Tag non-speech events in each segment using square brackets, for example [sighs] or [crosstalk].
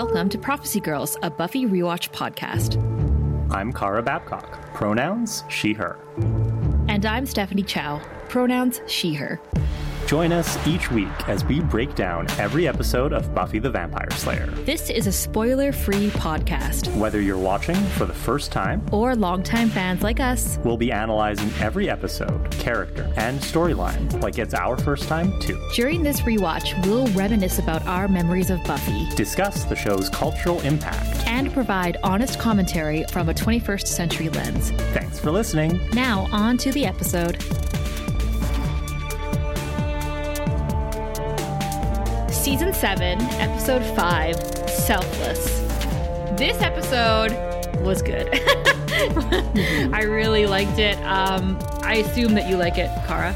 welcome to Prophecy Girls, a Buffy rewatch podcast. I'm Kara Babcock. Pronouns she, her. And I'm Stephanie Chow. Pronouns she, her. Join us each week as we break down every episode of Buffy the Vampire Slayer. This is a spoiler free podcast. Whether you're watching for the first time or longtime fans like us, we'll be analyzing every episode, character, and storyline like it's our first time too. During this rewatch, we'll reminisce about our memories of Buffy, discuss the show's cultural impact, and provide honest commentary from a 21st century lens. Thanks for listening. Now, on to the episode. Season 7, Episode 5 Selfless. This episode was good. [laughs] I really liked it. Um, I assume that you like it, Kara.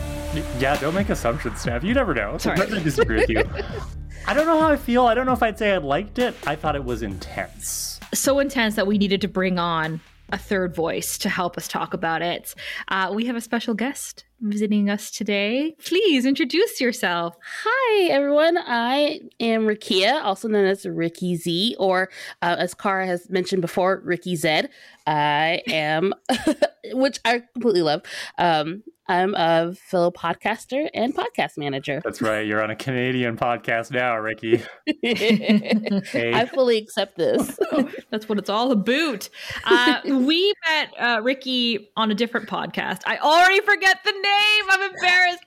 Yeah, don't make assumptions, Steph. You never know. Sorry. I disagree with you. [laughs] I don't know how I feel. I don't know if I'd say I liked it. I thought it was intense. So intense that we needed to bring on a third voice to help us talk about it. Uh, we have a special guest visiting us today. Please introduce yourself. Hi, everyone. I am Rakia, also known as Rickey Z, or uh, as Kara has mentioned before, Rickey Z. I am, [laughs] which I completely love. Um, I'm a fellow podcaster and podcast manager. That's right. You're on a Canadian podcast now, Rickey. [laughs] hey. I fully accept this. [laughs] That's what it's all about. Uh, [laughs] we met uh, Rickey on a different podcast. I already forget the name. I'm embarrassed.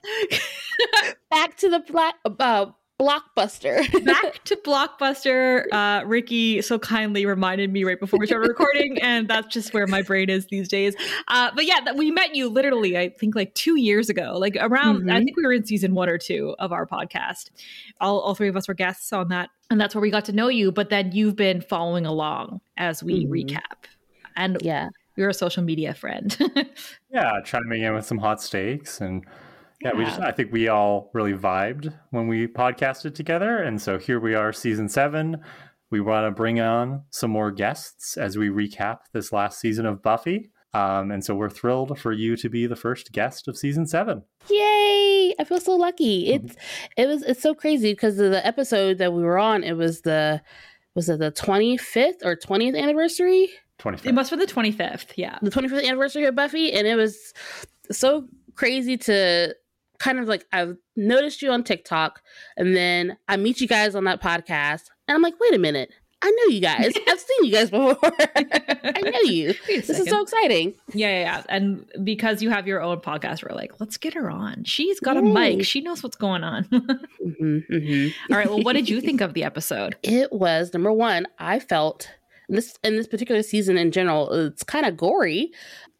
Back to the black. Uh, Blockbuster. [laughs] Back to Blockbuster. Uh, Rickey so kindly reminded me right before we started recording, [laughs] and that's just where my brain is these days. Uh, but yeah, that we met you literally, I think, like two years ago. Like around, mm-hmm. I think we were in season one or two of our podcast. All, all three of us were guests on that, and that's where we got to know you. But then you've been following along as we mm-hmm. recap, and yeah, you're a social media friend. [laughs] yeah, chiming in with some hot steaks and yeah, we just I think we all really vibed when we podcasted together. And so here we are, season seven. We want to bring on some more guests as we recap this last season of Buffy. Um, and so we're thrilled for you to be the first guest of season seven. Yay! I feel so lucky. Mm-hmm. It's it was it's so crazy because of the episode that we were on. It was the was it the twenty fifth or twentieth anniversary? 25th. It must be the twenty fifth. Yeah, the twenty fifth anniversary of Buffy, and it was so crazy to kind of like I've noticed you on TikTok, and then I meet you guys on that podcast, and I'm like, wait a minute. I know you guys. [laughs] I've seen you guys before. [laughs] I know you. [laughs] This is so exciting. Yeah, yeah, yeah. And because you have your own podcast, we're like, let's get her on. She's got Yay. a mic. She knows what's going on. mm-hmm, mm-hmm. All right. Well, what did you think of the episode? It was number one. I felt this in this particular season in general. It's kind of gory,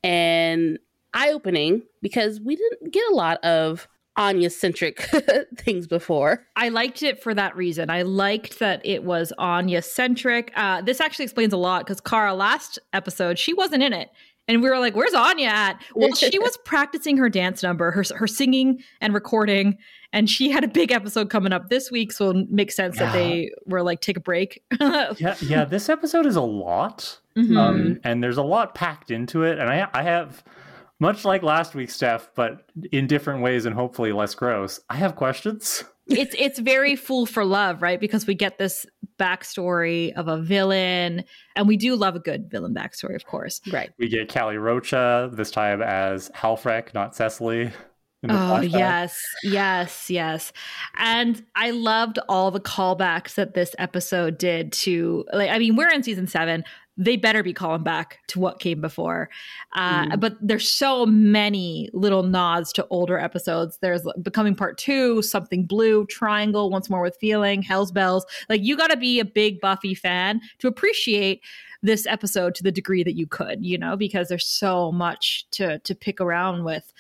and eye opening because we didn't get a lot of Anya centric [laughs] things before. I liked it for that reason. I liked that it was Anya centric. Uh, this actually explains a lot because Kara last episode she wasn't in it. And we were like, "Where's Anya at?" Well, she [laughs] was practicing her dance number, her her singing and recording, and she had a big episode coming up this week, so it makes sense yeah. that they were like, "Take a break." [laughs] yeah, yeah. This episode is a lot, mm-hmm. um, and there's a lot packed into it, and I I have much like last week's Steph, but in different ways and hopefully less gross. I have questions. it's it's very fool for love, right? Because we get this backstory of a villain, and we do love a good villain backstory, of course. Right. We get Kali Rocha this time as Halfrek, not Cecily. Oh flashback. yes, yes, yes. And I loved all the callbacks that this episode did to like I mean, we're in season 7 they better be calling back to what came before. Uh, mm. But there's so many little nods to older episodes. There's Becoming Part Two, Something Blue, Triangle, Once More with Feeling, Hell's Bells. Like you got to be a big Buffy fan to appreciate this episode to the degree that you could, you know, because there's so much to to pick around with.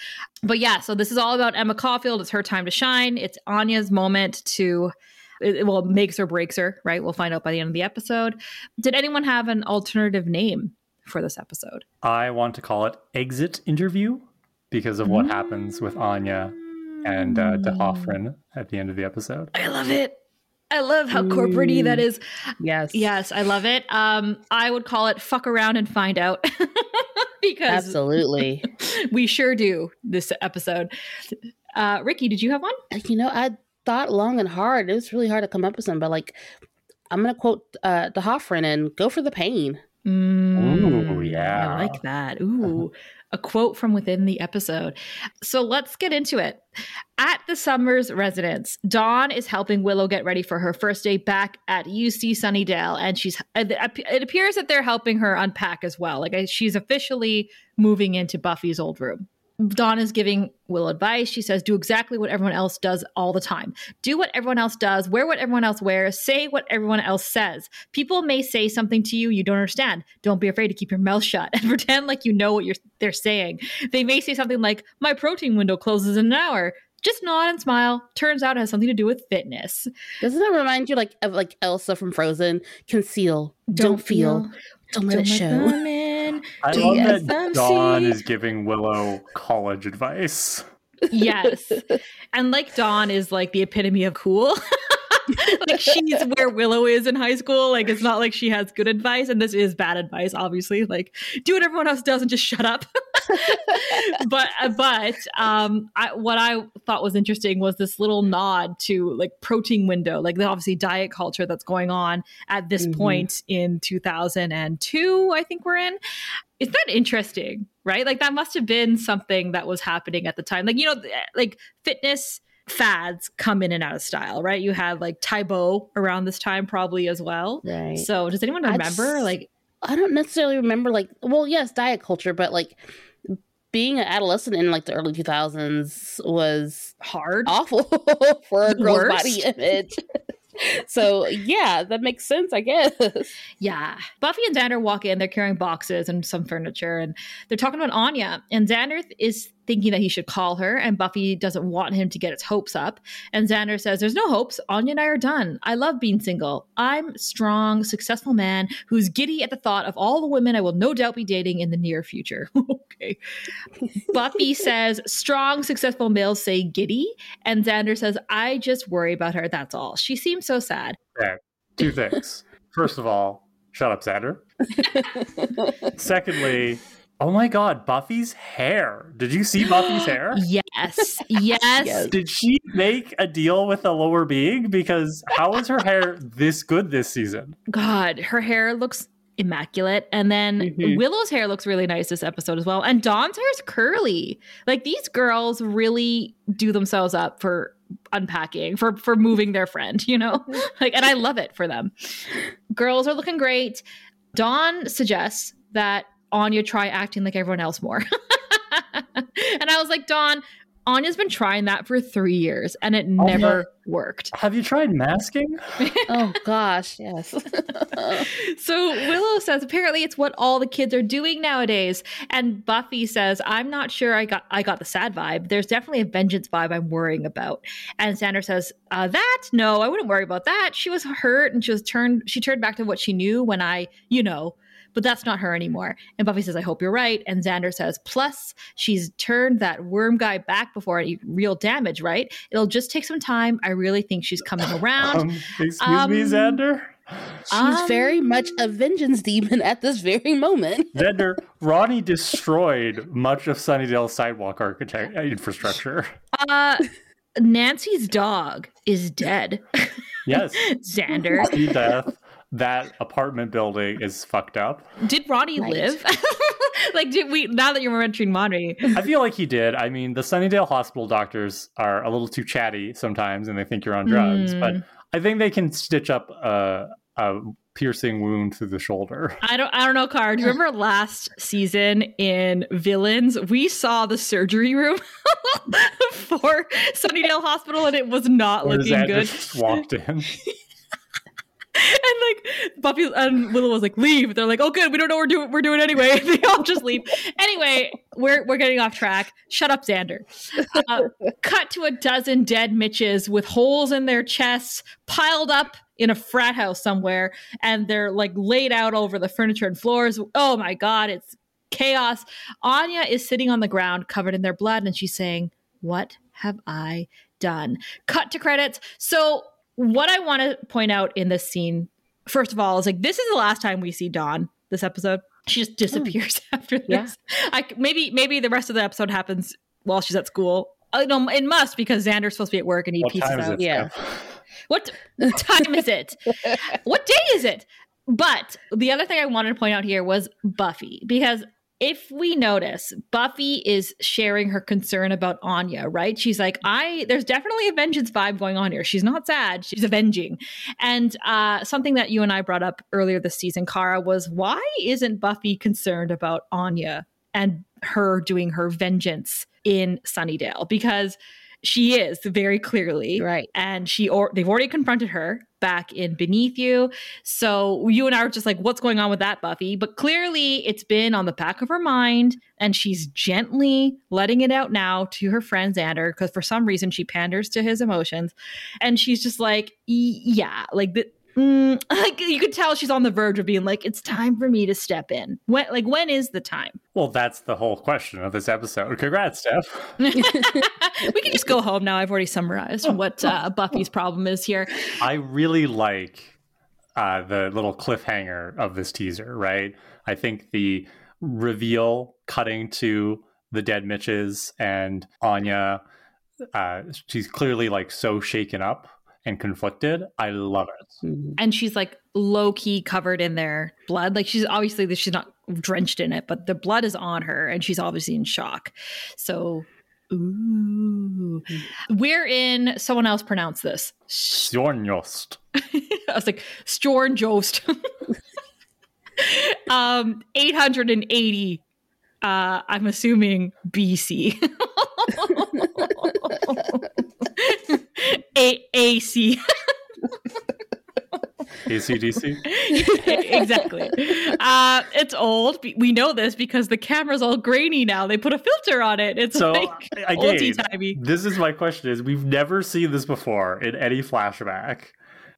But yeah, so this is all about Emma Caulfield. It's her time to shine. It's Anya's moment to it, well makes or breaks her, right? We'll find out by the end of the episode. Did anyone have an alternative name for this episode? I want to call it Exit Interview because of what mm. happens with Anya and uh, D'Hoffryn at the end of the episode. I love it. I love how corporatey that is. Yes. Yes, I love it. Um, I would call it fuck around and find out. [laughs] because Absolutely. [laughs] we sure do this episode. Uh, Rickey, did you have one? You know, I thought long and hard. It was really hard to come up with some, but like I'm gonna quote uh, D'Hoffryn and go for the pain. Mm, Ooh, yeah. I like that. Ooh, a quote from within the episode. So let's get into it. At the Summers residence, Dawn is helping Willow get ready for her first day back at UC Sunnydale, and she's. It appears that they're helping her unpack as well. Like she's officially moving into Buffy's old room. Dawn is giving Will advice. She says, Do exactly what everyone else does all the time. Do what everyone else does, wear what everyone else wears, say what everyone else says. People may say something to you you don't understand. Don't be afraid to keep your mouth shut [laughs] and pretend like you know what you're, they're saying. They may say something like, My protein window closes in an hour. Just nod and smile. Turns out it has something to do with fitness. Doesn't that remind you like of like Elsa from Frozen? Conceal, don't, don't feel, feel, don't let it show. I love that Dawn is giving Willow college advice. Yes. [laughs] and like Dawn is like the epitome of cool. [laughs] [laughs] like she's where Willow is in high school. Like it's not like she has good advice, and this is bad advice, obviously. Like do what everyone else does and just shut up. [laughs] but uh, but um, I, what I thought was interesting was this little nod to like protein window, like the obviously diet culture that's going on at this mm-hmm. point in 2002. I think we're in. Is that interesting? Right, like that must have been something that was happening at the time. Like you know, like fitness fads come in and out of style, right? You had like Tae Bo around this time probably as well. Right. So does anyone remember I'd, like I don't necessarily remember like well, yes, diet culture, but like being an adolescent in like the early 2000s was hard, awful [laughs] for a girl's Worst. body image. [laughs] so yeah, that makes sense, I guess. Yeah. Buffy and Xander walk in, they're carrying boxes and some furniture, and they're talking about Anya. And Xander is thinking that he should call her, and Buffy doesn't want him to get his hopes up. And Xander says, There's no hopes. Anya and I are done. I love being single. I'm strong, successful man who's giddy at the thought of all the women I will no doubt be dating in the near future. [laughs] okay. Buffy [laughs] says, Strong, successful males say giddy. And Xander says, I just worry about her. That's all. She seems so sad. Okay. Two things. [laughs] First of all, shut up, Xander. Secondly, Oh my god, Buffy's hair. Did you see Buffy's [gasps] hair? [laughs] Yes. Yes. Did she make a deal with a lower being? Because how is her hair this good this season? God, her hair looks immaculate. And then mm-hmm. Willow's hair looks really nice this episode as well. And Dawn's hair is curly. Like these girls really do themselves up for unpacking, for for moving their friend, you know? [laughs] like and I love it for them. Girls are looking great. Dawn suggests that Anya try acting like everyone else more. [laughs] and I was like, Dawn, Anya's been trying that for three years and it oh, never worked. Have you tried masking? [laughs] oh gosh, yes. [laughs] so Willow says apparently it's what all the kids are doing nowadays. And Buffy says, I'm not sure I got I got the sad vibe. There's definitely a vengeance vibe I'm worrying about. And Xander says, uh, that? No, I wouldn't worry about that. She was hurt and she was turned she turned back to what she knew when I, you know, but that's not her anymore. And Buffy says, I hope you're right. And Xander says, plus, she's turned that worm guy back before any real damage, right? It'll just take some time. I really think she's coming around. Um, excuse um, me, Xander? She's um, very much a vengeance demon at this very moment. [laughs] Xander, Ronnie destroyed much of Sunnydale's sidewalk architect uh, infrastructure. Uh, Nancy's dog is dead. Yes. [laughs] Xander. Death that apartment building is fucked up. Did Ronnie right. live? [laughs] like, did we? Now that you're mentioning Ronnie, I feel like he did. I mean, the Sunnydale Hospital doctors are a little too chatty sometimes, and they think you're on drugs. Mm. But. I think they can stitch up a, a piercing wound through the shoulder. [laughs] I don't I don't know, Car. Do you remember last season in Villains? We saw the surgery room [laughs] for Sunnydale Hospital and it was not Where looking good. Just walked in. And like Buffy and Willow was like, leave. They're like, oh good, we don't know what we're doing we're doing anyway. [laughs] they all just leave. Anyway, we're we're getting off track. Shut up, Xander. Uh, cut to a dozen dead Mitches with holes in their chests piled up in a frat house somewhere, and they're like laid out over the furniture and floors. Oh my god, it's chaos. Anya is sitting on the ground covered in their blood, and she's saying, What have I done? Cut to credits. So what I want to point out in this scene, first of all, is like this is the last time we see Dawn this episode. She just disappears oh. [laughs] after this. Yeah. I, maybe maybe the rest of the episode happens while she's at school. Uh, no, it must because Xander's supposed to be at work and he what pieces out. Yeah. [laughs] What time is it? [laughs] What day is it? But the other thing I wanted to point out here was Buffy, because if we notice, Buffy is sharing her concern about Anya, right? She's like, I, there's definitely a vengeance vibe going on here. She's not sad, she's avenging. And uh, something that you and I brought up earlier this season, Kara, was why isn't Buffy concerned about Anya and her doing her vengeance in Sunnydale? Because she is very clearly. Right. And she or they've already confronted her back in beneath you. So you and i are just like what's going on with that buffy? But clearly it's been on the back of her mind and she's gently letting it out now to her friend xander because for some reason she panders to his emotions. And she's just like yeah like the, mm, [laughs] like you could tell she's on the verge of being like, it's time for me to step in. When, like, when is the time? Well, that's the whole question of this episode. Congrats, Steph. [laughs] [laughs] we can just go home now. I've already summarized what uh, Buffy's problem is here. I really like uh, the little cliffhanger of this teaser, right? I think the reveal cutting to the dead Mitches and Anya. Uh, she's clearly like so shaken up and conflicted. I love it. Mm-hmm. And she's like low key covered in their blood. Like she's obviously she's not drenched in it, but the blood is on her and she's obviously in shock. So Ooh. We're in someone else pronounce this. Sjornjost. [laughs] I was like, Sjornjost. [laughs] um 880 uh I'm assuming BC. [laughs] A- AC. ACDC? [laughs] exactly. Uh, it's old. We know this because the camera's all grainy now. They put a filter on it. It's so, like again, timey. This is my question is we've never seen this before in any flashback.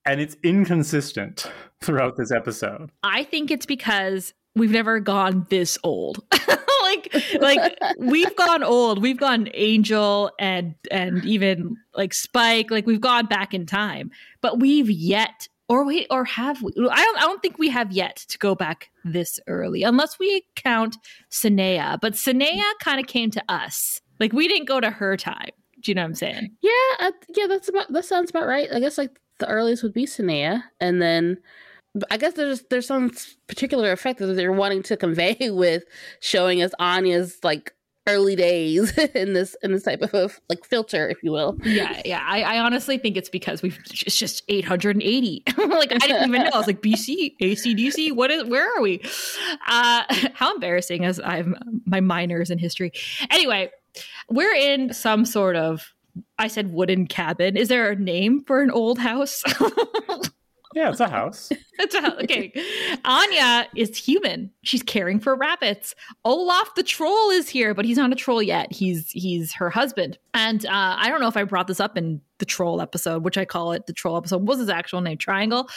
And it's inconsistent throughout this episode. I think it's because we've never gone this old. Like like we've gone old. We've gone Angel and and even like Spike. Like we've gone back in time, but we've yet or wait or have we? I don't I don't think we have yet to go back this early unless we count Sineya. But Sineya kind of came to us. Like we didn't go to her time. Do you know what I'm saying? Yeah, yeah, that's about that sounds about right. I guess like the earliest would be Sineya, and then I guess there's there's some particular effect that they're wanting to convey [laughs] with showing us Anya's like early days [laughs] in this in this type of like filter, if you will. Yeah, yeah. I, I honestly think it's because we've it's just 880. [laughs] like I didn't even know. I was like BC, ACDC. What is? Where are we? Uh, how embarrassing! As I'm my minors in history. Anyway, we're in some sort of. I said wooden cabin. Is there a name for an old house? Yeah, it's a house. [laughs] it's a house. Okay. Anya is human. She's caring for rabbits. Olaf the troll is here, but he's not a troll yet. He's he's her husband. And uh, I don't know if I brought this up in the troll episode, which I call it the troll episode. was his actual name? Triangle.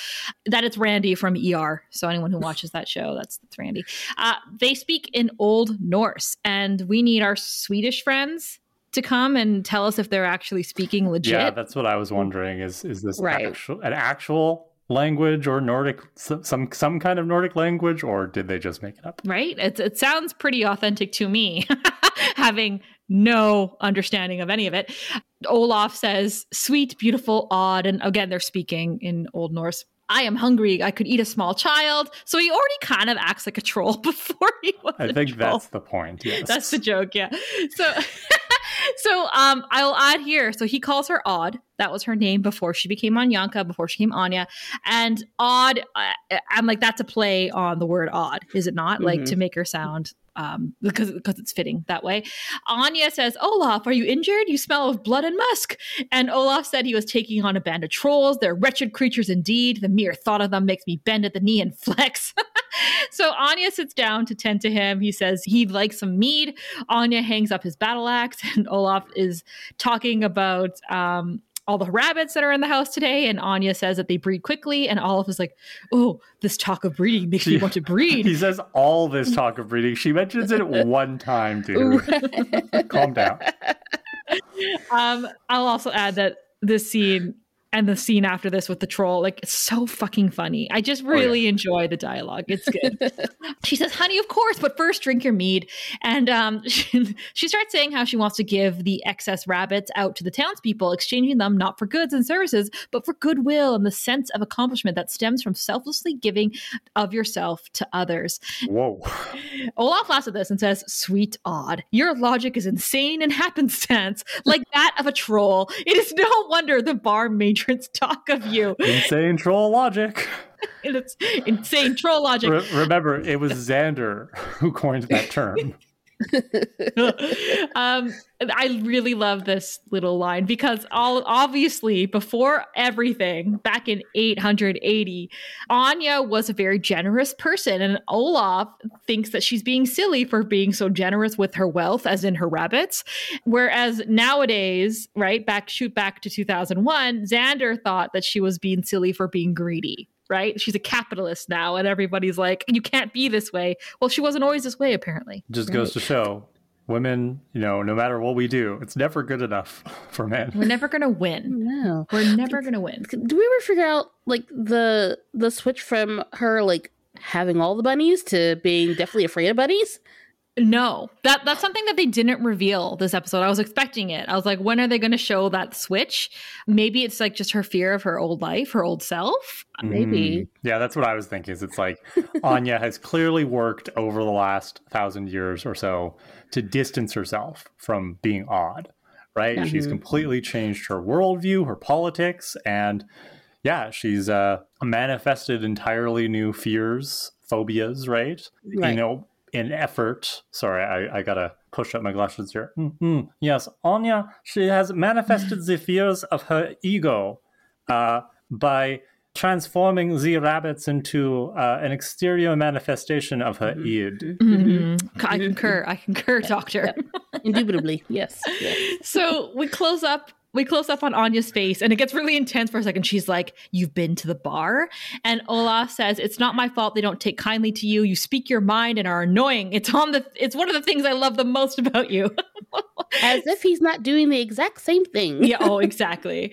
That it's Randy from ER. So anyone who watches that show, that's that's Randy. Uh, they speak in Old Norse, and we need our Swedish friends to come and tell us if they're actually speaking legit. Yeah, that's what I was wondering. Is is this right. actual, an actual language or Nordic some some kind of Nordic language or did they just make it up? Right? It it sounds pretty authentic to me [laughs] having no understanding of any of it. Olaf says sweet, beautiful, odd and again they're speaking in Old Norse. I am hungry. I could eat a small child. So he already kind of acts like a troll [laughs] before he was. I think troll. that's the point. Yes. That's the joke. Yeah. So [laughs] so um, I'll add here. So he calls her Odd. That was her name before she became Anyanka, before she became Anya. And Odd, uh, I'm like, that's a play on the word odd, is it not? Mm-hmm. Like to make her sound um, because because it's fitting that way. Anya says, "Olaf, are you injured? You smell of blood and musk." And Olaf said he was taking on a band of trolls. They're wretched creatures indeed. The mere thought of them makes me bend at the knee and [laughs] flex. so Anya sits down to tend to him. He says he'd like some mead. Anya hangs up his battle axe, [laughs] and Olaf is talking about um, all the rabbits that are in the house today. And Anya says that they breed quickly. And Olaf is like, oh, this talk of breeding makes me want to breed. [laughs] he says all this talk of breeding. She mentions it one time, dude. [laughs] Calm down. Um, I'll also add that this scene and the scene after this with the troll like it's so fucking funny. I just really oh, yeah. enjoy the dialogue. It's good. [laughs] She says honey of course but first drink your mead. And um, [laughs] she, she, starts saying how she wants to give the excess rabbits out to the townspeople exchanging them not for goods and services but for goodwill and the sense of accomplishment that stems from selflessly giving of yourself to others. Whoa. [laughs] Olaf laughs at this and says sweet odd. Your logic is insane and happenstance. Like that of a troll. It is no wonder the bar matrons [laughs] talk of you. Insane troll logic. [laughs] it's insane troll logic. Re- remember, it was Xander [laughs] who coined that term. [laughs] um, I really love this little line because all obviously before everything back in 880, Anya was a very generous person, and Olaf thinks that she's being silly for being so generous with her wealth, as in her rabbits. Whereas nowadays, right back shoot back to 2001, Xander thought that she was being silly for being greedy right? She's a capitalist now, and everybody's like, you can't be this way. Well, she wasn't always this way, apparently. Just right? goes to show women, you know, no matter what we do, it's never good enough [laughs] for men. We're never gonna win. No, we're never gonna win. Do we ever figure out like the the switch from her like having all the bunnies to being definitely afraid of bunnies? No, that that's something that they didn't reveal this episode. I was expecting it. I was like, when are they going to show that switch? Maybe it's like just her fear of her old life, her old self. Maybe. Mm. Yeah, that's what I was thinking. Is it's like [laughs] Anya has clearly worked over the last thousand years or so to distance herself from being odd. Right? Mm-hmm. She's completely changed her worldview, her politics, and yeah, she's uh, manifested entirely new fears, phobias. Right? right. You know in effort. Sorry, I, I gotta push up my glasses here. Mm-hmm. Yes, Anya, she has manifested [laughs] the fears of her ego uh, by transforming the rabbits into uh, an exterior manifestation of her mm-hmm. id. Mm-hmm. I concur. I concur, Doctor. Indubitably, [laughs] yes. yes. So we close up we close up on Anya's face and it gets really intense for a second. She's like, You've been to the bar? And Olaf says, It's not my fault they don't take kindly to you. You speak your mind and are annoying. It's on the it's one of the things I love the most about you. [laughs] As if he's not doing the exact same thing. yeah, oh, exactly.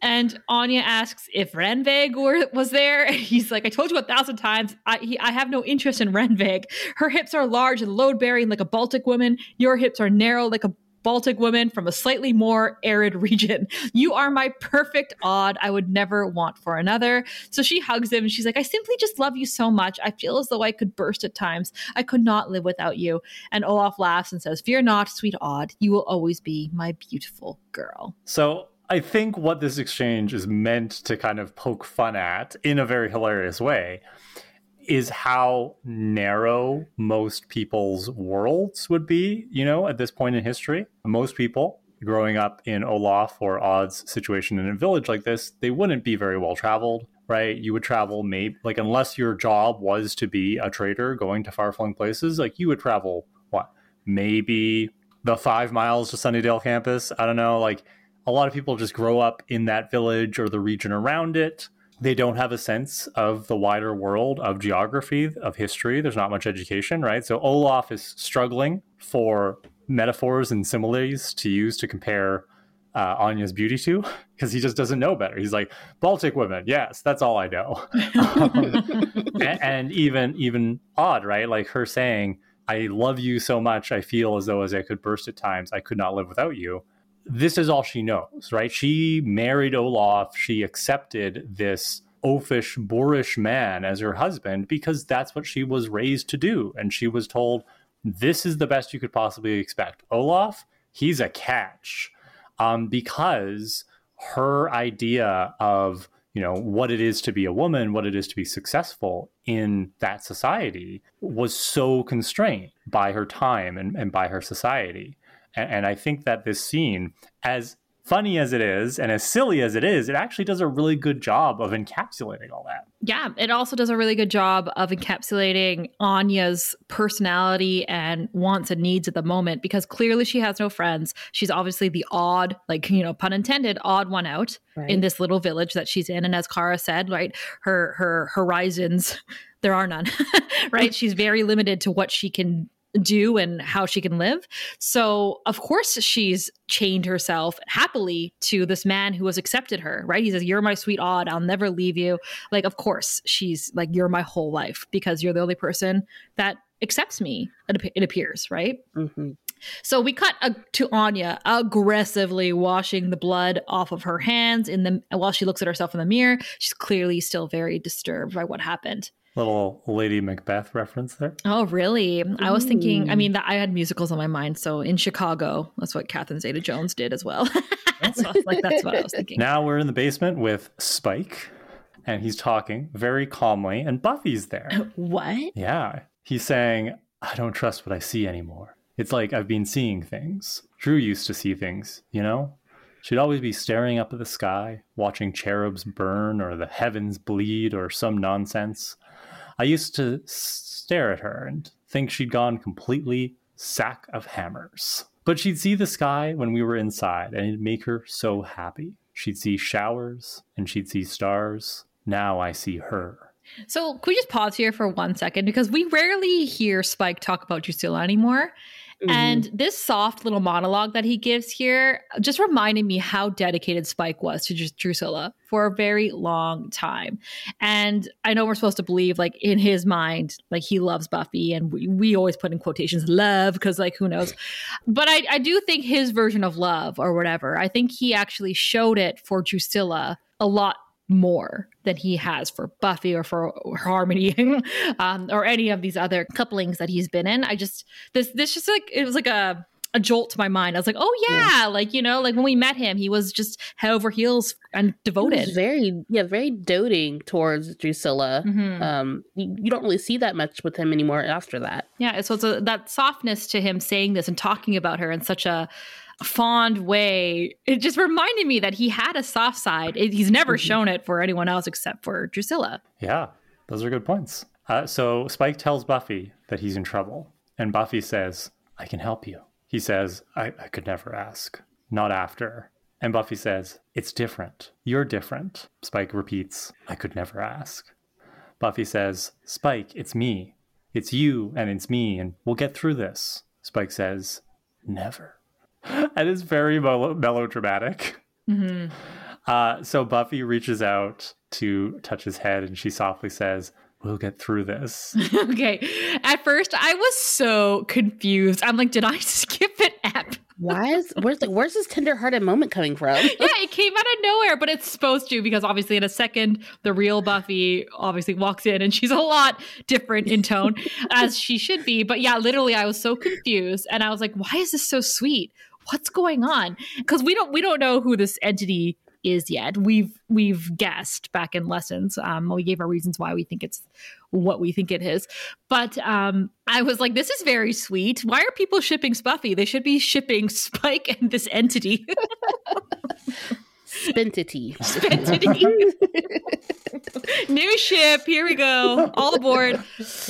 and Anya asks if Rannveig were, was there. [laughs] He's like, I told you a thousand times, I, he, I have no interest in Rannveig. Her hips are large and load bearing like a Baltic woman. Your hips are narrow like a Baltic woman from a slightly more arid [laughs] region. You are my perfect odd. I would never want for another. So she hugs him and she's like, I simply just love you so much. I feel as though I could burst at times. I could not live without you. And Olaf laughs and says, Fear not, sweet odd. You will always be my beautiful girl. So I think what this exchange is meant to kind of poke fun at in a very hilarious way is how narrow most people's worlds would be, you know, at this point in history. Most people growing up in Olaf or Odd's situation in a village like this, they wouldn't be very well traveled, right? You would travel maybe like unless your job was to be a trader going to far flung places, like you would travel what? Maybe the five miles to Sunnydale campus. I don't know. Like a lot of people just grow up in that village or the region around it they don't have a sense of the wider world of geography, of history. There's not much education, right? So Olaf is struggling for metaphors and similes to use to compare uh, Anya's beauty to [laughs] because he just doesn't know better. He's like Baltic women, yes, that's all I know. [laughs] um, and, [laughs] and, even even odd, right? Like her saying, "I love you so much, I feel as though as I could burst at times, I could not live without you." This is all she knows, right? She married Olaf. She accepted this oafish, boorish man as her husband because that's what she was raised to do. And she was told, this is the best you could possibly expect. Olaf, he's a catch um, because her idea of you know what it is to be a woman what it is to be successful in that society was so constrained by her time and, and by her society and, and I think that this scene, as funny as it is and as silly as it is, it actually does a really good job of encapsulating all that. Yeah, it also does a really good job of encapsulating Anya's personality and wants and needs at the moment because clearly she has no friends. She's obviously the odd, like, you know, pun intended, odd one out right. in this little village that she's in. And as Kara said, right, her her horizons, [laughs] there are none. [laughs] right? she's very limited to what she can do and how she can live. So, of course, she's chained herself happily to this man who has accepted her, right? He says, You're my sweet odd. I'll never leave you. Like, of course, she's like, You're my whole life because you're the only person that accepts me, it, appears, right? Mm-hmm. So we cut a, to Anya aggressively washing the blood off of her hands in the while she looks at herself in the mirror. She's clearly still very disturbed by what happened. Little Lady Macbeth reference there. Oh, really? Ooh. I was thinking. I mean, I had musicals on my mind. So in Chicago, that's what Catherine Zeta-Jones did as well. [laughs] so like, that's what I was thinking. Now we're in the basement with Spike, and he's talking very calmly, and Buffy's there. [laughs] What? Yeah, he's saying, "I don't trust what I see anymore." It's like I've been seeing things. Dru used to see things, you know? She'd always be staring up at the sky, watching cherubs burn or the heavens bleed or some nonsense. I used to stare at her and think she'd gone completely sack of hammers. But she'd see the sky when we were inside and it'd make her so happy. She'd see showers and she'd see stars. Now I see her. So, could we just pause here for one second? Because we rarely hear Spike talk about Drusilla anymore. Mm-hmm. And this soft little monologue that he gives here just reminded me how dedicated Spike was to Drusilla for a very long time. And I know we're supposed to believe, like, in his mind, like, he loves Buffy. And we, we always put in quotations love because, like, who knows? But I, I do think his version of love or whatever, I think he actually showed it for Drusilla a lot more than he has for Buffy or for Harmony [laughs] um, or any of these other couplings that he's been in. I just this this just like it was like a a jolt to my mind. I was like, oh yeah, yeah. like you know, like when we met him, he was just head over heels and devoted. very yeah, very doting towards Drusilla. Mm-hmm. Um, you, you, don't really see that much with him anymore after that. Yeah, so it's a, that softness to him saying this and talking about her in such a fond way. It just reminded me that he had a soft side. It, he's never mm-hmm. shown it for anyone else except for Drusilla. Yeah, those are good points. Uh, so Spike tells Buffy that he's in trouble, and Buffy says, I can help you. He says, I, I could never ask. Not after. And Buffy says, It's different. You're different. Spike repeats, I could never ask. Buffy says, Spike, it's me. It's you and it's me, and we'll get through this. Spike says, Never. [laughs] and it's very melodramatic. Mm-hmm. Uh, so Buffy reaches out to touch his head, and she softly says, "We'll get through this." [laughs] okay. At first, I was so confused. I'm like, "Did I [laughs] skip an ep?" Why is where's the, where's this tenderhearted moment coming from? yeah, it came out of nowhere, but it's supposed to because obviously in a second the real Buffy obviously walks in and she's a lot different in tone as she should be. But yeah, literally I was so confused and I was like, why is this so sweet? What's going on? Because we don't we don't know who this entity is yet. We've we've guessed back in lessons. Um, we gave our reasons why we think it's what we think it is. But um, I was like, this is very sweet. Why are people shipping Spuffy? They should be shipping Spike and this entity. [laughs] Spentity. [laughs] Spentity. [laughs] new ship. Here we go. All aboard.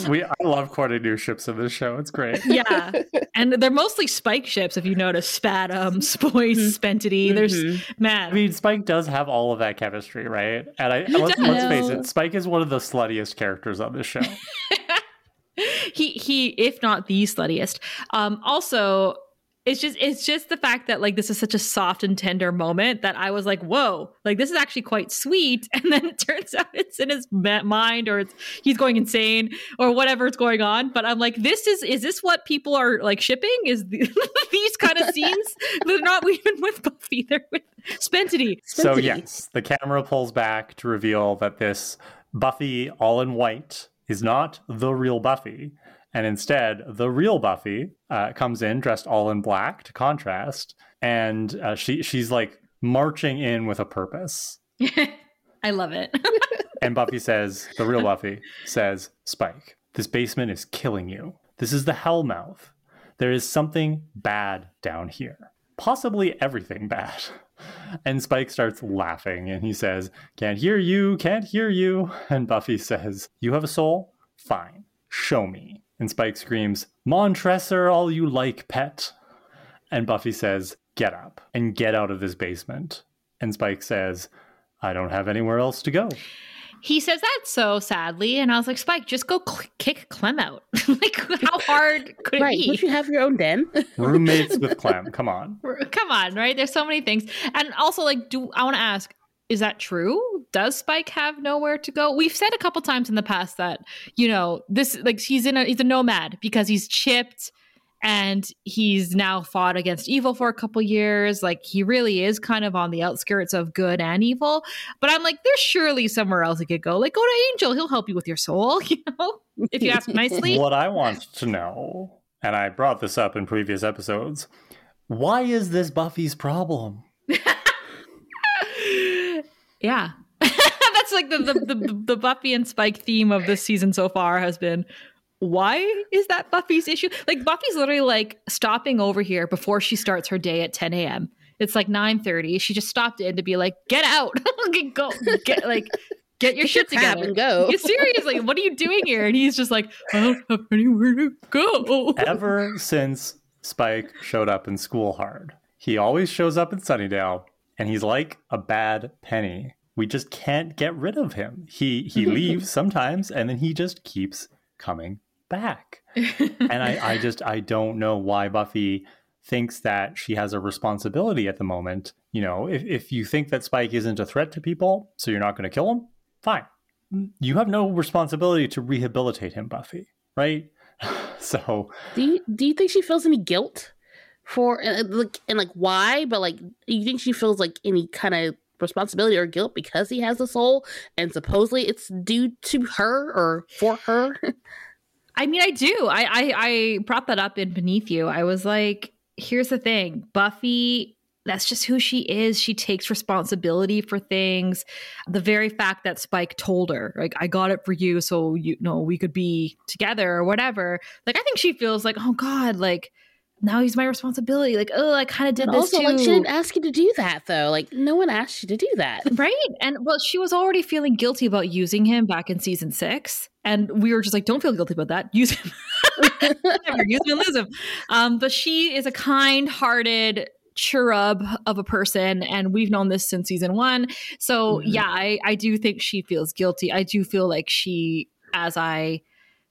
We I love quoting new ships in this show. It's great. Yeah. And they're mostly Spike ships, if you notice. Spatum, [laughs] Spoice, mm-hmm. Spentity. Mm-hmm. There's man. I mean, Spike does have all of that chemistry, right? And I let's, let's face it, Spike is one of the sluttiest characters on this show. he he, if not the sluttiest. Um, also it's just it's just the fact that like this is such a soft and tender moment that I was like, whoa, like this is actually quite sweet. [laughs] And then it turns out it's in his mind or it's he's going insane or whatever's going on. But I'm like, this is is this what people are like shipping? Is the, [laughs] these kind of scenes? [laughs] They're not even with Buffy, they're with Spentity. So yes, the camera pulls back to reveal that this Buffy all in white is not the real Buffy. And instead, the real Buffy uh, comes in dressed all in black to contrast, and uh, she she's like marching in with a purpose. [laughs] I love it. [laughs] and Buffy says, the real Buffy says, Spike, this basement is killing you. This is the Hellmouth. There is something bad down here. Possibly everything bad. [laughs] And Spike starts laughing and he says, Can't hear you, can't hear you. And Buffy says, You have a soul? Fine, show me. And Spike screams, Montresor, all you like, pet. And Buffy says, Get up and get out of this basement. And Spike says, I don't have anywhere else to go. he says that so sadly, and I was like, Spike, just go cl- kick Clem out. [laughs] like, how hard could right. it be? Don't you have your own den? [laughs] Roommates with Clem. Come on. Come on, right? There's so many things, and also like, do I want to ask? Is that true? Does Spike have nowhere to go? We've said a couple times in the past that you know this, like he's in a he's a nomad because he's chipped and he's now fought against evil for a couple years like he really is kind of on the outskirts of good and evil but i'm like there's surely somewhere else he could go like go to angel he'll help you with your soul [laughs] you know if you ask nicely What I want to know, and I brought this up in previous episodes, why is this Buffy's problem? [laughs] yeah [laughs] that's like the, the the the buffy and spike theme of this season so far has been why is that Buffy's issue? Like Buffy's literally like stopping over here before she starts her day at 10 a.m. It's like 9:30. She just stopped in to be like, get out. [laughs] go get like get your Get shit your together. and go. [laughs] Yeah, seriously, what are you doing here? And he's just like, I don't have anywhere to go. Ever since Spike showed up in School Hard, he always shows up in Sunnydale, and he's like a bad penny. We just can't get rid of him. He he [laughs] leaves sometimes, and then he just keeps coming back. [laughs] and I, I just I don't know why Buffy thinks that she has a responsibility at the moment. You know, if, if you think that Spike isn't a threat to people, so you're not going to kill him, fine. You have no responsibility to rehabilitate him, Buffy, right? [sighs] so Do you do you think she feels any guilt for uh, like and like why? But like, you think she feels like any kind of responsibility or guilt because he has a soul and supposedly it's due to her or for her? [laughs] I mean, I do. I, I I brought that up in Beneath You. I was like, here's the thing, Buffy. That's just who she is. She takes responsibility for things. The very fact that Spike told her, like, I got it for you, so you know we could be together or whatever. Like, I think she feels like, oh God, like now he's my responsibility. Like, oh, I kind of did And this also, too. like, she didn't ask you to do that though. Like, no one asked you to do that. [laughs] Right. And well, she was already feeling guilty about using him back in season six. And we were just like, don't feel guilty about that. [laughs] Use him. [laughs] Whatever, use him and lose him. Um, but she is a kind hearted cherub of a person. And we've known this since season one. So Mhm. yeah, I, I do think she feels guilty. I do feel like she, as I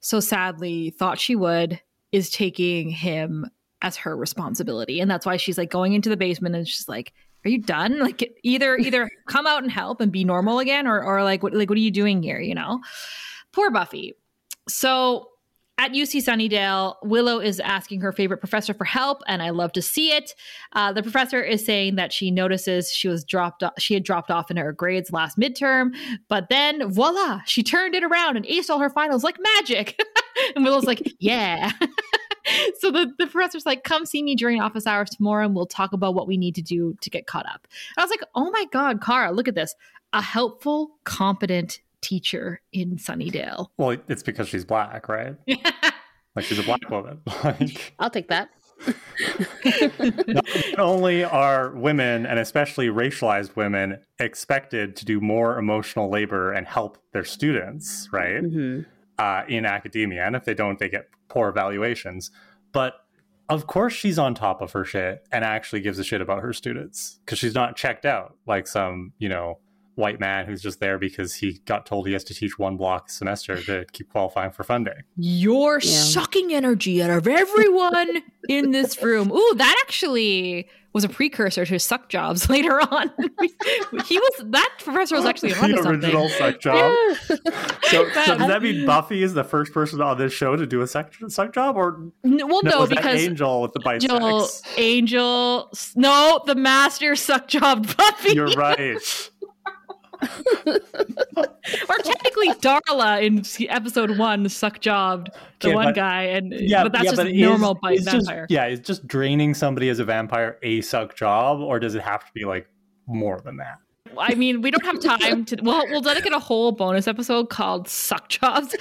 so sadly thought she would, is taking him as her responsibility. And that's why she's like going into the basement and she's like, are you done? Like either either come out and help and be normal again, or or like what like what are you doing here? You know, poor Buffy. So at UC Sunnydale, Willow is asking her favorite professor for help, and I love to see it. Uh, the professor is saying that she notices she was dropped, off, she had dropped off in her grades last midterm, but then voila, she turned it around and aced all her finals like magic. [laughs] and Willow's like, yeah. [laughs] [laughs] so the, the professor's like, come see me during office hours tomorrow and we'll talk about what we need to do to get caught up. I was like, oh my God, Kara, look at this. A helpful, competent teacher in Sunnydale. well, it's because she's black, right? [laughs] Like she's a black woman. [laughs] Like I'll take that. not only are women and especially racialized women expected to do more emotional labor and help their students, right? hmm uh, in academia, and if they don't, they get poor evaluations. But of course, she's on top of her shit and actually gives a shit about her students because she's not checked out like some, you know, white man who's just there because he got told he has to teach one block a semester to keep qualifying for funding. You're Yeah. sucking energy out of everyone in this room. Ooh, that actually was a precursor to suck jobs [laughs] later on. he was that professor was actually onto the original suck job. [laughs] So, so That- does that mean Buffy is the first person on this show to do a suck, suck job, or N- well, no, was that because Angel with the Angel. Angel, no, the master suck job Buffy, You're right. Or technically Darla in episode one suck jobbed the Okay, one but- guy, and Yeah, but that's yeah, just but normal is- bite it's just- vampire. yeah, is just draining somebody as a vampire a suck job, or does it have to be like more than that? I mean, we don't have time to. Well, we'll dedicate a whole bonus episode called "Suck Jobs."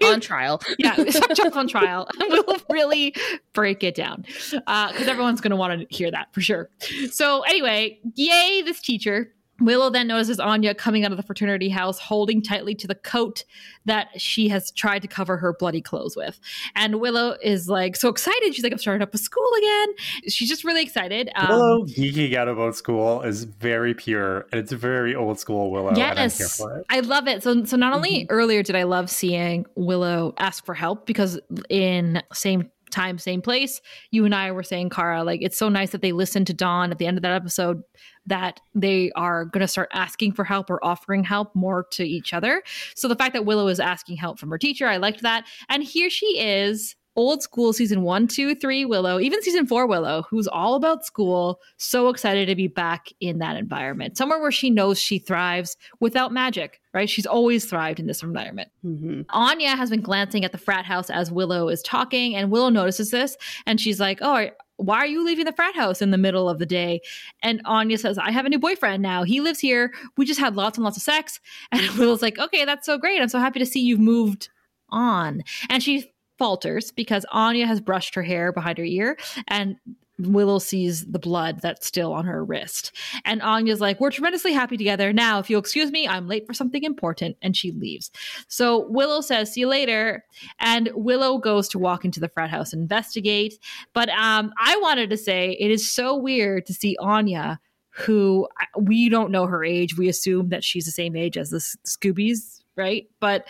We- [laughs] On trial. yeah, suck jobs on trial. [laughs] and we'll really break it down uh, because everyone's going to want to hear that for sure. So anyway, yay, this teacher. Willow then notices Anya coming out of the fraternity house, holding tightly to the coat that she has tried to cover her bloody clothes with. And Willow is like so excited. She's like, I'm starting up with school again. She's just really excited. Um, Willow geeking out about school is very pure and it's very old school Willow. Yes. I love it. So so not only mm-hmm. earlier did I love seeing Willow ask for help because in same time, same place. You and I were saying, Kara, like it's so nice that they listened to Dawn at the end of that episode that they are going to start asking for help or offering help more to each other. So the fact that Willow is asking help from her teacher, I liked that. And here she is old school season one, two, three Willow, even season four Willow, who's all about school, so excited to be back in that environment, somewhere where she knows she thrives without magic, right? She's always thrived in this environment. Mm-hmm. Anya has been glancing at the frat house as Willow is talking, and Willow notices this, and she's like, "Oh, why are you leaving the frat house in the middle of the day? And Anya says, I have a new boyfriend now. He lives here. We just had lots and lots of sex. [laughs] And Willow's like, okay, that's so great. I'm so happy to see you've moved on. And she falters because Anya has brushed her hair behind her ear and Willow sees the blood that's still on her wrist. And Anya's like, We're tremendously happy together. Now, if you'll excuse me, I'm late for something important. And she leaves. So Willow says, See you later. And Willow goes to walk into the frat house and investigate. But um, I wanted to say it is so weird to see Anya, who we don't know her age. We assume that she's the same age as the Scoobies, right? But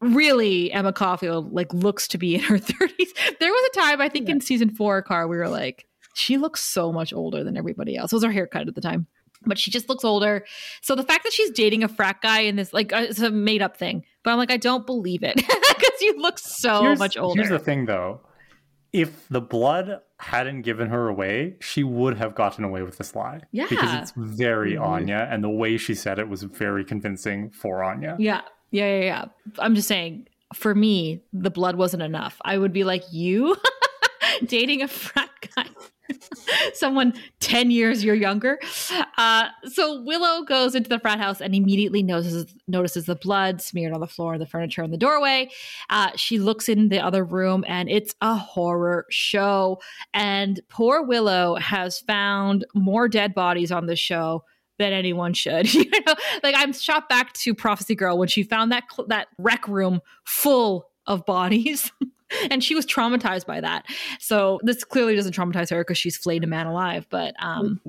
really Emma Caulfield like looks to be in her [laughs] 30s. There was a time I think yeah. in season 4 car we were like she looks so much older than everybody else. It was her haircut at the time. But she just looks older. So the fact that she's dating a frat guy in this, like, uh, it's a made up thing. But I'm like, I don't believe it [laughs] because you look so here's, much older. Here's the thing, though. If the blood hadn't given her away, she would have gotten away with this lie. Yeah. Because it's very mm-hmm. Anya, and the way she said it was very convincing for Anya. Yeah. Yeah. Yeah. Yeah. I'm just saying, for me, the blood wasn't enough. I would be like, you [laughs] dating a frat guy. [laughs] someone 10 years you're younger. Uh, so Willow goes into the frat house and immediately notices notices the blood smeared on the floor, the furniture, in the doorway. Uh, she looks in the other room and it's a horror show. And poor Willow has found more dead bodies on the show than anyone should. [laughs] you know, like I'm shot back to Prophecy Girl when she found that cl- that rec room full of bodies. [laughs] [laughs] and she was traumatized by that. So this clearly doesn't traumatize her because she's flayed a man alive. But um,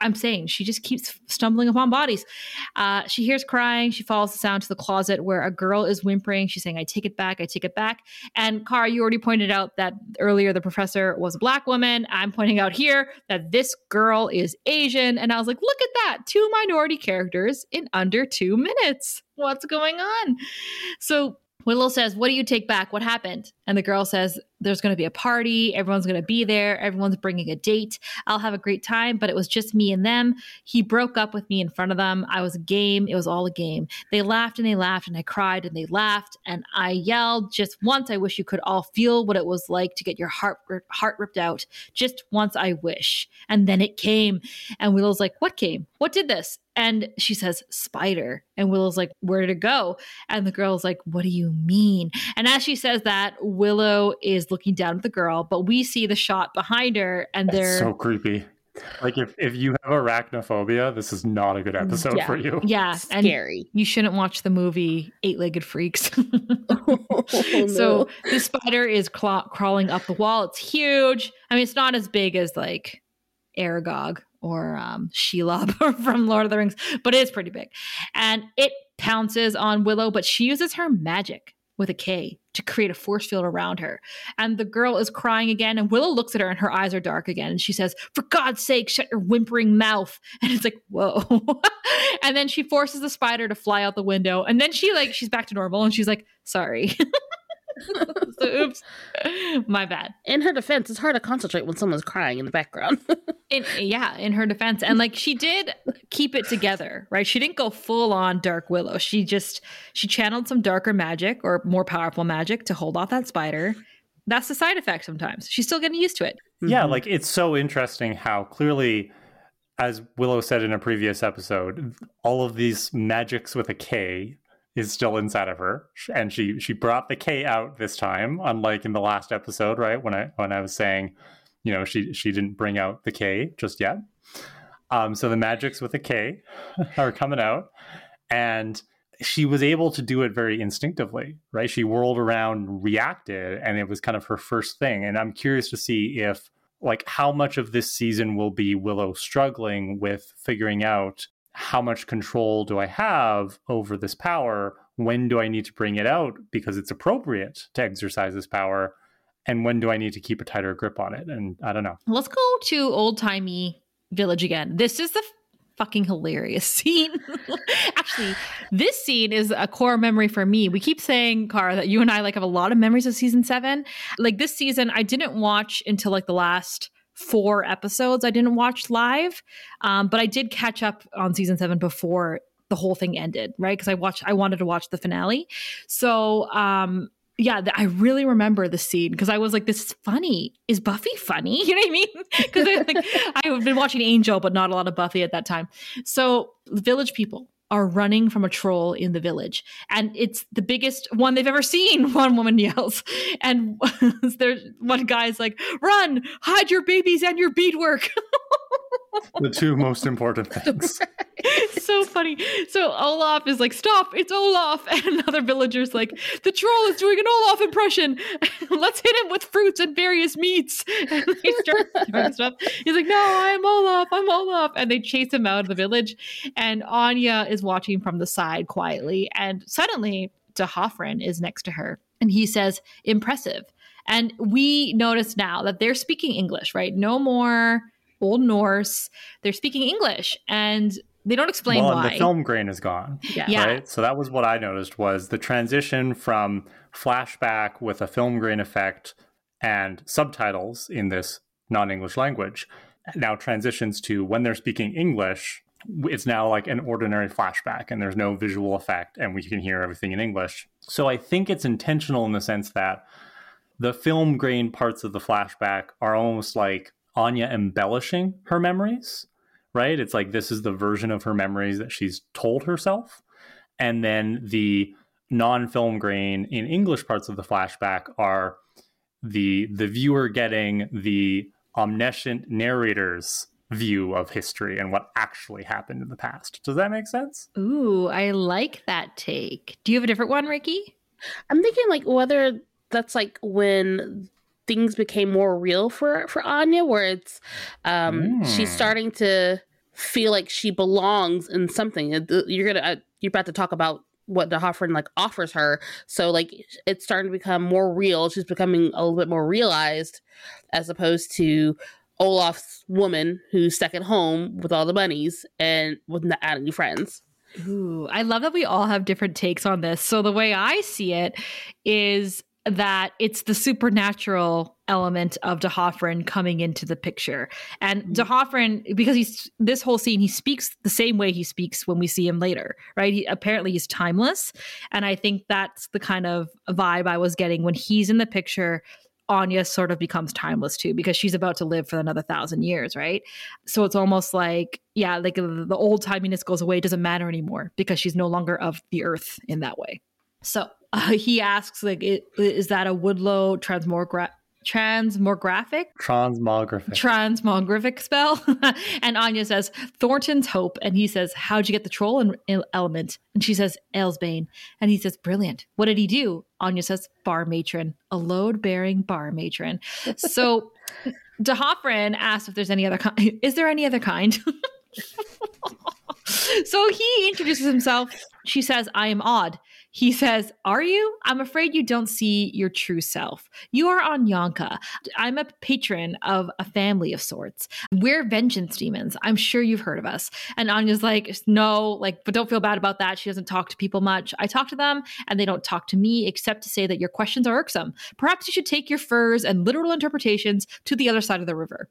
I'm saying she just keeps stumbling upon bodies. Uh, she hears crying. She follows the sound to the closet where a girl is whimpering. She's saying, I take it back. I take it back. And Car, you already pointed out that earlier the professor was a black woman. I'm pointing out here that this girl is Asian. And I was like, look at that. Two minority characters in under two minutes. What's going on? So Willow says, What do you take back? What happened? And the girl says, There's going to be a party. Everyone's going to be there. Everyone's bringing a date. I'll have a great time, but it was just me and them. He broke up with me in front of them. I was a game. It was all a game. They laughed and they laughed, and I cried and they laughed. And I yelled just once. I wish you could all feel what it was like to get your heart, heart ripped out. Just once, I wish. And then it came. And Willow's like, What came? What did this? And she says, Spider. And Willow's like, Where did it go? And the girl's like, What do you mean? And as she says that, Willow is looking down at the girl, but we see the shot behind her and That's they're so creepy. Like if, if you have arachnophobia, this is not a good episode yeah. for you. Yeah. Scary. And you shouldn't watch the movie Eight Legged Freaks. [laughs] oh, no. So the spider is claw- crawling up the wall. It's huge. I mean, it's not as big as like Aragog or um, Shelob [laughs] from Lord of the Rings, but it is pretty big. And it pounces on Willow, but she uses her magic with a K to create a force field around her. And the girl is crying again, and Willow looks at her and her eyes are dark again. And she says, For God's sake, shut your whimpering mouth. [laughs] And it's like, Whoa. [laughs] and then she forces the spider to fly out the window. And then she, like, she's back to normal and she's like, Sorry. [laughs] [laughs] so oops. My bad. In her defense it's hard to concentrate when someone's crying in the background. [laughs] In, yeah in her defense. And like she did keep it together right? She didn't go full on dark willow. She just she channeled some darker magic or more powerful magic to hold off that spider. That's the side effect sometimes. She's still getting used to it. Yeah mm-hmm. like it's so interesting how clearly as willow said in a previous episode all of these magics with a k is still inside of her and she she brought the k out this time unlike in the last episode right when i when i was saying you know she she didn't bring out the k just yet Um, so the magics with a K [laughs] are coming out, and she was able to do it very instinctively, right? She whirled around, reacted, and it was kind of her first thing. And I'm curious to see if, like, how much of this season will be Willow struggling with figuring out how much control do I have over this power? When do I need to bring it out because it's appropriate to exercise this power? And when do I need to keep a tighter grip on it? And I don't know. Let's go to old timey village again. This is the fucking hilarious [laughs] scene. Actually, this scene is a core memory for me. We keep saying, Kara, that you and I like have a lot of memories of season seven. Like this season, I didn't watch until like the last four episodes. I didn't watch live, um, but I did catch up on season seven before the whole thing ended, right? Because I watched, I wanted to watch the finale. So um, yeah, I really remember the scene because I was like, "This is funny. Is Buffy funny?" [laughs] You know what I mean? [laughs] Because I like I've been watching Angel, but not a lot of Buffy at that time. So village people are running from a troll in the village, and it's the biggest one they've ever seen. [laughs] One woman yells, and [laughs] there's one guy's like, "Run! Hide your babies and your beadwork." [laughs] the two most important [laughs] things. so funny. So Olaf is like, "Stop! It's Olaf!" [laughs] And another villager's like, "The troll is doing an Olaf impression. [laughs] Let's hit him with fruits and various meats." And they start stuff. He's like, "No, I'm Olaf. I'm Olaf." And they chase him out of the village. And Anya is watching from the side quietly. And suddenly, D'Hoffryn is next to her, and he says, "Impressive." And we notice now that they're speaking English, right? No more Old Norse. They're speaking English, and they don't explain well, why. the film grain is gone. Yeah. yeah. Right. So that was what I noticed was the transition from flashback with a film grain effect and subtitles in this non-English language now transitions to when they're speaking English. It's now like an ordinary flashback, and there's no visual effect, and we can hear everything in English. So I think it's intentional in the sense that the film grain parts of the flashback are almost like Anya embellishing her memories, right? It's like this is the version of her memories that she's told herself. And then the non-film grain in English parts of the flashback are the the viewer getting the omniscient narrator's view of history and what actually happened in the past. Does that make sense? Ooh, I like that take. Do you have a different one, Rickey? I'm thinking like whether that's like when things became more real for for Anya, where it's um, mm. she's starting to feel like she belongs in something. You're gonna uh, you're about to talk about what D'Hoffryn like offers her, so like it's starting to become more real. She's becoming a little bit more realized, as opposed to Olaf's woman who's stuck at home with all the bunnies and with not any friends. Ooh, I love that we all have different takes on this. So the way I see it is that it's the supernatural element of D'Hoffryn coming into the picture. And mm-hmm. D'Hoffryn, because he's this whole scene, he speaks the same way he speaks when we see him later, right? He, apparently he's timeless. And I think that's the kind of vibe I was getting when he's in the picture. Anya sort of becomes timeless too because she's about to live for another thousand years, right? So it's almost like, yeah, like the old timiness goes away, doesn't matter anymore because she's no longer of the earth in that way. So uh, he asks, like, is that a Woodlow transmograph? transmographic transmographic. Transmographic spell? [laughs] And anya says thornton's hope. And he says how'd you get the troll in, element? And she says elsbane and he says brilliant. What did he do? Anya says bar matron. A load bearing bar matron. [laughs] So D'Hoffryn asks if there's any other kind is there any other kind? [laughs] So he introduces himself. She says i am odd he says, Are you? I'm afraid you don't see your true self. You are Anyanka. I'm a patron of a family of sorts. We're vengeance demons. I'm sure you've heard of us. And Anya's like, No, like, but don't feel bad about that. She doesn't talk to people much. I talk to them and they don't talk to me except to say that your questions are irksome. Perhaps you should take your furs and literal interpretations to the other side of the river.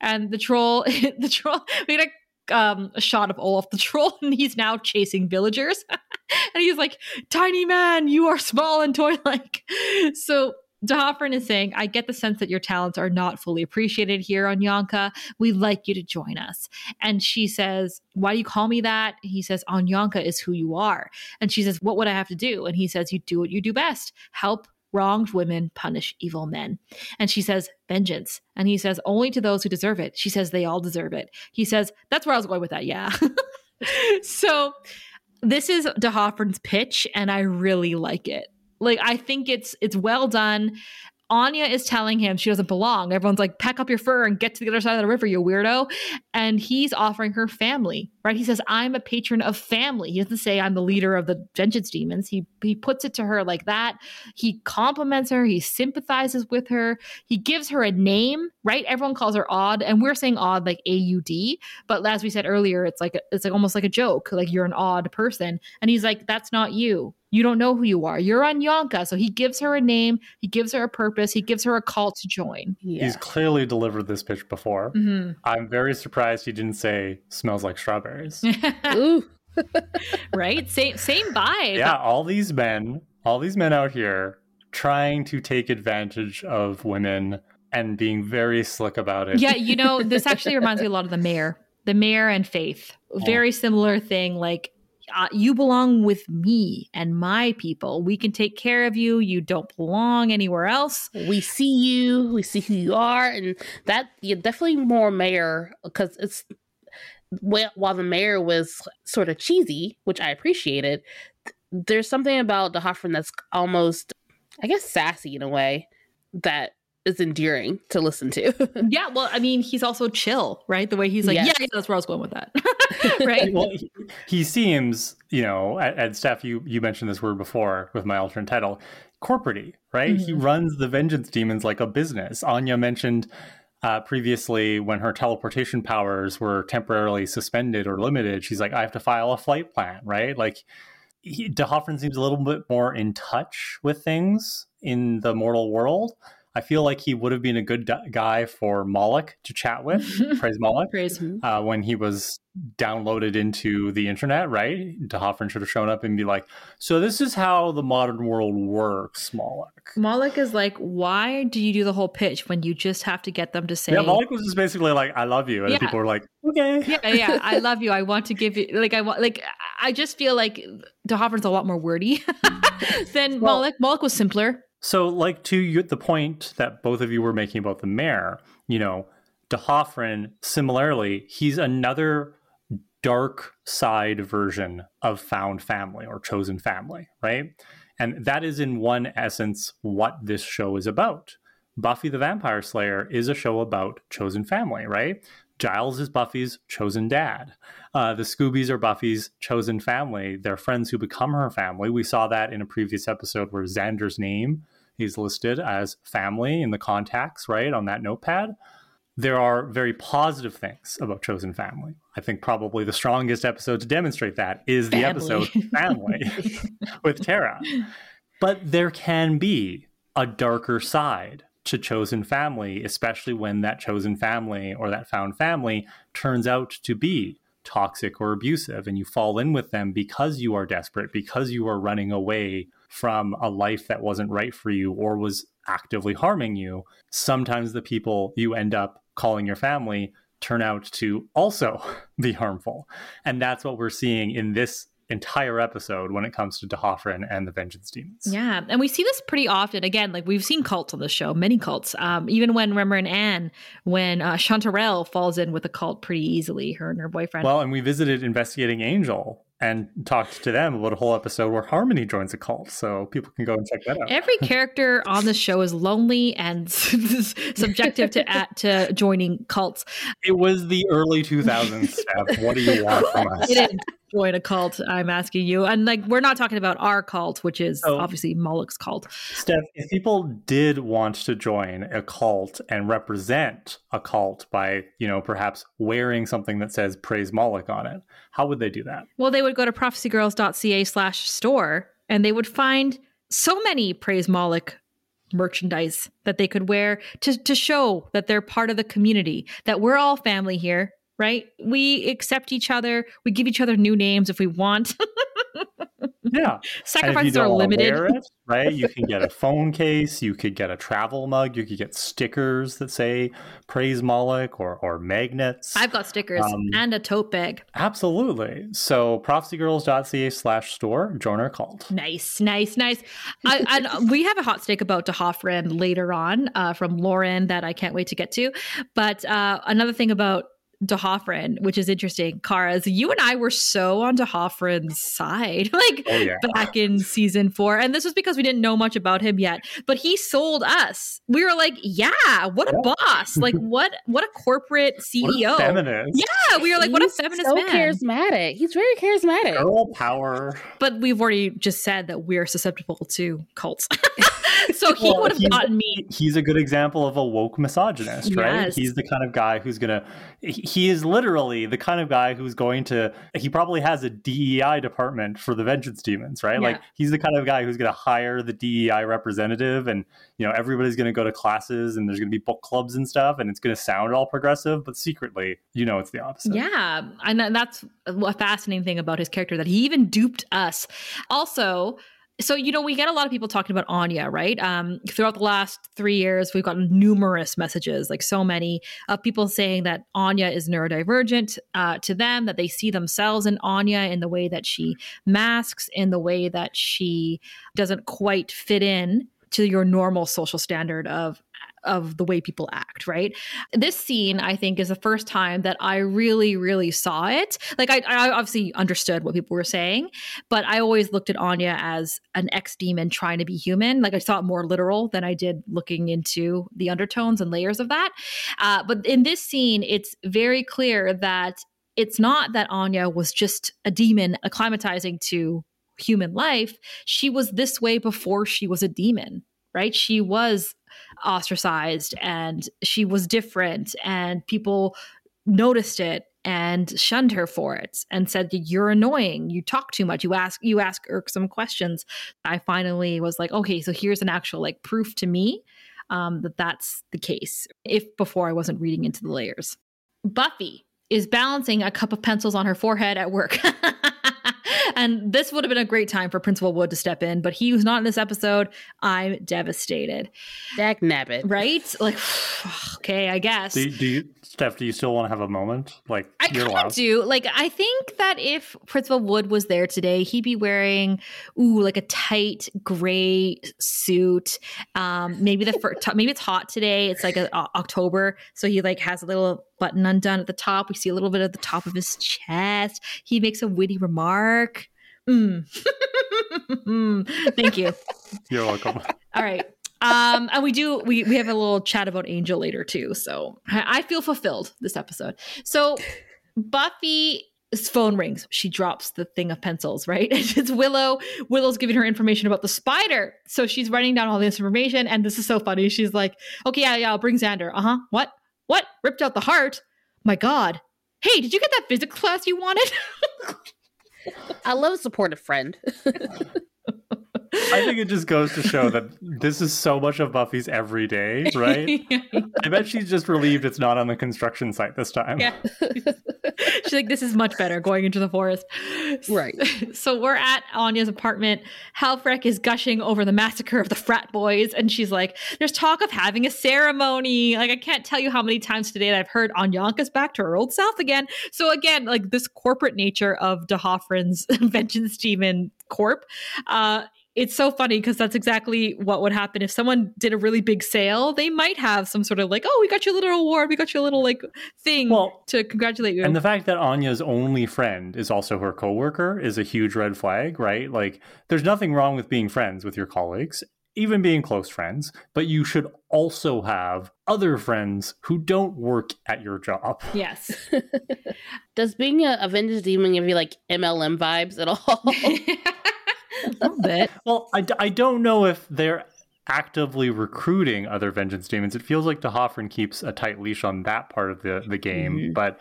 And the troll, [laughs] the troll, [laughs] we had a um, a shot of Olaf the [laughs] troll, and he's now chasing villagers. [laughs] and he's like, "Tiny man, you are small and toy-like." [laughs] So D'Hoffryn is saying, I get the sense that your talents are not fully appreciated here Anyanka. We'd like you to join us. And she says, Why do you call me that? He says, Anyanka is who you are. And she says, What would I have to do? And he says, You do what you do best help wronged women punish evil men. And she says, vengeance. And he says, only to those who deserve it. She says, they all deserve it. He says, that's where I was going with that. Yeah. [laughs] so this is D'Hoffryn's pitch, and I really like it. Like I think it's it's well done. Anya is telling him she doesn't belong. Everyone's like, pack up your fur and get to the other side of the river, you weirdo. And he's offering her family, right? He says, I'm a patron of family. He doesn't say I'm the leader of the vengeance demons. He he puts it to her like that. He compliments her, he sympathizes with her, he gives her a name, right? Everyone calls her odd, and we're saying odd like A-U-D, but as we said earlier, it's like it's like almost like a joke, like you're an odd person. And he's like, That's not you you don't know who you are. You're Anyanka. So he gives her a name, he gives her a purpose, he gives her a call to join. Yeah. He's clearly delivered this pitch before. Mm-hmm. I'm very surprised he didn't say smells like strawberries. [laughs] Ooh. [laughs] right? Same same vibe. Yeah, all these men, all these men out here trying to take advantage of women and being very slick about it. Yeah, you know, this actually [laughs] reminds me a lot of the mayor. The mayor and Faith. Very oh. similar thing like uh, you belong with me and my people. We can take care of you. You don't belong anywhere else. We see you. We see who you are, and that you're definitely more mayor because it's while the mayor was sort of cheesy, which I appreciated. There's something about D'Hoffryn that's almost, I guess, sassy in a way that is endearing to listen to. [laughs] yeah, well, I mean, he's also chill, right? The way he's like, yes. yeah, that's where I was going with that, [laughs] right? well, he, he, seems, you know, and Steph, you you mentioned this word before with my alternate title, corporatey, right? Mm-hmm. He runs the vengeance demons like a business. Anya mentioned uh, previously when her teleportation powers were temporarily suspended or limited. She's like, I have to file a flight plan, right? Like. He, D'Hoffryn seems a little bit more in touch with things in the mortal world I feel like he would have been a good guy for Moloch to chat with. [laughs] praise Moloch. Praise uh, when he was downloaded into the internet, right? D'Hoffryn should have shown up and be like, "So this is how the modern world works, Moloch." Moloch is like, "Why do you do the whole pitch when you just have to get them to say?" Yeah, Moloch was just basically like, "I love you," and yeah. people were like, "Okay." Yeah, yeah, I love you. I want to give you like I want like I just feel like D'Hoffryn's a lot more wordy [laughs] than well, Moloch. Moloch was simpler. So, like to the point that both of you were making about the mayor, you know, De D'Hoffryn, similarly, he's another dark side version of found family or chosen family, right? And that is, in one essence, what this show is about. Buffy the Vampire Slayer is a show about chosen family, right? Giles is Buffy's chosen dad. Uh, the Scoobies are Buffy's chosen family. They're friends who become her family. We saw that in a previous episode where Xander's name is listed as family in the contacts, right, on that notepad. There are very positive things about Chosen Family. I think probably the strongest episode to demonstrate that is the family. episode Family [laughs] with Tara. But there can be a darker side to chosen family, especially when that chosen family or that found family turns out to be toxic or abusive and you fall in with them because you are desperate, because you are running away from a life that wasn't right for you or was actively harming you. Sometimes the people you end up calling your family turn out to also [laughs] be harmful. And that's what we're seeing in this entire episode when it comes to D'Hoffryn and the Vengeance Demons. Yeah, and we see this pretty often. Again, like we've seen cults on the show, many cults. Um, even when remember and Anne, when uh, Chanterelle falls in with a cult pretty easily, her and her boyfriend. Well, and we visited Investigating Angel and talked to them about a whole episode where Harmony joins a cult. So people can go and check that out. Every [laughs] character on the show is lonely and [laughs] subjective to at, to joining cults. It was the early 2000s, Steph. What do you want from [laughs] us? Join a cult, I'm asking you. And like, we're not talking about our cult, which is oh, obviously Moloch's cult. Steph, if people did want to join a cult and represent a cult by, you know, perhaps wearing something that says praise Moloch on it, how would they do that? Well, they would go to prophecygirls.ca slash store and they would find so many praise Moloch merchandise that they could wear to, to show that they're part of the community, that we're all family here right? We accept each other. We give each other new names if we want. [laughs] Yeah. Sacrifices are limited. It, right? You can get a [laughs] phone case, you could get a travel mug, you could get stickers that say praise Moloch or, or magnets. I've got stickers um, and a tote bag. Absolutely. So prophecygirls.ca slash store, join our cult. Nice, nice, nice. I, and [laughs] we have a hot steak about D'Hoffryn later on uh, from Lauren that I can't wait to get to. But uh, another thing about D'Hoffryn, which is interesting. Kara's, you and I were so on D'Hoffryn's side, [laughs] like oh, yeah. back in season four. And this was because we didn't know much about him yet. But he sold us. We were like, yeah, what a yeah. boss. [laughs] Like what what a corporate CEO. What a yeah. We were like, He's what a feminist so man. charismatic. He's very charismatic. Girl power. But we've already just said that we're susceptible to cults. [laughs] [laughs] so he well, would have gotten me. He's a good example of a woke misogynist, right? Yes. He's the kind of guy who's gonna. He is literally the kind of guy who's going to. He probably has a DEI department for the vengeance demons, right? Yeah. Like he's the kind of guy who's gonna hire the DEI representative, and you know everybody's gonna go to classes, and there's gonna be book clubs and stuff, and it's gonna sound all progressive, but secretly, you know, it's the opposite. Yeah, and that's a fascinating thing about his character that he even duped us. Also so you know we get a lot of people talking about anya right? Um, throughout the last three years we've gotten numerous messages like so many of people saying that anya is neurodivergent uh, to them that they see themselves in anya in the way that she masks in the way that she doesn't quite fit in to your normal social standard of of the way people act, right? This scene, I think, is the first time that I really, really saw it. Like, I, I obviously understood what people were saying, but I always looked at Anya as an ex demon trying to be human. Like, I saw it more literal than I did looking into the undertones and layers of that. Uh, but in this scene, it's very clear that it's not that Anya was just a demon acclimatizing to human life. She was this way before she was a demon, right? She was ostracized and she was different and people noticed it and shunned her for it and said you're annoying. You talk too much. You ask you ask irksome questions. I finally was like okay so here's an actual like proof to me um, that that's the case if before i wasn't reading into the layers. Buffy is balancing a cup of pencils on her forehead at work [laughs] [laughs] and this would have been a great time for Principal Wood to step in, but he was not in this episode. I'm devastated. Dag nabbit. Right? [sighs] Like, [sighs] okay, I guess. Do, do you, Steph, do you still want to have a moment? Like, I kind of do. Like, I think that if Principal Wood was there today, he'd be wearing, ooh, like a tight gray suit. Um, maybe the first, maybe it's hot today. It's like a, a, October, so he like has a little button undone at the top. We see a little bit of the top of his chest. He makes a witty remark. [laughs] Mm. Thank you. You're welcome. All right. Um, and we do we we have a little chat about Angel later too. So I, I feel fulfilled this episode. So Buffy phone rings. She drops the thing of pencils, right? [laughs] it's Willow. Willow's giving her information about the spider. So she's writing down all this information. And this is so funny. She's like, okay, yeah, yeah, I'll bring Xander. Uh huh. What? What? Ripped out the heart? My God. Hey, did you get that physics class you wanted? [laughs] I love a supportive friend. [laughs] I think it just goes to show that this is so much of Buffy's every day, right? [laughs] I bet she's just relieved it's not on the construction site this time. Yeah. [laughs] she's like, this is much better going into the forest. Right. [laughs] So we're at Anya's apartment. Halfrek is gushing over the massacre of the frat boys. And she's like, there's talk of having a ceremony. Like, I can't tell you how many times today that I've heard Anyanka's back to her old self again. So again, like this corporate nature of D'Hoffryn's vengeance demon corp. Uh, it's so funny because that's exactly what would happen if someone did a really big sale. They might have some sort of like, oh, we got you a little award, we got you a little like thing well, to congratulate you. And the fact that Anya's only friend is also her coworker is a huge red flag, right? Like, there's nothing wrong with being friends with your colleagues, even being close friends, but you should also have other friends who don't work at your job. Yes. [laughs] Does being a, a vengeance demon give you like MLM vibes at all? [laughs] [laughs] a little bit. [laughs] Well, I, I don't know if they're actively recruiting other vengeance demons. It feels like D'Hoffryn keeps a tight leash on that part of the, the game, mm-hmm. but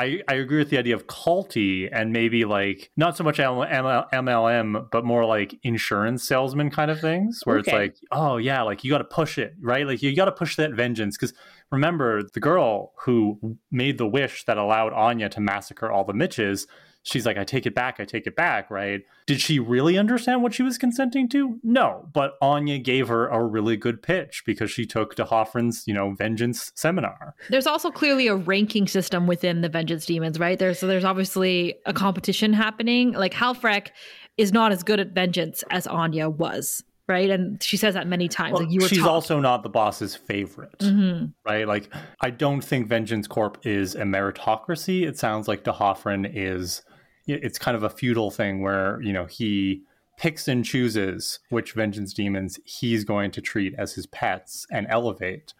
I, I agree with the idea of culty and maybe like not so much MLM, but more like insurance salesman kind of things where okay. it's like, oh yeah, like you got to push it, right? Like you got to push that vengeance because remember the girl who made the wish that allowed Anya to massacre all the Mitches she's like, I take it back, I take it back, right? Did she really understand what she was consenting to? No, but Anya gave her a really good pitch because she took D'Hoffryn's, you know, vengeance seminar. There's also clearly a ranking system within the vengeance demons, right? There's so there's obviously a competition happening. Like Halfrek is not as good at vengeance as Anya was right? And she says that many times. Well, like you were she's top. also not the boss's favorite, mm-hmm. right? Like I don't think Vengeance Corp is a meritocracy. It sounds like D'Hoffryn is. It's kind of a feudal thing where you know he picks and chooses which vengeance demons he's going to treat as his pets and elevate.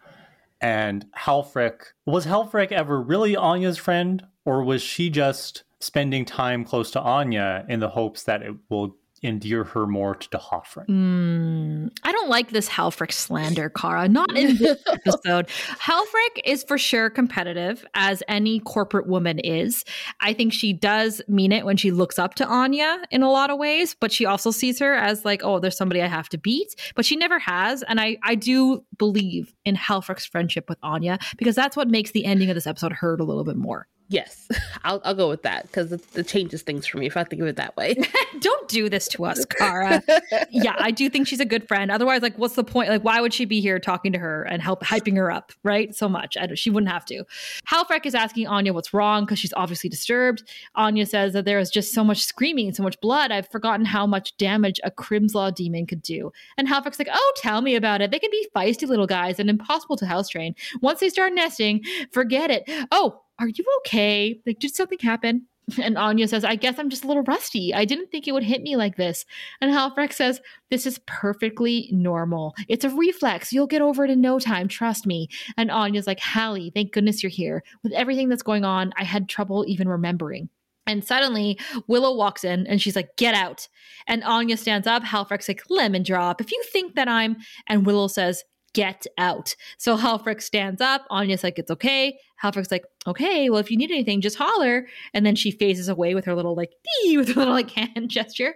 And Halfrek was Halfrek ever really Anya's friend, or was she just spending time close to Anya in the hopes that it will endear her more to D'Hoffryn. Mm, I don't like this Halfrek slander, Kara. Not in [laughs] this episode. Halfrek is for sure competitive, as any corporate woman is. I think she does mean it when she looks up to Anya in a lot of ways, but she also sees her as like, oh, there's somebody I have to beat. But she never has. And I, I do believe in Halfrek's friendship with Anya because that's what makes the ending of this episode hurt a little bit more. Yes, [laughs] I'll, I'll go with that because it, it, changes things for me if I think of it that way. [laughs] Don't do this to us, Kara. [laughs] yeah, I do think she's a good friend. Otherwise, like, what's the point? Like, why would she be here talking to her and help hyping her up, right? So much. she wouldn't have to. Halfrek is asking Anya what's wrong because she's obviously disturbed. Anya says that there is just so much screaming, so much blood. I've forgotten how much damage a Grimslaw demon could do. And Halfrek's like, oh, tell me about it. They can be feisty little guys and impossible to house train. Once they start nesting, forget it. Oh, are you okay? Like, did something happen? [laughs] And Anya says, I guess I'm just a little rusty. I didn't think it would hit me like this. And Halfrek says, This is perfectly normal. It's a reflex. You'll get over it in no time. Trust me. And Anya's like, Hallie, thank goodness you're here. With everything that's going on, I had trouble even remembering. And suddenly Willow walks in and she's like, Get out. And Anya stands up. Halfrek's like, Lemon drop. If you think that I'm. And Willow says, Get out. So Halfrek stands up. Anya's like, It's okay. Halfrek's like, okay, well, if you need anything, just holler. And then she phases away with her little like [laughs] with her little like [laughs] hand gesture.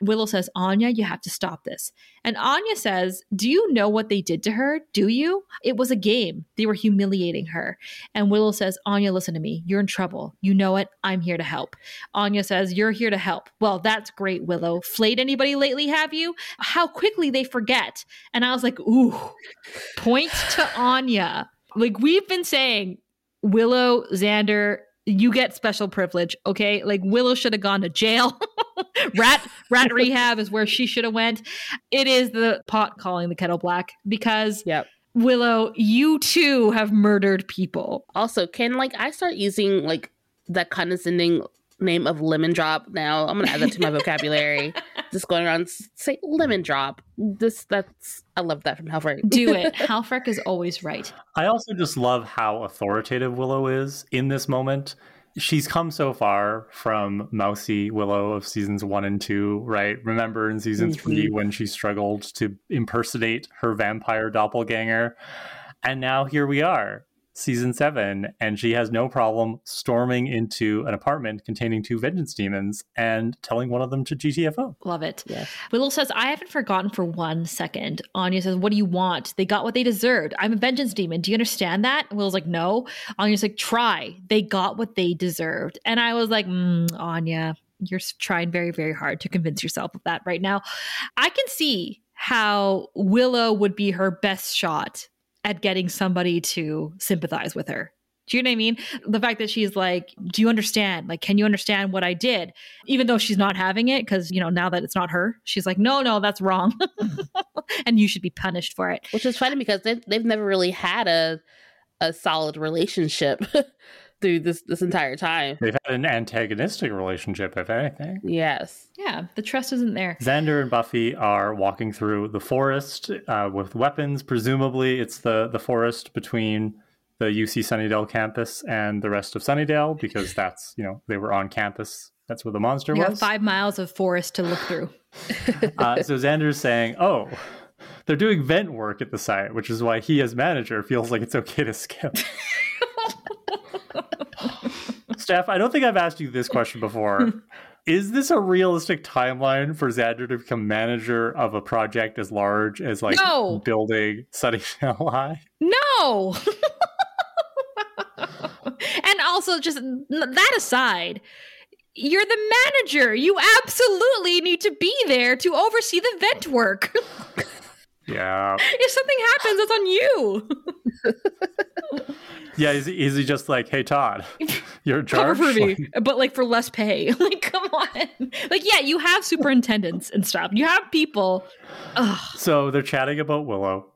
Willow says, Anya, you have to stop this. And Anya says, Do you know what they did to her? Do you? It was a game. They were humiliating her. And Willow says, Anya, listen to me. You're in trouble. You know it. I'm here to help. Anya says, You're here to help. Well, that's great, Willow. Flayed anybody lately, have you? How quickly they forget. And I was like, Ooh, point to Anya. Like we've been saying, Willow, Xander, you get special privilege, okay? Like Willow should have gone to jail. [laughs] rat rat [laughs] rehab is where she should have went. It is the pot calling the kettle black because yep. Willow, you too have murdered people. Also, can like I start using like that condescending name of lemon drop now. I'm gonna add that to my vocabulary. [laughs] Just going around say lemon drop. This that's I love that from Halfrek. [laughs] Do it. [laughs] Halfrek is always right. I also just love how authoritative Willow is in this moment. She's come so far from Mousy Willow of seasons one and two, right? Remember in season mm-hmm. three when she struggled to impersonate her vampire doppelganger? And now here we are season seven, and she has no problem storming into an apartment containing two vengeance demons and telling one of them to GTFO. Love it. Yes. Willow says, I haven't forgotten for one second. Anya says, What do you want? They got what they deserved. I'm a vengeance demon. Do you understand that? And Willow's like, No. Anya's like, Try. They got what they deserved. And I was like, mm, Anya, you're trying very, very hard to convince yourself of that right now. I can see how Willow would be her best shot at getting somebody to sympathize with her. Do you know what I mean? The fact that she's like, Do you understand? Like, can you understand what I did? Even though she's not having it, because, you know, now that it's not her, she's like, No, no, that's wrong. [laughs] and you should be punished for it. Which is funny because they've, they've never really had a, a solid relationship. [laughs] through this this entire time. They've had an antagonistic relationship, if anything. Yes. Yeah, the trust isn't there. Xander and Buffy are walking through the forest uh, with weapons. Presumably, it's the the forest between the UC Sunnydale campus and the rest of Sunnydale because that's you know they were on campus. That's where the monster you was. five miles of forest to look through. [laughs] uh, so Xander's saying, "Oh." They're doing vent work at the site, which is why he, as manager, feels like it's okay to skip. [laughs] Steph, I don't think I've asked you this question before. [laughs] Is this a realistic timeline for Xander to become manager of a project as large as like no. building Sunnydale High? No. [laughs] and also, just that aside, you're the manager. You absolutely need to be there to oversee the vent work. [laughs] Yeah. if something happens, it's on you. Yeah, is, is he just like, hey, Todd, [laughs] you're in charge? Cover for me, but like for less pay. [laughs] like, come on. Like, yeah, you have superintendents and stuff. You have people. Ugh. So they're chatting about Willow.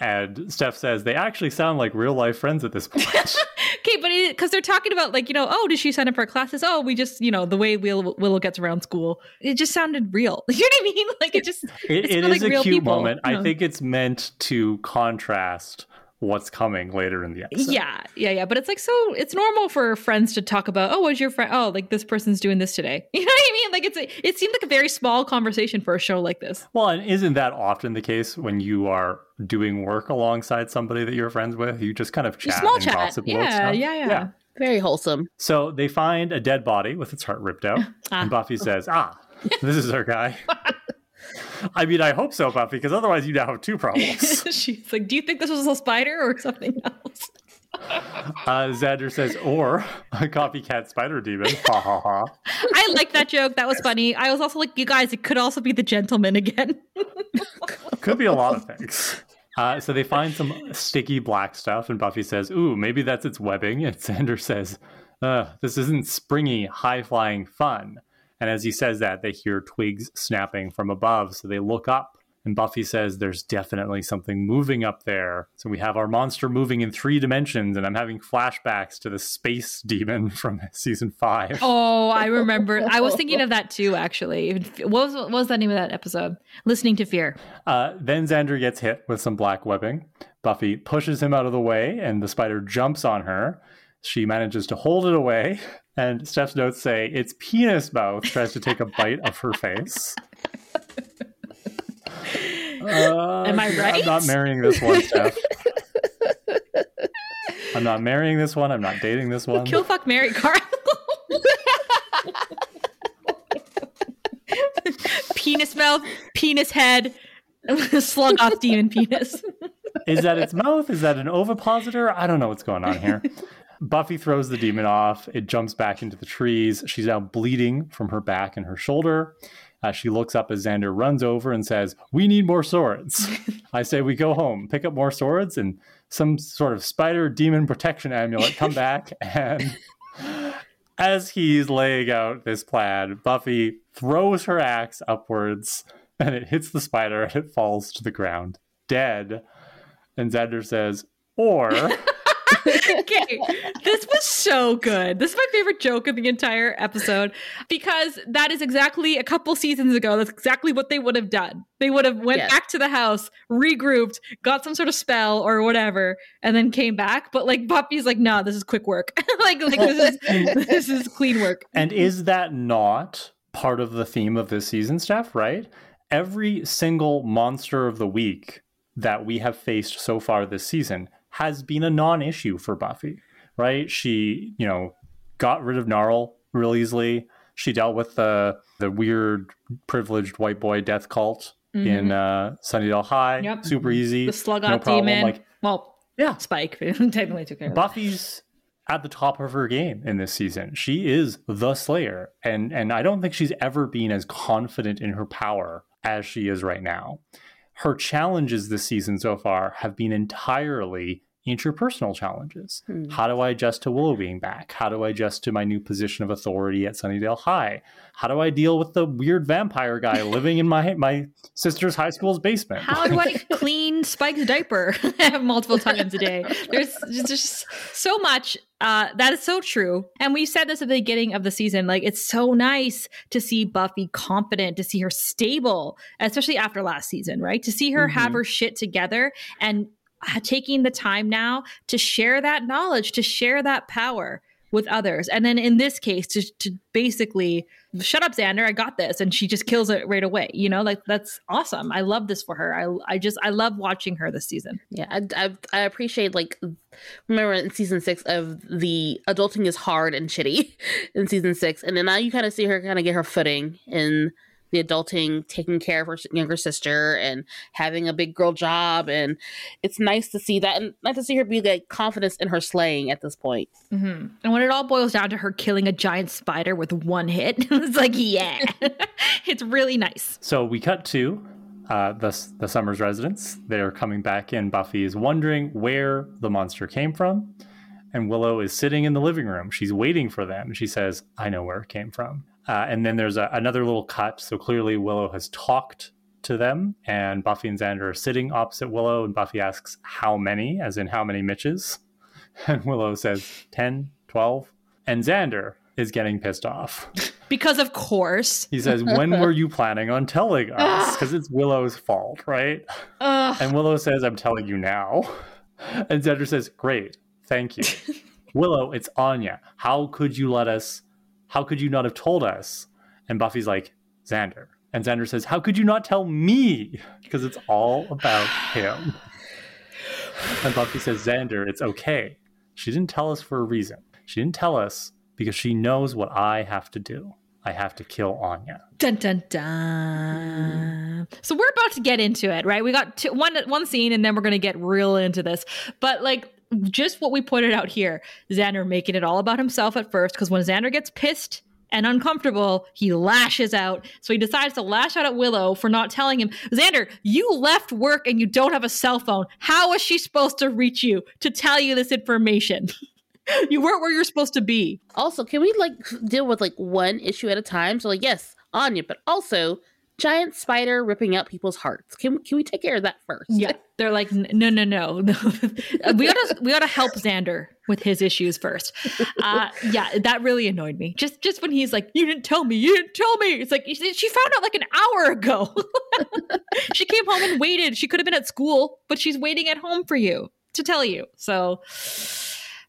And Steph says they actually sound like real life friends at this point. [laughs] okay, but because they're talking about like you know, oh, did she sign up for classes? Oh, we just you know the way Willow, Willow gets around school. It just sounded real. You know what I mean? Like it just it, it, is like a cute people. moment. I think it's meant to contrast what's coming later in the episode. Yeah, yeah, yeah. But it's like so it's normal for friends to talk about, oh, what's your friend? Oh, like this person's doing this today. [laughs] You know what I mean? Like it's a, it seemed like a very small conversation for a show like this. Well, and isn't that often the case when you are doing work alongside somebody that you're friends with? You just kind of chat small and chat. gossip yeah. Yeah, yeah, yeah. Very wholesome. So they find a dead body with its heart ripped out, ah. [laughs] and Buffy says, "Ah, this is our guy." [laughs] I mean, I hope so, Buffy, because otherwise you now have two problems. [laughs] She's like, "Do you think this was a spider or something else?" [laughs] Uh, Xander says, or a copycat spider demon. Ha ha ha. I like that joke. That was funny. I was also like, you guys, it could also be the gentleman again. [laughs] could be a lot of things. Uh, so they find some sticky black stuff, and Buffy says, Ooh, maybe that's its webbing. And Xander says, This isn't springy, high flying fun. And as he says that, they hear twigs snapping from above. So they look up, and Buffy says there's definitely something moving up there. So we have our monster moving in three dimensions, and I'm having flashbacks to the space [laughs] demon from season five. Oh, I remember. I was thinking of [laughs] that too, actually. What was, what was the name of that episode? Listening to Fear. Uh, then Xander gets hit with some black webbing. Buffy pushes him out of the way, and the spider jumps on her. She manages to hold it away, and Steph's notes say its penis mouth tries to take a bite of her face. Uh, Am I right? I'm not marrying this one, [laughs] Steph. I'm not marrying this one. I'm not dating this one. Kill, fuck, marry, Carl. penis mouth, penis head, [laughs] slug off demon penis. Is that its mouth? Is that an ovipositor? I don't know what's going on here. [laughs] Buffy throws the demon off. It jumps back into the trees. She's now bleeding from her back and her shoulder. Uh, she looks up as Xander runs over and says, We need more swords. [laughs] I say, We go home, pick up more swords, and some sort of spider demon protection amulet come [laughs] back. And as he's laying out this plan, Buffy throws her axe upwards and it hits the spider and it falls to the ground, dead. And Xander says, Or. [laughs] [laughs] okay, this was so good. This is my favorite joke of the entire episode because that is exactly a couple seasons ago. That's exactly what they would have done. They would have went back to the house, regrouped, got some sort of spell or whatever, and then came back. But like Buffy's like, no, this is quick work. [laughs] like, like this is [laughs] this is clean work. And is that not part of the theme of this season, Steph? Right? Every single monster of the week that we have faced so far this season has been a non-issue for Buffy, right? She, you know, got rid of Gnarl real easily. She dealt with the the weird privileged white boy death cult mm-hmm. in uh, Sunnydale High. Yep. Super easy. The slug no demon. Like, well, yeah, Spike [laughs] technically took care. Buffy's at the top of her game in this season. She is the Slayer, and and I don't think she's ever been as confident in her power as she is right now. Her challenges this season so far have been entirely interpersonal challenges. Hmm. How do I adjust to Willow being back? How do I adjust to my new position of authority at Sunnydale High? How do I deal with the weird vampire guy [laughs] living in my my sister's high school's basement? How do I [laughs] clean Spike's diaper [laughs] multiple times a day? There's just so much. Uh, that is so true. And we said this at the beginning of the season. Like, it's so nice to see Buffy confident, to see her stable, especially after last season, right? To see her mm-hmm. have her shit together and Uh, taking the time now to share that knowledge, to share that power with others. And then in this case, to, to basically shut up, Xander, I got this. And she just kills it right away. You know, like that's awesome. I love this for her. I, I just, I love watching her this season. Yeah. I, I, I appreciate like, remember in season six of the adulting is hard and shitty [laughs] in season six. And then now you kind of see her kind of get her footing in the adulting, taking care of her younger sister, and having a big girl job. And it's nice to see that, and nice to see her be like confidence in her slaying at this point. Mm-hmm. And when it all boils down to her killing a giant spider with one hit, [laughs] it's like, yeah, [laughs] it's really nice. So we cut to uh, the, the Summers residence. They're coming back in. Buffy is wondering where the monster came from. And Willow is sitting in the living room. She's waiting for them. She says, I know where it came from. Uh, and then there's a, another little cut. So clearly, Willow has talked to them, and Buffy and Xander are sitting opposite Willow. And Buffy asks, How many? As in, how many Mitches? [laughs] And Willow says, 10, 12. And Xander is getting pissed off. Because, of course. He says, When were you planning on telling us? [laughs] Because it's Willow's fault, right? Ugh. And Willow says, I'm telling you now. And Xander says, Great, thank you. [laughs] Willow, it's Anya. How could you let us? How could you not have told us? And Buffy's like, Xander. And Xander says, How could you not tell me? [laughs] Because it's all about him. And Buffy says, Xander, it's okay. She didn't tell us for a reason. She didn't tell us because she knows what I have to do. I have to kill Anya. Dun dun dun. So we're about to get into it, right? We got two, one one scene, and then we're going to get real into this. But like, just what we pointed out here, Xander making it all about himself at first, because when Xander gets pissed and uncomfortable, he lashes out. So he decides to lash out at Willow for not telling him, Xander, you left work and you don't have a cell phone. How is she supposed to reach you to tell you this information? [laughs] you weren't where you're supposed to be. Also, can we like deal with like one issue at a time? So like, yes, Anya, but also giant spider ripping out people's hearts. Can can we take care of that first? Yeah, [laughs] they're like, no, no, no. [laughs] we gotta we gotta help Xander with his issues first. Uh, yeah, that really annoyed me. Just just when he's like, you didn't tell me, you didn't tell me. It's like she found out like an hour ago. [laughs] she came home and waited. She could have been at school, but she's waiting at home for you to tell you. So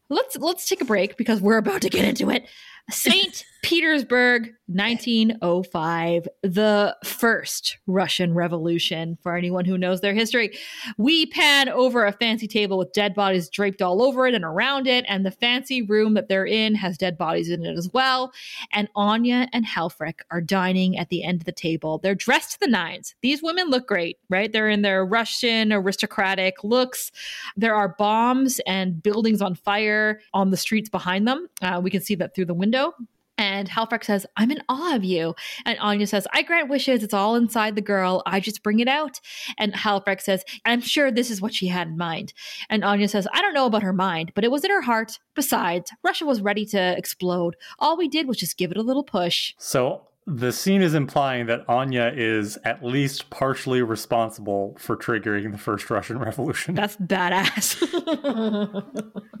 let's let's take a break because we're about to get into it. St. Petersburg, 1905, the first Russian Revolution. For anyone who knows their history, we pan over a fancy table with dead bodies draped all over it and around it, and the fancy room that they're in has dead bodies in it as well. And Anya and Halfrek are dining at the end of the table. They're dressed to the nines. These women look great, right? They're in their Russian aristocratic looks. There are bombs and buildings on fire on the streets behind them. Uh, we can see that through the window. And Halfrek says, I'm in awe of you. And Anya says, I grant wishes. It's all inside the girl. I just bring it out. And Halfrek says, I'm sure this is what she had in mind. And Anya says, I don't know about her mind, but it was in her heart. Besides, Russia was ready to explode. All we did was just give it a little push. So the scene is implying that Anya is at least partially responsible for triggering the first Russian Revolution. That's badass.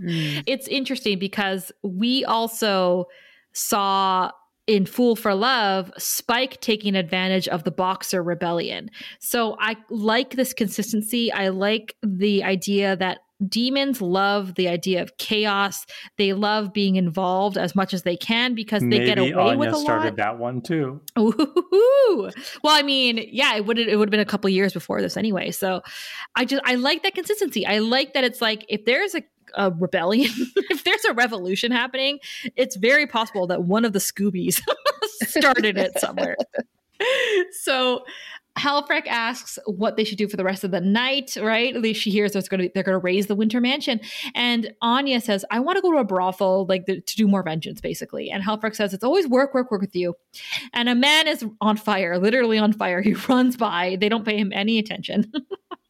[laughs] it's interesting because we also saw in Fool for Love, Spike taking advantage of the Boxer Rebellion. So I like this consistency. I like the idea that demons love the idea of chaos. They love being involved as much as they can because they Maybe get away Anya with a started lot. that one too. Ooh. Well, I mean, yeah, it would it would have been a couple years before this anyway. So I just I like that consistency. I like that it's like if there's a a rebellion, [laughs] if there's a revolution happening, it's very possible that one of the Scoobies [laughs] started it somewhere. [laughs] so Halfrek asks what they should do for the rest of the night, right? At least she hears there's going to they're going to raise the Winter Mansion, and Anya says, "I want to go to a brothel, like the, to do more vengeance, basically." And Halfrek says, "It's always work, work, work with you." And a man is on fire, literally on fire. He [laughs] runs by. They don't pay him any attention. [laughs]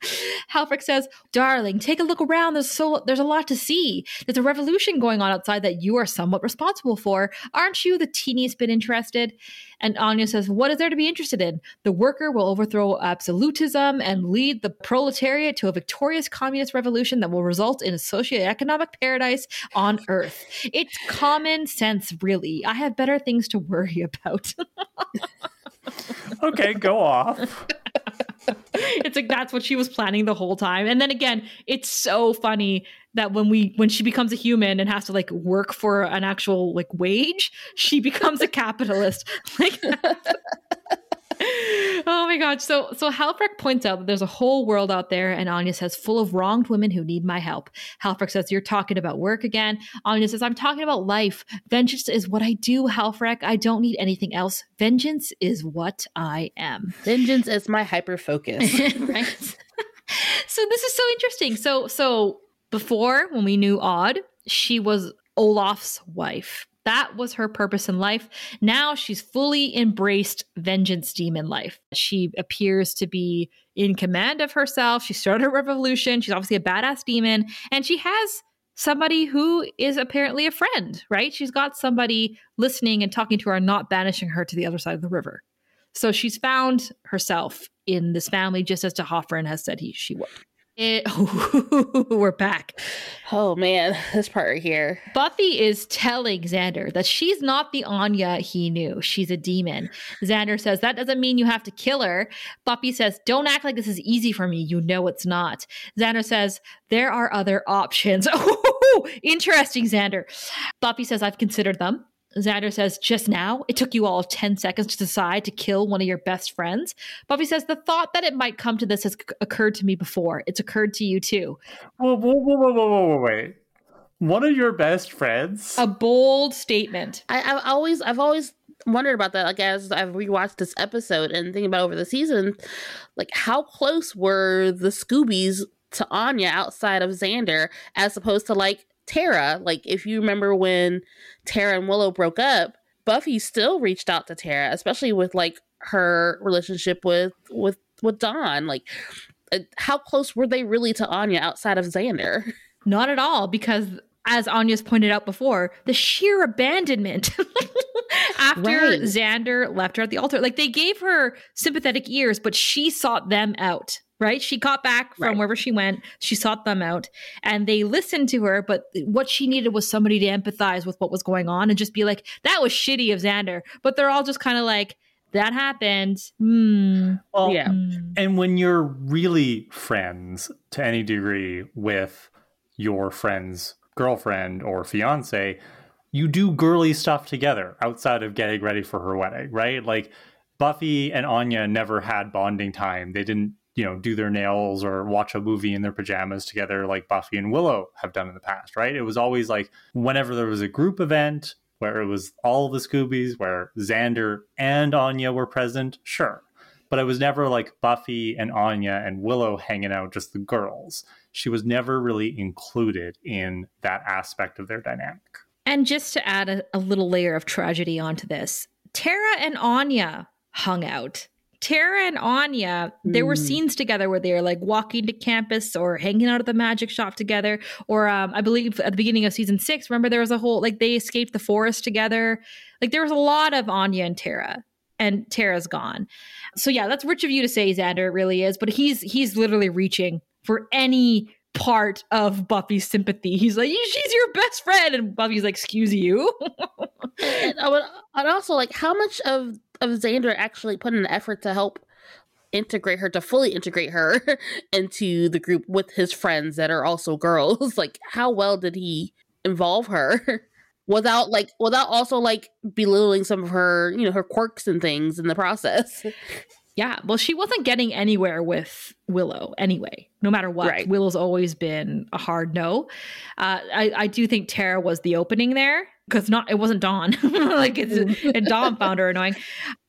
Halfrek says, "Darling, take a look around. There's so there's a lot to see. There's a revolution going on outside that you are somewhat responsible for. Aren't you the teeniest bit interested?" And Anya says, "What is there to be interested in? The worker will overthrow absolutism and lead the proletariat to a victorious communist revolution that will result in a socioeconomic paradise on earth. It's common sense, really. I have better things to worry about." [laughs] [laughs] okay, go off. it's like that's what she was planning the whole time. And then again, it's so funny that when we when she becomes a human and has to like work for an actual like wage, she [laughs] becomes a capitalist. Like [laughs] Oh my god. So so Halfrek points out that there's a whole world out there, and Anya says, full of wronged women who need my help. Halfrek says, You're talking about work again. Anya says, I'm talking about life. Vengeance is what I do, Halfrek. I don't need anything else. Vengeance is what I am. Vengeance is my hyper focus. [laughs] right. so this is so interesting. So so before when we knew Aud, she was Olaf's wife. That was her purpose in life. Now she's fully embraced vengeance demon life. She appears to be in command of herself. She started a revolution. She's obviously a badass demon. And she has somebody who is apparently a friend, right? She's got somebody listening and talking to her and not banishing her to the other side of the river. So she's found herself in this family just as D'Hoffryn has said he she would. It, [laughs] we're back. Oh man, this part right here. Buffy is telling Xander that she's not the Anya he knew. She's a demon. Xander says that doesn't mean you have to kill her. Buffy says, "Don't act like this is easy for me. You know it's not." Xander says, "There are other options." [laughs] Oh, interesting, Xander. Buffy says, "I've considered them." Xander says, just now, it took you all 10 seconds to decide to kill one of your best friends. Buffy says, the thought that it might come to this has c- occurred to me before. It's occurred to you too. Whoa, whoa, whoa, whoa, whoa, whoa, wait. One of your best friends? A bold statement. I, I've always, I've always wondered about that. Like as I've rewatched this episode and thinking about over the season, like how close were the Scoobies to Anya outside of Xander, as opposed to like Tara. Like if you remember when Tara and Willow broke up, Buffy still reached out to Tara, especially with like her relationship with with with Dawn. Like uh, how close were they really to Anya outside of Xander? [laughs] Not at all, because as Anya's pointed out before, the sheer abandonment [laughs] after right. Xander left her at the altar. Like they gave her sympathetic ears, but she sought them out right? She got back from right. wherever she went. She sought them out and they listened to her, but what she needed was somebody to empathize with what was going on and just be like, that was shitty of Xander. But they're all just kind of like, that happened. Hmm. Well, yeah. And when you're really friends to any degree with your friend's girlfriend or fiance, you do girly stuff together outside of getting ready for her wedding, right? Like Buffy and Anya never had bonding time. They didn't you know do their nails or watch a movie in their pajamas together like buffy and willow have done in the past right? It was always like whenever there was a group event where it was all the scoobies where xander and anya were present sure. But it was never like buffy and anya and willow hanging out just the girls. She was never really included in that aspect of their dynamic. And just to add a, a little layer of tragedy onto this tara and anya hung out Tara and Anya, there were hmm. scenes together where they were like walking to campus or hanging out at the magic shop together. Or um, I believe at the beginning of season six, remember there was a whole like they escaped the forest together. Like there was a lot of Anya and Tara, and Tara's gone. So yeah, that's rich of you to say, Xander. It really is, but he's he's literally reaching for any part of Buffy's sympathy. He's like, she's your best friend, and Buffy's like, excuse you. [laughs] and, and also, like, how much of of Xander actually put an effort to help integrate her to fully integrate her [laughs] into the group with his friends that are also girls. [laughs] Like how well did he involve her? [laughs] Without like without also like belittling some of her you know her quirks and things in the process yeah well she wasn't getting anywhere with willow anyway no matter what right. willow's always been a hard no uh, I, I do think tara was the opening there because not it wasn't Dawn. [laughs] like it's and Dawn found her annoying.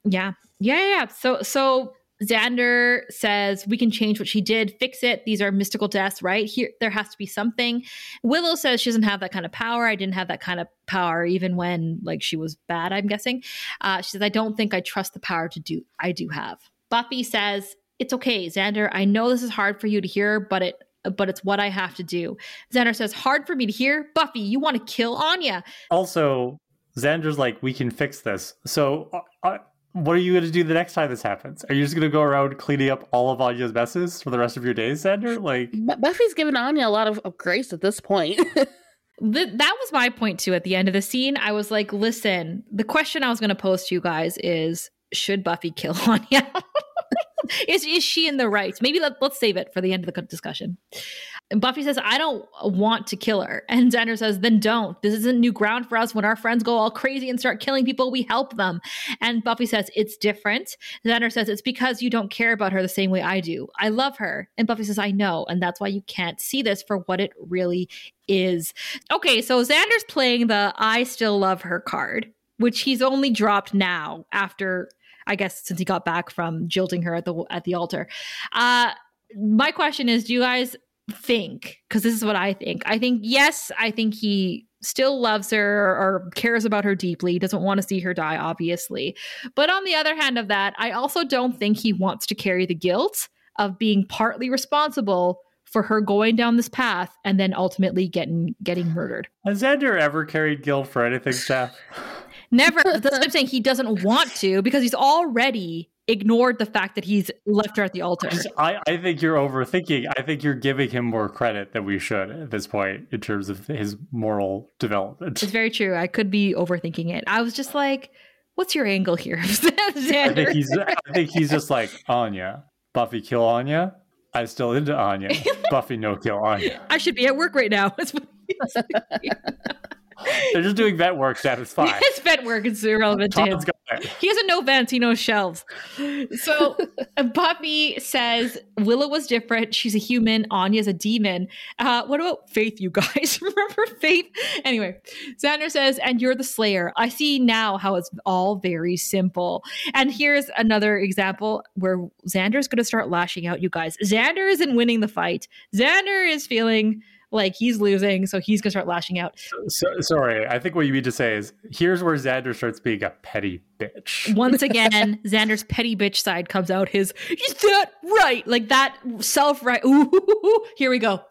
Yeah. Yeah, yeah, yeah. So so Xander says we can change what she did, fix it. These are mystical deaths, right? Here there has to be something. Willow says she doesn't have that kind of power. I didn't have that kind of power even when like she was bad, I'm guessing. Uh, she says, I don't think I trust the power to do I do have. Buffy says, It's okay, Xander. I know this is hard for you to hear, but it but it's what I have to do. Xander says, hard for me to hear. Buffy, you want to kill Anya. Also, Xander's like, we can fix this. So, uh, uh what are you going to do the next time this happens? Are you just going to go around cleaning up all of Anya's messes for the rest of your days, Xander? Like, Buffy's given Anya a lot of, of grace at this point. [laughs] the, that was my point too. At the end of the scene, I was like, listen, the question I was going to pose to you guys is, should Buffy kill [laughs] Anya? is is she in the right? Maybe let, let's save it for the end of the discussion. And Buffy says, I don't want to kill her. And Xander says, then don't. This isn't new ground for us. When our friends go all crazy and start killing people, we help them. And Buffy says, it's different. Xander says, it's because you don't care about her the same way I do. I love her. And Buffy says, I know. And that's why you can't see this for what it really is. Okay, so Xander's playing the I still love her card, which he's only dropped now after, I guess, since he got back from jilting her at the at the altar. Uh, my question is, do you guys think because this is what I think. I think yes, I think he still loves her or cares about her deeply, he doesn't want to see her die obviously. But on the other hand of that, I also don't think he wants to carry the guilt of being partly responsible for her going down this path and then ultimately getting getting murdered. Has Xander ever carried guilt for anything, Steph? [laughs] Never. [laughs] That's what I'm saying. He doesn't want to because he's already ignored the fact that he's left her at the altar. I, I think you're overthinking. I think you're giving him more credit than we should at this point in terms of his moral development. It's very true. I could be overthinking it. I was just like, what's your angle here? [laughs] I think he's I think he's just like Anya. Buffy kill Anya. I'm still into Anya. [laughs] Buffy no kill Anya. I should be at work right now. [laughs] They're just doing vent work, Steph. It's fine. [laughs] His vent work is irrelevant to him. He doesn't know vents, he knows shelves. So [laughs] Buffy says Willow was different. She's a human. Anya's a demon. Uh, what about Faith, you guys? Remember Faith? Anyway, Xander says, and you're the slayer. I see now how it's all very simple. And here's another example where Xander's going to start lashing out, you guys. Xander isn't winning the fight. Xander is feeling like he's losing, so he's gonna start lashing out. So, sorry, I think what you mean to say is here's where Xander starts being a petty bitch. Once [laughs] again, Xander's petty bitch side comes out. His is that right? Like that self right. [laughs] Ooh, here we go.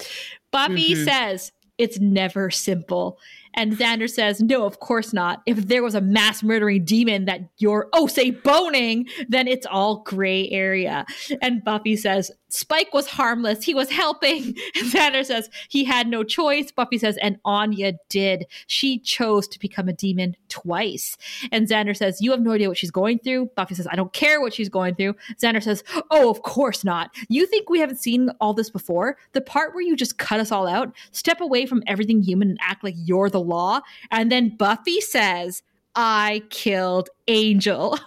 Buffy mm-hmm. says it's never simple. And Xander says, No, of course not. If there was a mass murdering demon that you're, oh, say, boning, then it's all gray area. And Buffy says, Spike was harmless. He was helping. [laughs] And Xander says, He had no choice. Buffy says, And Anya did. She chose to become a demon twice. And Xander says, You have no idea what she's going through. Buffy says, I don't care what she's going through. Xander says, Oh, of course not. You think we haven't seen all this before? The part where you just cut us all out, step away from everything human and act like you're the law. And then Buffy says, I killed Angel.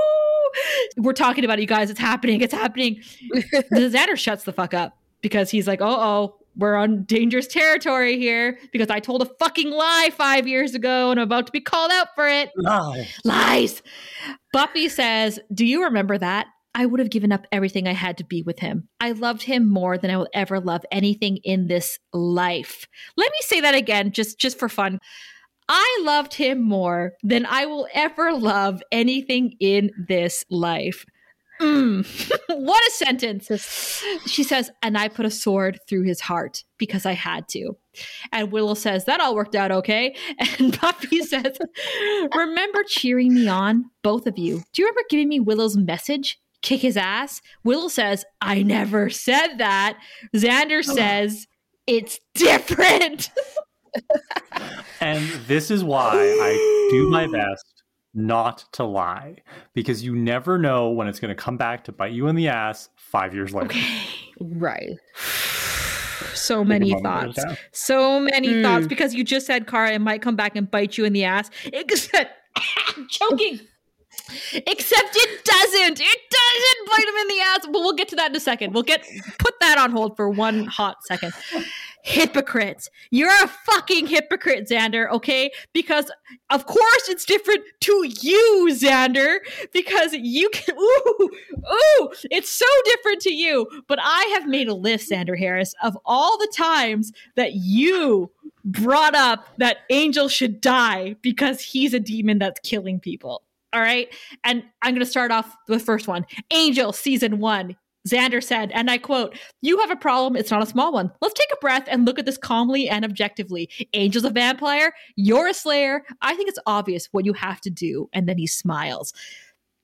[laughs] We're talking about it, you guys. It's happening. It's happening. the [laughs] Xander shuts the fuck up because he's like, oh, oh, we're on dangerous territory here because I told a fucking lie five years ago and I'm about to be called out for it. Lies. Lies. Buffy says, Do you remember that? I would have given up everything I had to be with him. I loved him more than I will ever love anything in this life. Let me say that again, just, just for fun. I loved him more than I will ever love anything in this life. Mm. [laughs] what a sentence. She says, and I put a sword through his heart because I had to. And Willow says, that all worked out okay. [laughs] And Buffy [laughs] says, remember cheering me on, both of you. Do you remember giving me Willow's message? Kick his ass. Will says, I never said that. Xander says, it's different. [laughs] and this is why I do my [gasps] best not to lie because you never know when it's going to come back to bite you in the ass five years later. Okay. Right. [sighs] so many thoughts. So many mm. thoughts because you just said, Kara, it might come back and bite you in the ass. It, [laughs] choking. [laughs] Except it doesn't. It doesn't bite him in the ass. But we'll get to that in a second. We'll get put that on hold for one hot second. Hypocrite. You're a fucking hypocrite, Xander, okay? Because of course it's different to you, Xander, because you can [laughs] ooh, ooh, it's so different to you. But I have made a list, Xander Harris, of all the times that you brought up that Angel should die because he's a demon that's killing people. All right. And I'm going to start off with the first one Angel, season one. Xander said, and I quote, You have a problem. It's not a small one. Let's take a breath and look at this calmly and objectively. Angel's a vampire. You're a slayer. I think it's obvious what you have to do. And then he smiles.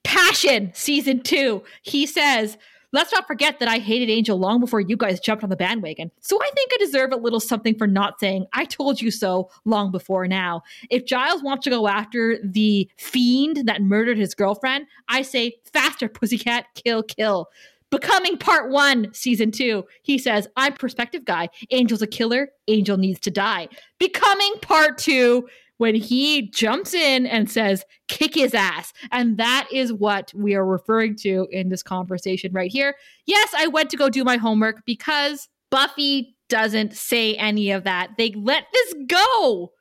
Passion, season two. He says, Let's not forget that I hated Angel long before you guys jumped on the bandwagon. So I think I deserve a little something for not saying, I told you so long before now. If Giles wants to go after the fiend that murdered his girlfriend, I say, faster, pussycat, kill, kill. Becoming part one, season two, he says, I'm perspective guy. Angel's a killer. Angel needs to die. Becoming part two, when he jumps in and says, kick his ass. And that is what we are referring to in this conversation right here. Yes, I went to go do my homework because Buffy doesn't say any of that. They let this go.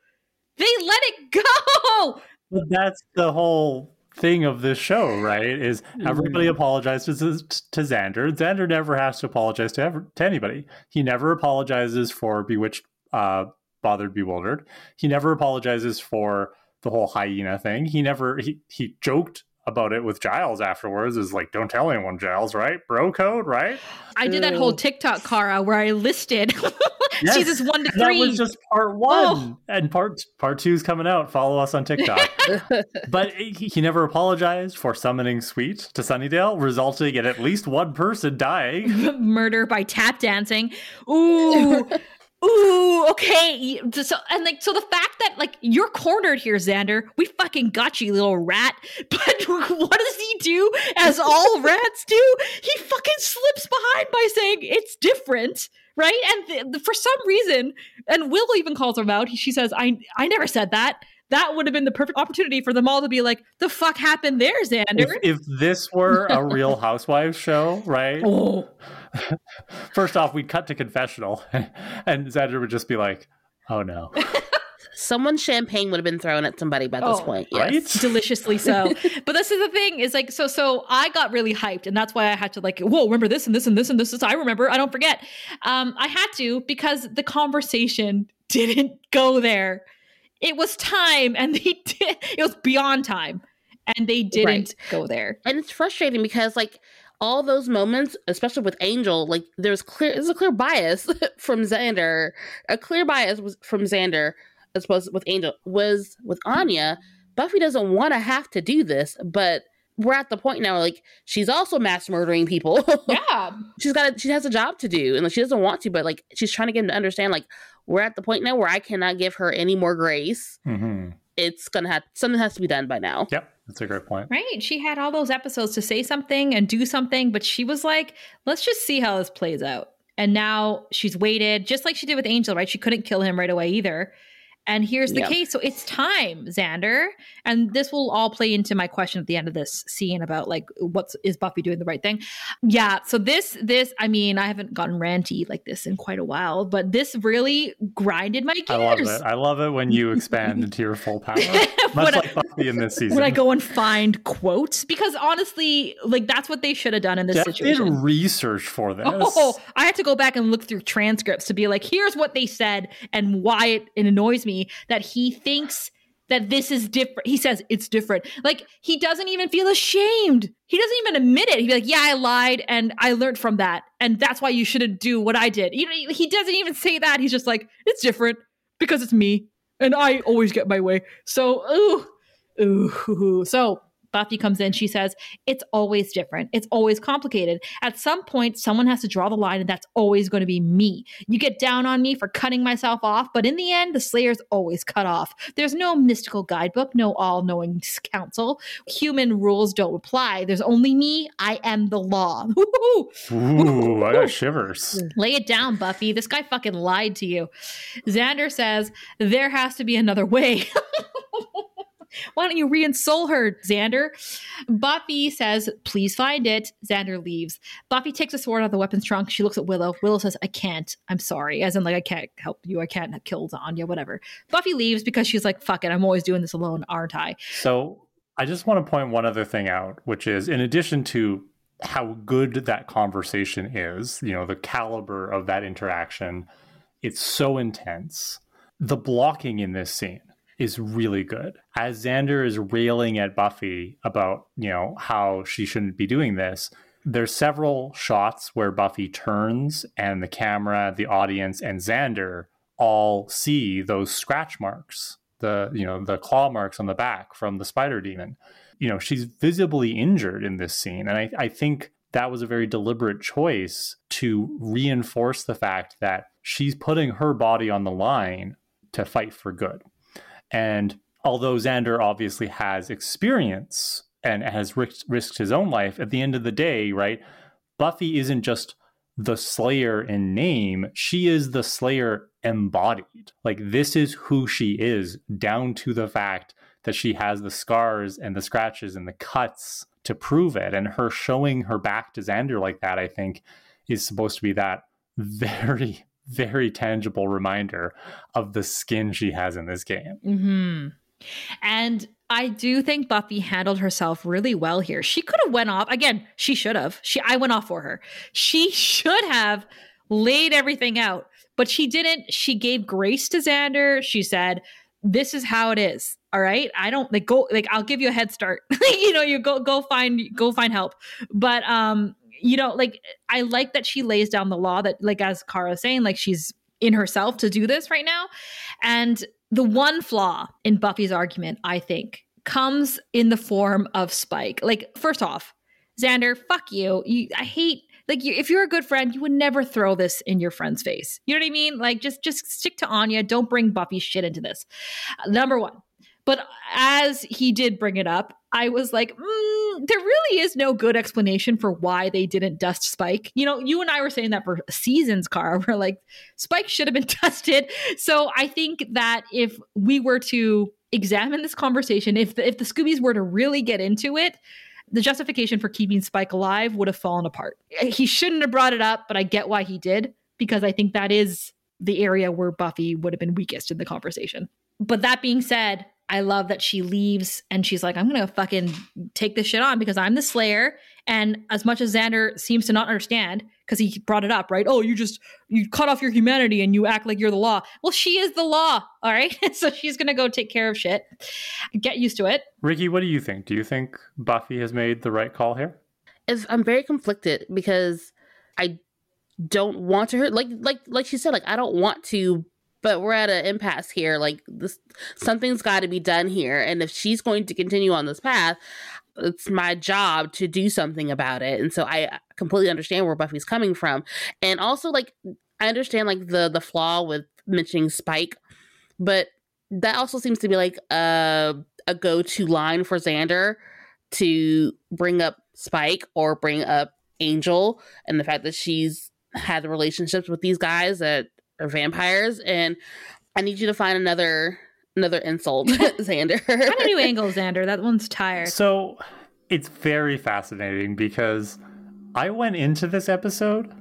They let it go. But that's the whole thing of this show, right? Is everybody apologizes to, to Xander. Xander never has to apologize to ever, to anybody. He never apologizes for Bewitched, uh, Bothered, Bewildered. He never apologizes for the whole hyena thing. He never he he joked about it with Giles afterwards is like, don't tell anyone, Giles, right? Bro code, right? I did that whole TikTok, Kara, where I listed [laughs] yes. seasons one to three. That was just part one, oh. and part part two is coming out. Follow us on TikTok. [laughs] but he, he, never apologized for summoning Sweet to Sunnydale, resulting in at least one person dying. [laughs] Murder by tap dancing. Ooh, ooh, okay. So and like so the fact that like you're cornered here, Xander. We fucking got you, little rat. [laughs] But what does he do as all [laughs] rats do? He fucking slips behind by saying it's different. Right, and th- for some reason, and Will even calls him out. He, she says, "I, I never said that." That would have been the perfect opportunity for them all to be like, "The fuck happened there, Xander?" If, if this were a Real [laughs] Housewives show, right? Oh. [laughs] First off, we'd cut to confessional, [laughs] and Xander would just be like, "Oh no." Someone's champagne would have been thrown at somebody by this oh, point. Yes. Right? Deliciously so. but this is the thing is like, so, so I got really hyped and that's why I had to like, whoa, remember this and this and this and this is, I remember, I don't forget. Um, I had to because the conversation didn't go there it was time and [laughs] they did it was beyond time and they didn't right. go there. And it's frustrating because like all those moments especially with angel like there's clear there's a clear bias [laughs] from xander a clear bias was from xander as opposed with angel was with anya. Buffy doesn't want to have to do this but we're at the point now like she's also mass murdering people. [laughs] Yeah. She's got a, she has a job to do and like she doesn't want to but like she's trying to get him to understand like we're at the point now where I cannot give her any more grace. Mm-hmm. It's gonna have something has to be done by now. Yep, that's a great point. Right? She had all those episodes to say something and do something, but she was like, "Let's just see how this plays out." And now she's waited, just like she did with Angel. Right? She couldn't kill him right away either. And here's the yep. case. So it's time, Xander. And this will all play into my question at the end of this scene about like what's is Buffy doing the right thing? Yeah. So this this I mean, I haven't gotten ranty like this in quite a while, but this really grinded my gears. I love it. I love it when you expand into your full [laughs] power. Much like I, Buffy in this season. When I go and find quotes. Because honestly, like that's what they should have done in this Jeff situation. Did research for this. Oh, I had to go back and look through transcripts to be like, here's what they said and why it, it annoys me me that he thinks that this is different. He says it's different. Like he doesn't even feel ashamed. He doesn't even admit it. He'd be like, "Yeah, I lied, and I learned from that, and that's why you shouldn't do what I did." You know, he doesn't even say that. He's just like, "It's different because it's me, and I always get my way." So, ooh, ooh. So Buffy comes in, she says, It's always different. It's always complicated. At some point, someone has to draw the line, and that's always going to be me. You get down on me for cutting myself off, but in the end, the Slayer's always cut off. There's no mystical guidebook, no all knowing council. Human rules don't apply. There's only me. I am the law. [laughs] Ooh, I got shivers. Lay it down, Buffy. This guy fucking lied to you. Xander says, There has to be another way. [laughs] Why don't you re-ensoul her, Xander? Buffy says, please find it. Xander leaves. Buffy takes a sword out of the weapons trunk. She looks at Willow. Willow says, I can't. I'm sorry. As in, like, I can't help you. I can't kill Anya, whatever. Buffy leaves because she's like, fuck it. I'm always doing this alone, aren't I? So I just want to point one other thing out, which is in addition to how good that conversation is, you know, the caliber of that interaction, it's so intense. The blocking in this scene is really good. As Xander is railing at Buffy about, you know, how she shouldn't be doing this, there's several shots where Buffy turns and the camera, the audience, and Xander all see those scratch marks, the you know, the claw marks on the back from the spider demon. You know, she's visibly injured in this scene. And I, I think that was a very deliberate choice to reinforce the fact that she's putting her body on the line to fight for good. And although Xander obviously has experience and has risked, risked his own life, at the end of the day, right, Buffy isn't just the Slayer in name, she is the Slayer embodied. Like, this is who she is, down to the fact that she has the scars and the scratches and the cuts to prove it. And her showing her back to Xander like that, I think, is supposed to be that [laughs] very, very tangible reminder of the skin she has in this game. Mm-hmm. And I do think Buffy handled herself really well here. She could have went off again. She should have. She I went off for her. She [laughs] should have laid everything out, but she didn't. She gave grace to Xander. She said, "This is how it is. All right. I don't like go like I'll give you a head start. [laughs] you know, you go go find go find help. But um, you know, like I like that she lays down the law that like as Kara's saying, like she's in herself to do this right now. And the one flaw in Buffy's argument, I think, comes in the form of Spike. Like, first off, Xander, fuck you. you I hate like you, if you're a good friend, you would never throw this in your friend's face. You know what I mean? Like, just just stick to Anya. Don't bring Buffy shit into this. Number one. But as he did bring it up, I was like, mm, there really is no good explanation for why they didn't dust Spike. You know, you and I were saying that for seasons, Car. [laughs] We're like, Spike should have been [laughs] dusted. So I think that if we were to examine this conversation, if the, if the Scoobies were to really get into it, the justification for keeping Spike alive would have fallen apart. He shouldn't have brought it up, but I get why he did because I think that is the area where Buffy would have been weakest in the conversation. But that being said, I love that she leaves and she's like, I'm gonna fucking take this shit on because I'm the Slayer. And as much as Xander seems to not understand, because he brought it up, right? Oh, you just you cut off your humanity and you act like you're the law. Well, she is the law, [laughs] all right. so she's gonna go take care of shit. Get used to it. Rickey, what do you think? Do you think Buffy has made the right call here? If I'm very conflicted because I don't want to hurt like like like she said, like I don't want to but we're at an impasse here. Like this, something's got to be done here. And if she's going to continue on this path, it's my job to do something about it. And so I completely understand where Buffy's coming from. And also, like, I understand like the the flaw with mentioning Spike, but that also seems to be like a a go to line for Xander to bring up Spike or bring up Angel and the fact that she's had relationships with these guys that are vampires, and I need you to find another another insult, [laughs] Xander. Find a new angle, Xander. That one's tired. So it's very fascinating because I went into this episode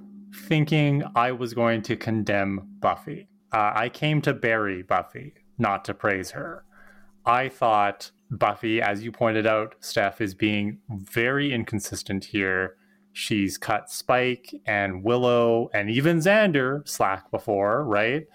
thinking I was going to condemn Buffy. Uh, I came to bury Buffy, not to praise her. I thought Buffy, as you pointed out, Steph, is being very inconsistent here she's cut Spike and Willow and even Xander slack before, right?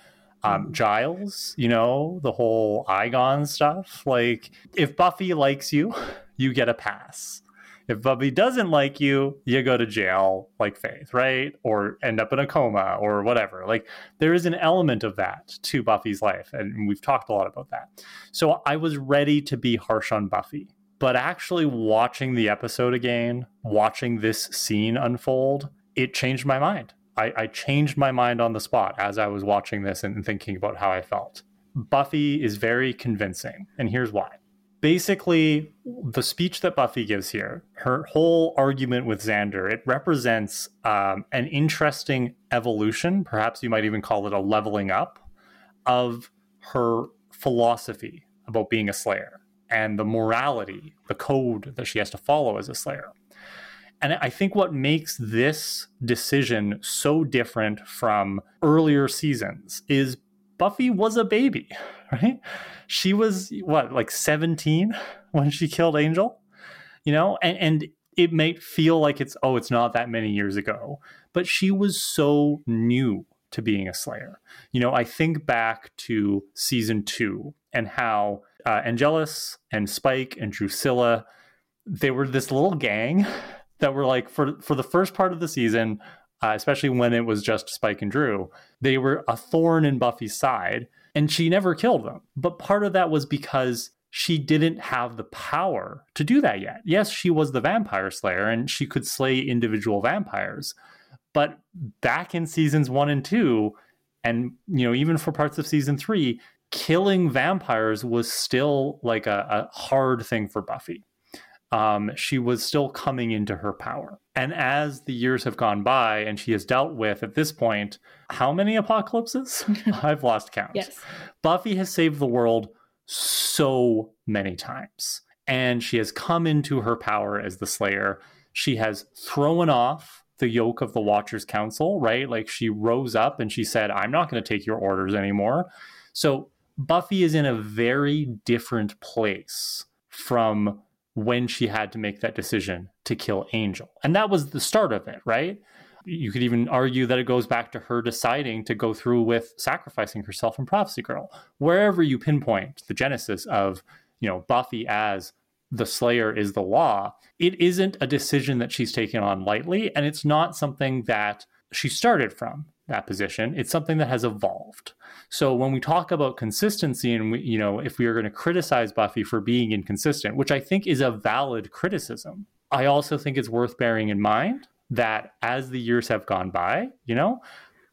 Um, mm-hmm. Giles, you know, the whole Eyghon stuff. Like, if Buffy likes you, [laughs] you get a pass. If Buffy doesn't like you, you go to jail, like Faith, right? Or end up in a coma or whatever. Like, there is an element of that to Buffy's life. And we've talked a lot about that. So I was ready to be harsh on Buffy but actually watching the episode again, watching this scene unfold, it changed my mind. I, I, changed my mind on the spot as I was watching this and thinking about how I felt. Buffy is very convincing, and here's why. Basically, the speech that Buffy gives here, her whole argument with Xander, it represents um, an interesting evolution, perhaps you might even call it a leveling up, of her philosophy about being a slayer and the morality, the code that she has to follow as a slayer. And I think what makes this decision so different from earlier seasons is Buffy was a baby, [laughs] right? She was what, like 17 when she killed Angel? You know, and, and it may feel like it's, oh, it's not that many years ago, but she was so new to being a Slayer. You know, I think back to season two and how uh, Angelus and Spike and Drusilla, they were this little gang that were like for for the first part of the season, uh, especially when it was just Spike and Dru, they were a thorn in Buffy's side, and she never killed them. But part of that was because she didn't have the power to do that yet. Yes, she was the vampire slayer and she could slay individual vampires. But back in seasons 1 and 2 and you know even for parts of season 3, killing vampires was still like a, a hard thing for Buffy. um, she was still coming into her power. And as the years have gone by and she has dealt with, at this point, how many apocalypses? [laughs] I've lost count. Yes. Buffy has saved the world so many times. And she has come into her power as the Slayer. She has thrown off the yoke of the Watchers Council, right? Like she rose up and she said, I'm not going to take your orders anymore. So Buffy is in a very different place from when she had to make that decision to kill Angel. And that was the start of it, right? You could even argue that it goes back to her deciding to go through with sacrificing herself in Prophecy Girl. Wherever you pinpoint the genesis of, you know, Buffy as the Slayer is the law, it isn't a decision that she's taken on lightly, and it's not something that she started from that position. It's something that has evolved. So when we talk about consistency and we, you know, if we are going to criticize Buffy for being inconsistent, which I think is a valid criticism, I also think it's worth bearing in mind that as the years have gone by, you know,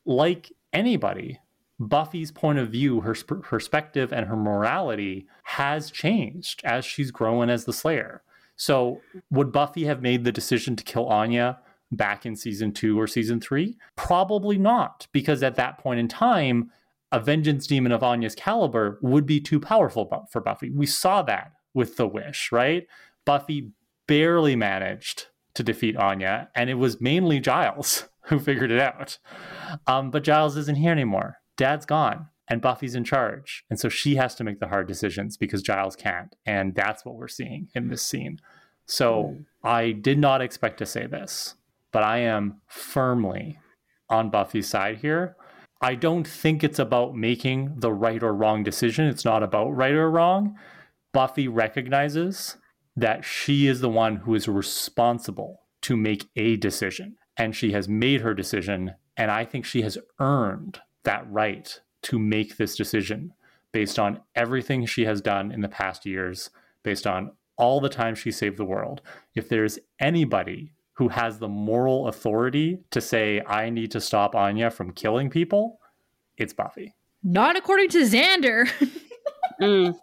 like anybody, Buffy's point of view, her sp- perspective, and her morality has changed as she's grown as the Slayer. So, would Buffy have made the decision to kill Anya back in season two or season three? Probably not, because at that point in time, a vengeance demon of Anya's caliber would be too powerful for Buffy. We saw that with the Wish, right? Buffy barely managed to defeat Anya, and it was mainly Giles [laughs] who figured it out. Um, but Giles isn't here anymore. Dad's gone, and Buffy's in charge. And so she has to make the hard decisions because Giles can't. And that's what we're seeing in this scene. So mm. I did not expect to say this, but I am firmly on Buffy's side here. I don't think it's about making the right or wrong decision. It's not about right or wrong. Buffy recognizes that she is the one who is responsible to make a decision. And she has made her decision. And I think she has earned that right to make this decision based on everything she has done in the past years, based on all the time she saved the world. If there's anybody who has the moral authority to say, I need to stop Anya from killing people, it's Buffy. Not according to Xander. [laughs] mm.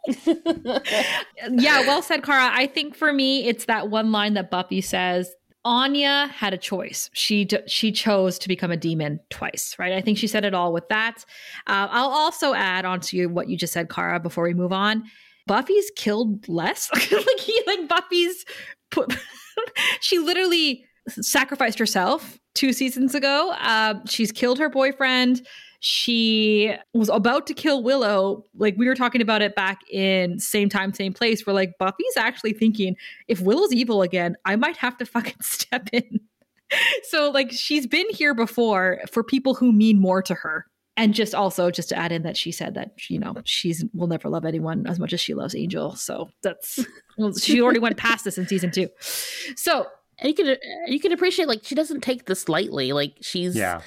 [laughs] yeah, well said, Kara. I think for me, it's that one line that Buffy says Anya had a choice. She she chose to become a demon twice, right? I think she said it all with that. Uh, I'll also add on to what you just said, Kara, before we move on. Buffy's killed less. [laughs] like he, like Buffy's put. [laughs] she literally sacrificed herself two seasons ago. Uh, she's killed her boyfriend she was about to kill Willow. Like we were talking about it back in same time, same place. Where like Buffy's actually thinking, if Willow's evil again, I might have to [laughs] fucking step in. so like she's been here before for people who mean more to her. And just also just to add in that she said that you know she's will never love anyone as much as she loves Angel. So that's well, she already went past this in season two. So and you can you can appreciate like she doesn't take this lightly. Like she's yeah,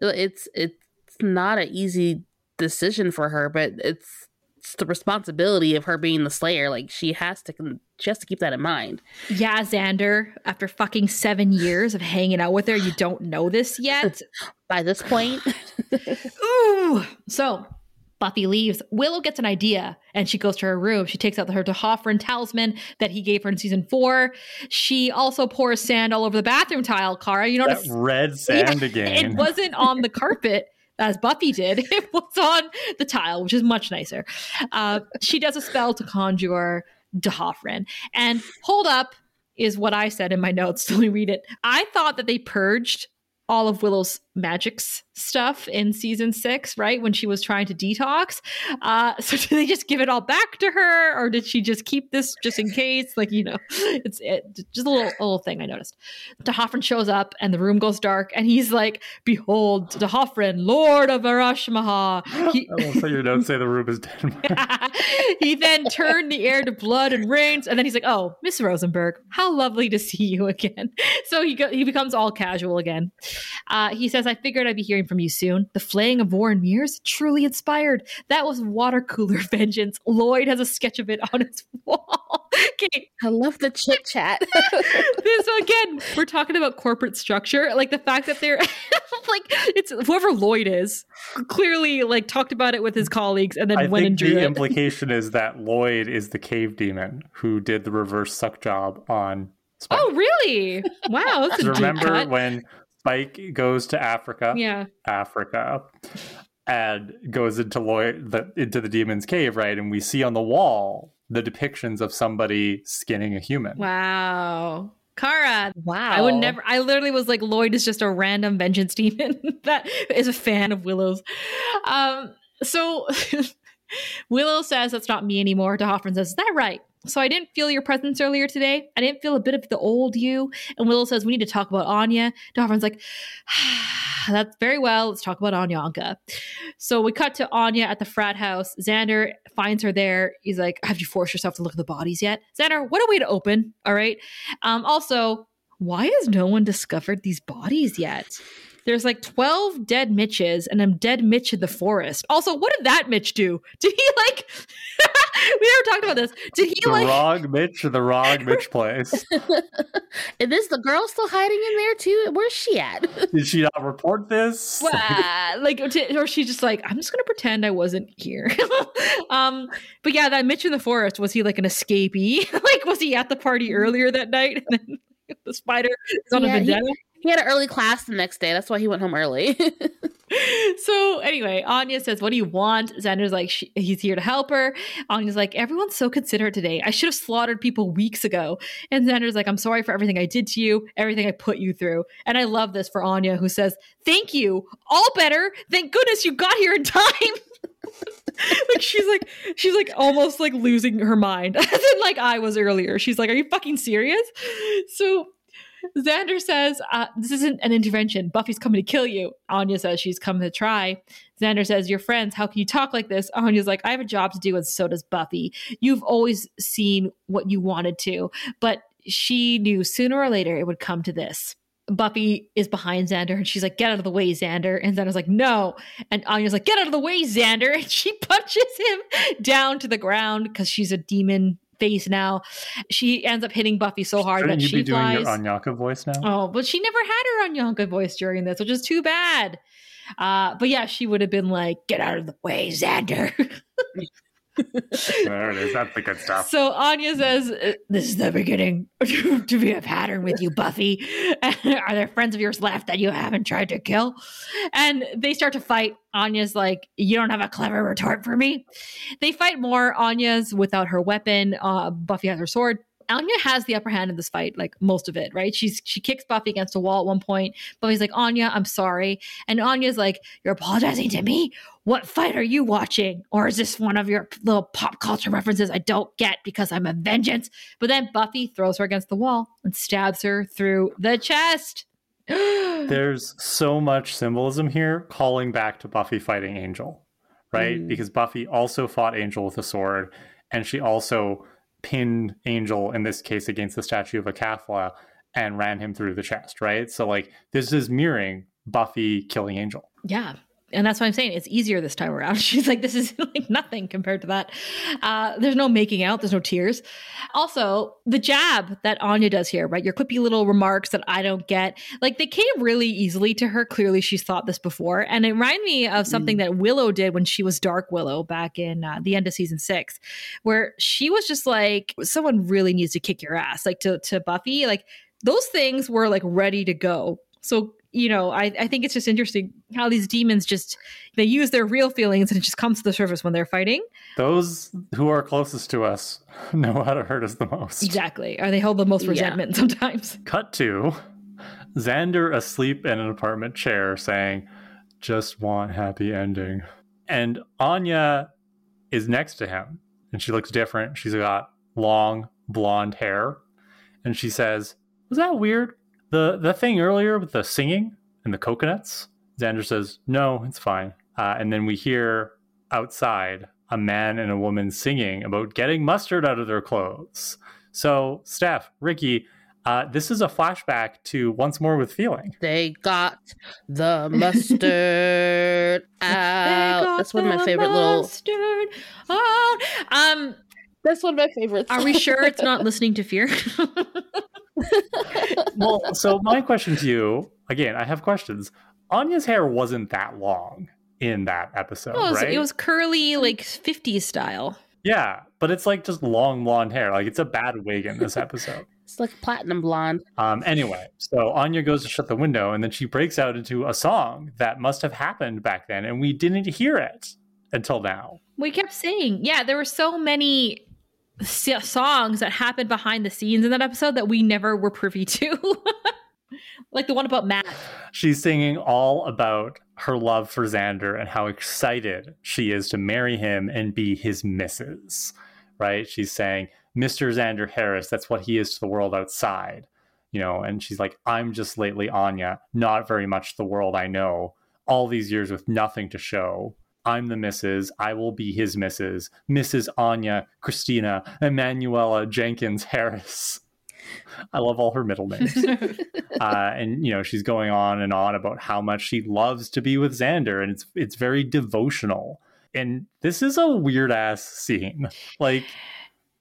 it's it's not an easy decision for her, but it's, it's the responsibility of her being the Slayer. Like she has to, she has to keep that in mind. Yeah, Xander. After fucking seven years of hanging out with her, you don't know this yet. [laughs] By this point, [laughs] ooh. So Buffy leaves. Willow gets an idea and she goes to her room. She takes out her D'Hoffryn talisman that he gave her in season four. She also pours sand all over the bathroom tile, Kara. You notice that red sand [laughs] yeah, again. It wasn't on the carpet as Buffy did, [laughs] it was on the tile, which is much nicer. Uh, she does a spell to conjure D'Hoffryn. And hold up is what I said in my notes. [laughs] Let me read it. I thought that they purged all of Willow's magics stuff in season six, right? When she was trying to detox. Uh, [laughs] so did they just give it all back to her, or did she just keep this just in case? Like you know, [laughs] it's it, just a little a little thing I noticed. De D'Hoffryn shows up and the room goes dark, and he's like, "Behold, De D'Hoffryn, Lord of Arashmaharr." [gasps] He, I won't say your notes say the room is dead. [laughs] he then turned the air to blood and rains, and then he's like, "Oh, Miss Rosenberg, how lovely to see you again." So he go, he becomes all casual again. Uh, he says, "I figured I'd be hearing from you soon. The flaying of Warren Mears truly inspired. That was water cooler [laughs] vengeance. Lloyd has a sketch of it on his [laughs] wall. okay. I love the chit chat. [laughs] so again, we're talking about corporate structure. Like the fact that they're like it's whoever Lloyd is clearly like talked about it with his colleagues and then I went and drew the it. implication is that Lloyd is the cave demon who did the reverse suck job on Spike. Oh, really? Wow. remember when Spike goes to Africa? Yeah. Africa. And goes into Lloyd the, into the demon's cave, right? And we see on the wall the depictions of somebody skinning a human. Wow. Kara. Wow. I would never I literally was like Lloyd is just a random vengeance [laughs] demon that is a fan of Willow's. Um so [laughs] [laughs] Willow says that's not me anymore D'Hoffryn says, Is that right? So I didn't feel your presence earlier today. I didn't feel a bit of the old you. And Willow says, We need to talk about Anya. D'Hoffryn's like, [sighs] That's very well. Let's talk about Anyanka. So we cut to Anya at the frat house. Xander finds her there. He's like, Have you forced yourself to look at the bodies yet? Xander, what a way to open. All right. Um, also, why has no one discovered these bodies yet? There's like 12 dead Mitches and a dead Mitch in the forest. Also, what did that Mitch do? [laughs] Did he like [laughs] we never talked about this. Did he the like wrong Mitch or the wrong Mitch [laughs] place? Is this the girl still hiding in there too? Where's she at? Did she not report this? Well, like, or she just like, I'm just gonna pretend I wasn't here. um, but yeah, that Mitch in the forest was he like an escapee? like, was he at the party earlier that night? And then the spider is on yeah, a vendetta. He- he had an early class the next day. That's why he went home early. [laughs] so anyway, Anya says, "What do you want?" Xander's like, "He's here to help her." Anya's like, "Everyone's so considerate today. I should have slaughtered people weeks ago." And Xander's like, "I'm sorry for everything I did to you, everything I put you through." And I love this for Anya, who says, "Thank you. All better. Thank goodness you got here in [laughs] time." [laughs] like she's like she's like almost like losing her mind like I was earlier. She's like, "Are you fucking serious?" So Xander says, uh, This isn't an intervention. Buffy's coming to kill you. Anya says she's coming to try. Xander says, Your friends, how can you talk like this? Anya's like, I have a job to do, and so does Buffy. You've always seen what you wanted to, but she knew sooner or later it would come to this. Buffy is behind Xander and she's like, Get out of the way, Xander. And Xander's like, No. And Anya's like, Get out of the way, Xander. [laughs] And she [laughs] punches him down to the ground because she's a demon face now. She ends up hitting Buffy so hard Shouldn't that you she be doing flies. your Anyanka voice now? Oh, but she never had her Anyanka voice during this, which is too bad. Uh, but yeah, she would have been like, "Get out of the way, Xander." [laughs] there it is. That's the good stuff. So Anya says, uh, "This is the beginning [laughs] to be a pattern with you, Buffy. [laughs] Are there friends of yours left that you haven't tried to kill?" And they start to fight. Anya's like, "You don't have a clever retort for me." They fight more. Anya's without her weapon. Uh, Buffy has her sword. Anya has the upper hand in this fight, like most of it, right? She's she kicks Buffy against a wall at one point. Buffy's like, Anya, I'm sorry. And Anya's like, You're apologizing to me? What fight are you watching? Or is this one of your little pop culture references I don't get because I'm a vengeance? But then Buffy throws her against the wall and stabs her through the chest. [gasps] There's so much symbolism here calling back to Buffy fighting Angel, right? Mm. Because Buffy also fought Angel with a sword and she also pinned Angel in this case against the statue of a Acathla and ran him through the chest, right? So like this is mirroring Buffy killing Angel. Yeah. And that's why I'm saying it's easier this time around. [laughs] She's like, this is [laughs] like nothing compared to that. Uh, there's no making out, there's no tears. Also, the jab that Anya does here, right? Your quippy little remarks that I don't get, like they came really easily to her. Clearly, she's thought this before. And it reminded me of something mm. that Willow did when she was Dark Willow back in uh, the end of season six, where she was just like, someone really needs to kick your ass, like to, to Buffy. Like those things were like ready to go. So you know, I, I think it's just interesting how these demons just they use their real feelings and it just comes to the surface when they're fighting. Those who are closest to us [laughs] know how to hurt us the most. Exactly. Or they hold the most resentment yeah. [laughs] sometimes. Cut to Xander asleep in an apartment chair saying, just want happy ending. And Anya is next to him and she looks different. She's got long blonde hair. And she says, Was that weird? The the thing earlier with the singing and the coconuts, Xander says, "No, it's fine." Uh, and then we hear outside a man and a woman singing about getting mustard out of their clothes. So, Steph, Rickey, uh, this is a flashback to Once More with Feeling. They got the mustard [laughs] out. That's one of my favorite little. mustard. little. Oh, um, that's one of my favorites. Are we sure it's not [laughs] listening to fear? [laughs] [laughs] well, so my question to you again, I have questions. Anya's hair wasn't that long in that episode, it was, right? It was curly, like 50s style. Yeah, but it's like just long blonde hair. Like it's a bad wig in this episode. [laughs] it's like platinum blonde. Um. Anyway, so Anya goes to shut the window, and then she breaks out into a song that must have happened back then, and we didn't hear it until now. We kept saying, yeah, there were so many songs that happened behind the scenes in that episode that we never were privy to. [laughs] like the one about Matt. She's singing all about her love for Xander and how excited she is to marry him and be his missus. Right? She's saying, Mr. Xander Harris, that's what he is to the world outside. You know, and she's like, I'm just lately Anya, not very much the world I know. All these years with nothing to show. I'm the missus. I will be his missus. Mrs. Anya, Christina, Emanuela Jenkins Harris. [laughs] I love all her middle names. [laughs] uh, and you know, she's going on and on about how much she loves to be with Xander, and it's it's very devotional. And this is a weird ass scene. Like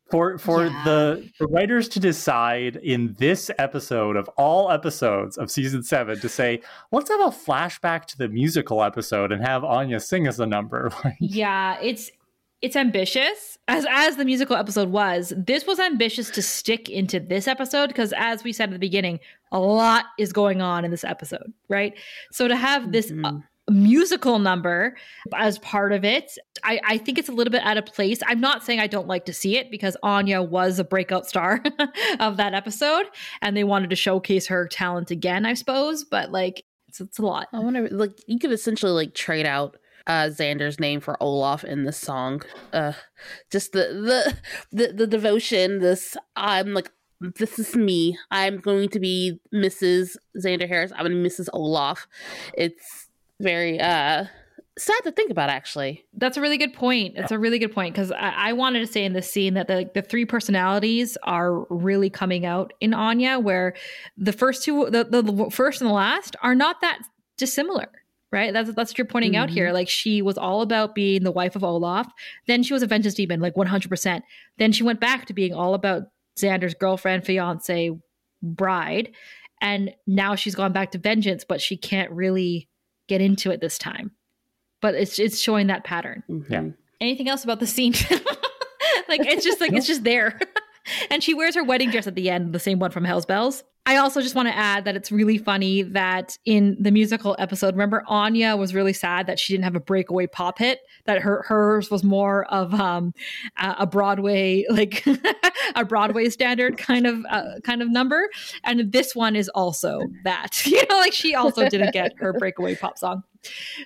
for for yeah. the, the writers to decide in this episode of all episodes of season seven to say let's have a flashback to the musical episode and have anya sing us a number [laughs] yeah it's it's ambitious as as the musical episode was this was ambitious to stick into this episode because as we said at the beginning a lot is going on in this episode right so to have this mm-hmm. Musical number as part of it. I, I think it's a little bit out of place. I'm not saying I don't like to see it because Anya was a breakout star [laughs] of that episode and they wanted to showcase her talent again, I suppose. But like, it's, it's a lot. I wonder, like, you could essentially like trade out uh, Xander's name for Olaf in the song. Uh, just the, the the the devotion. This I'm like this is me. I'm going to be Mrs. Xander Harris. I'm Mrs. Olaf. It's very uh sad to think about actually. That's a really good point. It's a really good point because I-, I, wanted to say in this scene that the, the three personalities are really coming out in anya where the first two the, the first and the last are not that dissimilar right? That's that's what you're pointing mm-hmm. out here. Mm-hmm. like she was all about being the wife of olaf. Then she was a vengeance demon like 100% then she went back to being all about xander's girlfriend fiance bride. And now she's gone back to vengeance but she can't really get into it this time. But it's it's showing that pattern. Mm-hmm. Yeah. Anything else about the scene? [laughs] like it's just like it's just there. [laughs] and she wears her wedding dress at the end, the same one from Hell's Bells. I also just want to add that it's really funny that in the musical episode, remember Anya was really sad that she didn't have a breakaway pop hit. That her hers was more of um, a Broadway like [laughs] a Broadway standard kind of uh, kind of number, and this one is also that. [laughs] You know, like she also didn't get her breakaway pop song.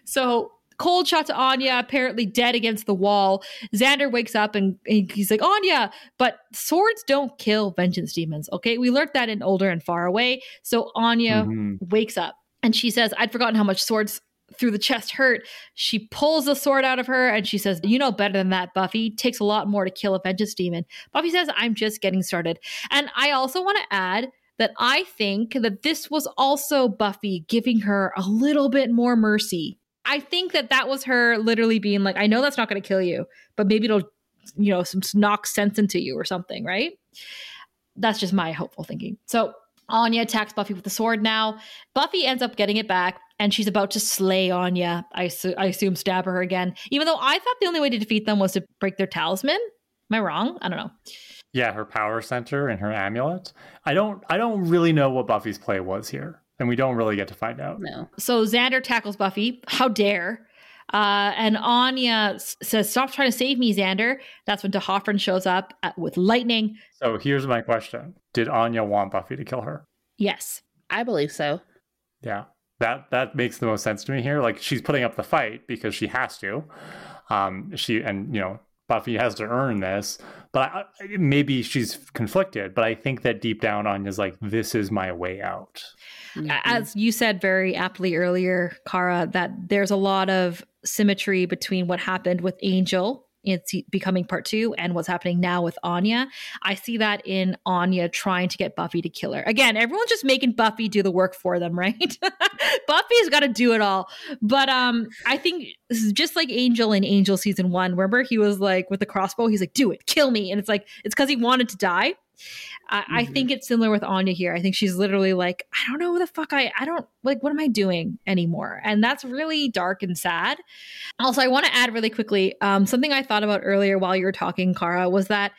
So cold shot to Anya, apparently dead against the wall. Xander wakes up and he's like, Anya, but swords don't kill vengeance demons. Okay. We learned that in Older and Far Away. So Anya mm-hmm. wakes up and she says, I'd forgotten how much swords through the chest hurt. She pulls the sword out of her and she says, You know better than that, Buffy. It takes a lot more to kill a vengeance demon. Buffy says, I'm just getting started. And I also want to add that I think that this was also Buffy giving her a little bit more mercy I think that that was her literally being like, I know that's not going to kill you, but maybe it'll, you know, some knock sense into you or something, right? That's just my hopeful thinking. So Anya attacks Buffy with the sword now. Buffy ends up getting it back and she's about to slay Anya. I, su- I assume stab her again, even though I thought the only way to defeat them was to break their talisman. Am I wrong? I don't know. Yeah, her power center and her amulet. I don't I don't really know what Buffy's play was here and we don't really get to find out. No. So Xander tackles Buffy. How dare? Uh, and Anya says, "Stop trying to save me, Xander." That's when D'Hoffryn shows up at, with lightning. So here's my question: Did Anya want Buffy to kill her? Yes, I believe so. Yeah, that that makes the most sense to me here. Like she's putting up the fight because she has to. Um, she and you know Buffy has to earn this, but I, maybe she's conflicted. But I think that deep down, Anya's like, "This is my way out." Mm-hmm. As you said very aptly earlier, Kara, that there's a lot of symmetry between what happened with Angel it's becoming part two and what's happening now with Anya. I see that in Anya trying to get Buffy to kill her. Again, everyone's just making Buffy do the work for them, [laughs] right? [laughs] Buffy's got to do it all. But um, I think just like Angel in Angel season one, remember he was like with the crossbow, he's like, do it, kill me. And it's like, it's because he wanted to die. I, mm-hmm. I, think it's similar with Anya here. I think she's literally like, I don't know the fuck I, I don't like, what am I doing anymore? And that's really dark and sad. Also, I want to add really quickly um, something I thought about earlier while you were talking, Kara, was that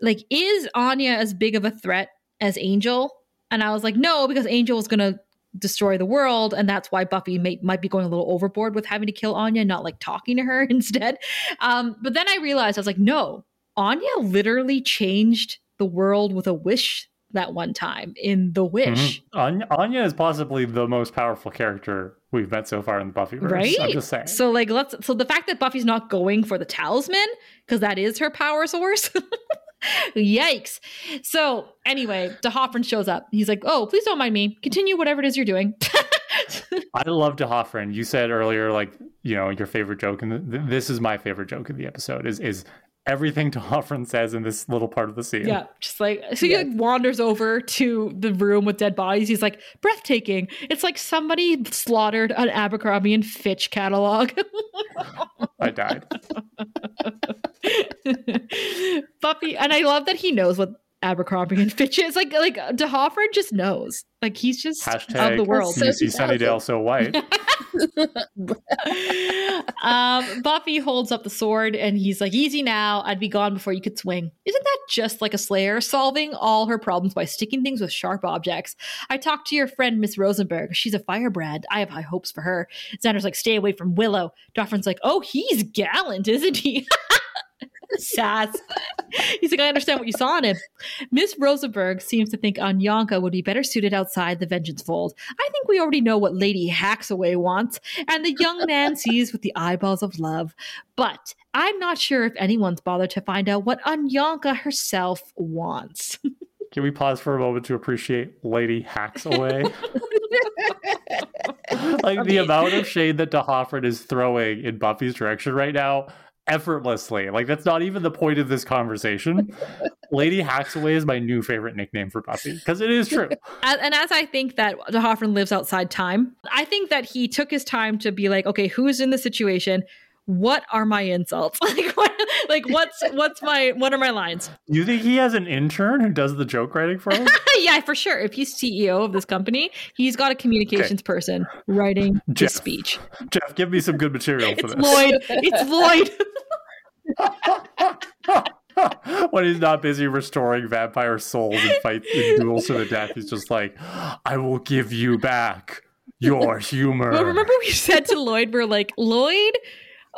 like, is Anya as big of a threat as Angel? And I was like, no, because Angel is going to destroy the world and that's why buffy may, might be going a little overboard with having to kill anya not like talking to her [laughs] instead um, but then i realized i was like no anya literally changed the world with a wish that one time in The Wish. Mm-hmm. Anya is possibly the most powerful character we've met so far in the Buffy Right? I'm just saying. So like let's so the fact that Buffy's not going for the talisman because that is her power source. [laughs] Yikes. So anyway, D'Hoffryn shows up. He's like, "Oh, please don't mind me. Continue whatever it is you're doing." [laughs] I love D'Hoffryn. You said earlier, like you know, your favorite joke, and this is my favorite joke of the episode is is everything [laughs] D'Hoffryn says in this little part of the scene. Yeah, just like so he yeah. like wanders over to the room with dead bodies. He's like breathtaking. It's like somebody slaughtered an Abercrombie and Fitch catalog. [laughs] I died. Buffy, and I love that he knows what Abercrombie and [laughs] Fitch is. Like like D'Hoffryn just knows. Like he's just Hashtag of the world. So see Sunnydale so white. [laughs] um, Buffy holds up the sword and he's like, "Easy now. I'd be gone before you could swing." Isn't that just like a Slayer solving all her problems by sticking things with sharp objects? I talked to your friend Miss Rosenberg. She's a firebrand. I have high hopes for her. Xander's like, "Stay away from Willow." D'Hoffryn's like, "Oh, he's gallant, isn't he?" [laughs] Sass. He's like, I understand what you saw in him. Miss Rosenberg seems to think Anyanka would be better suited outside the Vengeance Fold. I think we already know what Lady Hacksaway wants, and the young man sees with the eyeballs of love. But I'm not sure if anyone's bothered to find out what Anyanka herself wants. Can we pause for a moment to appreciate Lady Hacksaway? [laughs] like the amount of shade that D'Hoffryn is throwing in Buffy's direction right now effortlessly. Like that's not even the point of this conversation. Lady Hacksaway is my new favorite nickname for Buffy because it is true. [laughs] And as I think that D'Hoffryn lives outside time, I think that he took his time to be like, okay, who's in the situation? What are my insults? [laughs] like, what, like what's what's my what are my lines? You think he has an intern who does the joke writing for him? [laughs] yeah, for sure. If he's CEO of this company, he's got a communications okay. person writing Jeff, the speech. Jeff, give me some good material for it's this. Lloyd. It's Lloyd. [laughs] when he's not busy restoring vampire souls and fights in duels to the death, he's just like, I will give you back your humor. Well, remember we said to Lloyd, we're like, Lloyd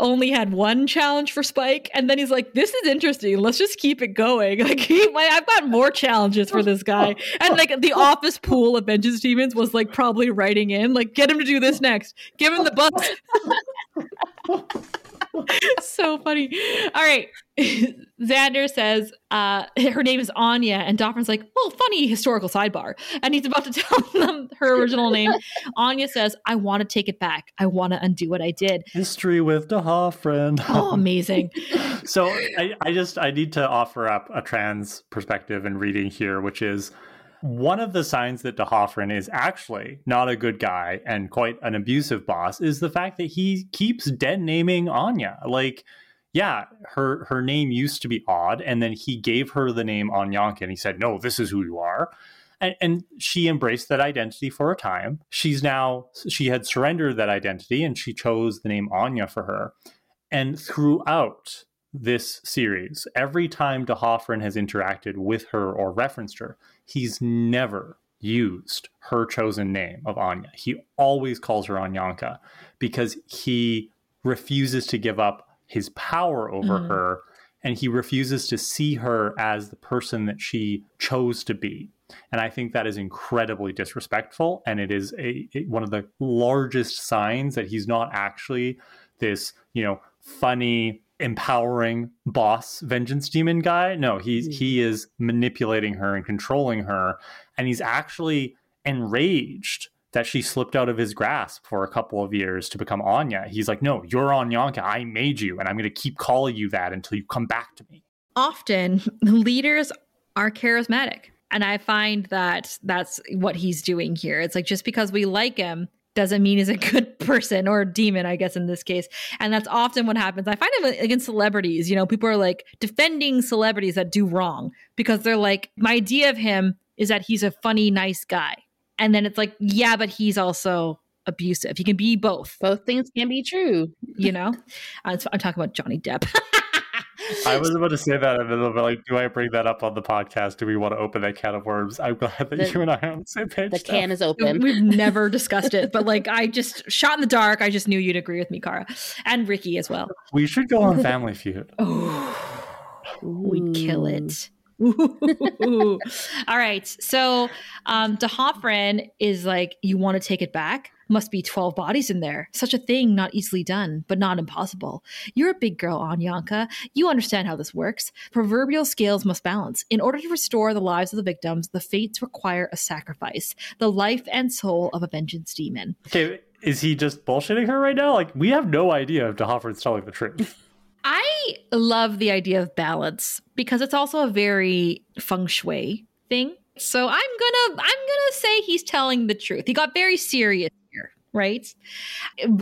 only had one challenge for Spike, and then he's like, "This is interesting. Let's just keep it going." [laughs] Like, he, I've got more challenges for this guy, and like the office pool of Vengeance Demons was like probably writing in, like, "Get him to do this next. Give him the books." [laughs] [laughs] so funny. All right. [laughs] Xander says uh, her name is Anya, and D'Hoffryn's like, well, funny historical sidebar. And he's about to [laughs] tell them her original name. Anya says, I want to take it back. I want to undo what I did. History with D'Hoffryn. oh, amazing. so I, I just, I need to offer up a trans perspective and reading here, which is one of the signs that D'Hoffryn is actually not a good guy and quite an abusive boss is the fact that he keeps dead naming Anya. Like, yeah, her her name used to be Aud, and then he gave her the name Anyanka, and he said, "No, this is who you are." And, and she embraced that identity for a time. She's now she had surrendered that identity, and she chose the name Anya for her. And throughout this series, every time D'Hoffryn has interacted with her or referenced her, he's never used her chosen name of Anya. He always calls her Anyanka because he refuses to give up his power over mm-hmm. her and he refuses to see her as the person that she chose to be. And I think that is incredibly disrespectful. And it is a, a, one of the largest signs that he's not actually this, you know, funny, empowering boss vengeance demon guy. No, he's mm-hmm. he is manipulating her and controlling her, and he's actually enraged that she slipped out of his grasp for a couple of years to become Anya. He's like, no, you're Anyanka. I made you, and I'm going to keep calling you that until you come back to me. Often, [laughs] leaders are charismatic. And I find that that's what he's doing here. It's like just because we like him doesn't mean he's a good [laughs] person or a demon, I guess, in this case. And that's often what happens. I find it against celebrities. You know, people are like defending celebrities that do wrong because they're like, my idea of him is that he's a funny, nice guy. And then it's like, yeah, but he's also abusive. He can be both. Both things can be true. You know, [laughs] I'm talking about Johnny Depp. [laughs] I was about to say that a little bit. Like, do I bring that up on the podcast? Do we want to open that can of worms? I'm glad that the, you and I are on the same page. The can is open. We've never discussed it, but like, I just shot in the dark. I just knew you'd agree with me, Kara, and Rickey as well. We should go on Family Feud. [laughs] oh, we'd kill it. [laughs] All right. So um D'Hoffryn is like, you want to take it back? Must be 12 bodies in there. Such a thing not easily done, but not impossible. You're a big girl, Anyanka. You understand how this works. Proverbial scales must balance. In order to restore the lives of the victims, the fates require a sacrifice, the life and soul of a vengeance demon. Okay, is he just bullshitting her right now? Like, we have no idea if D'Hoffryn's telling the truth. I love the idea of balance because it's also a very feng shui thing. So I'm gonna I'm gonna say he's telling the truth. He got very serious right?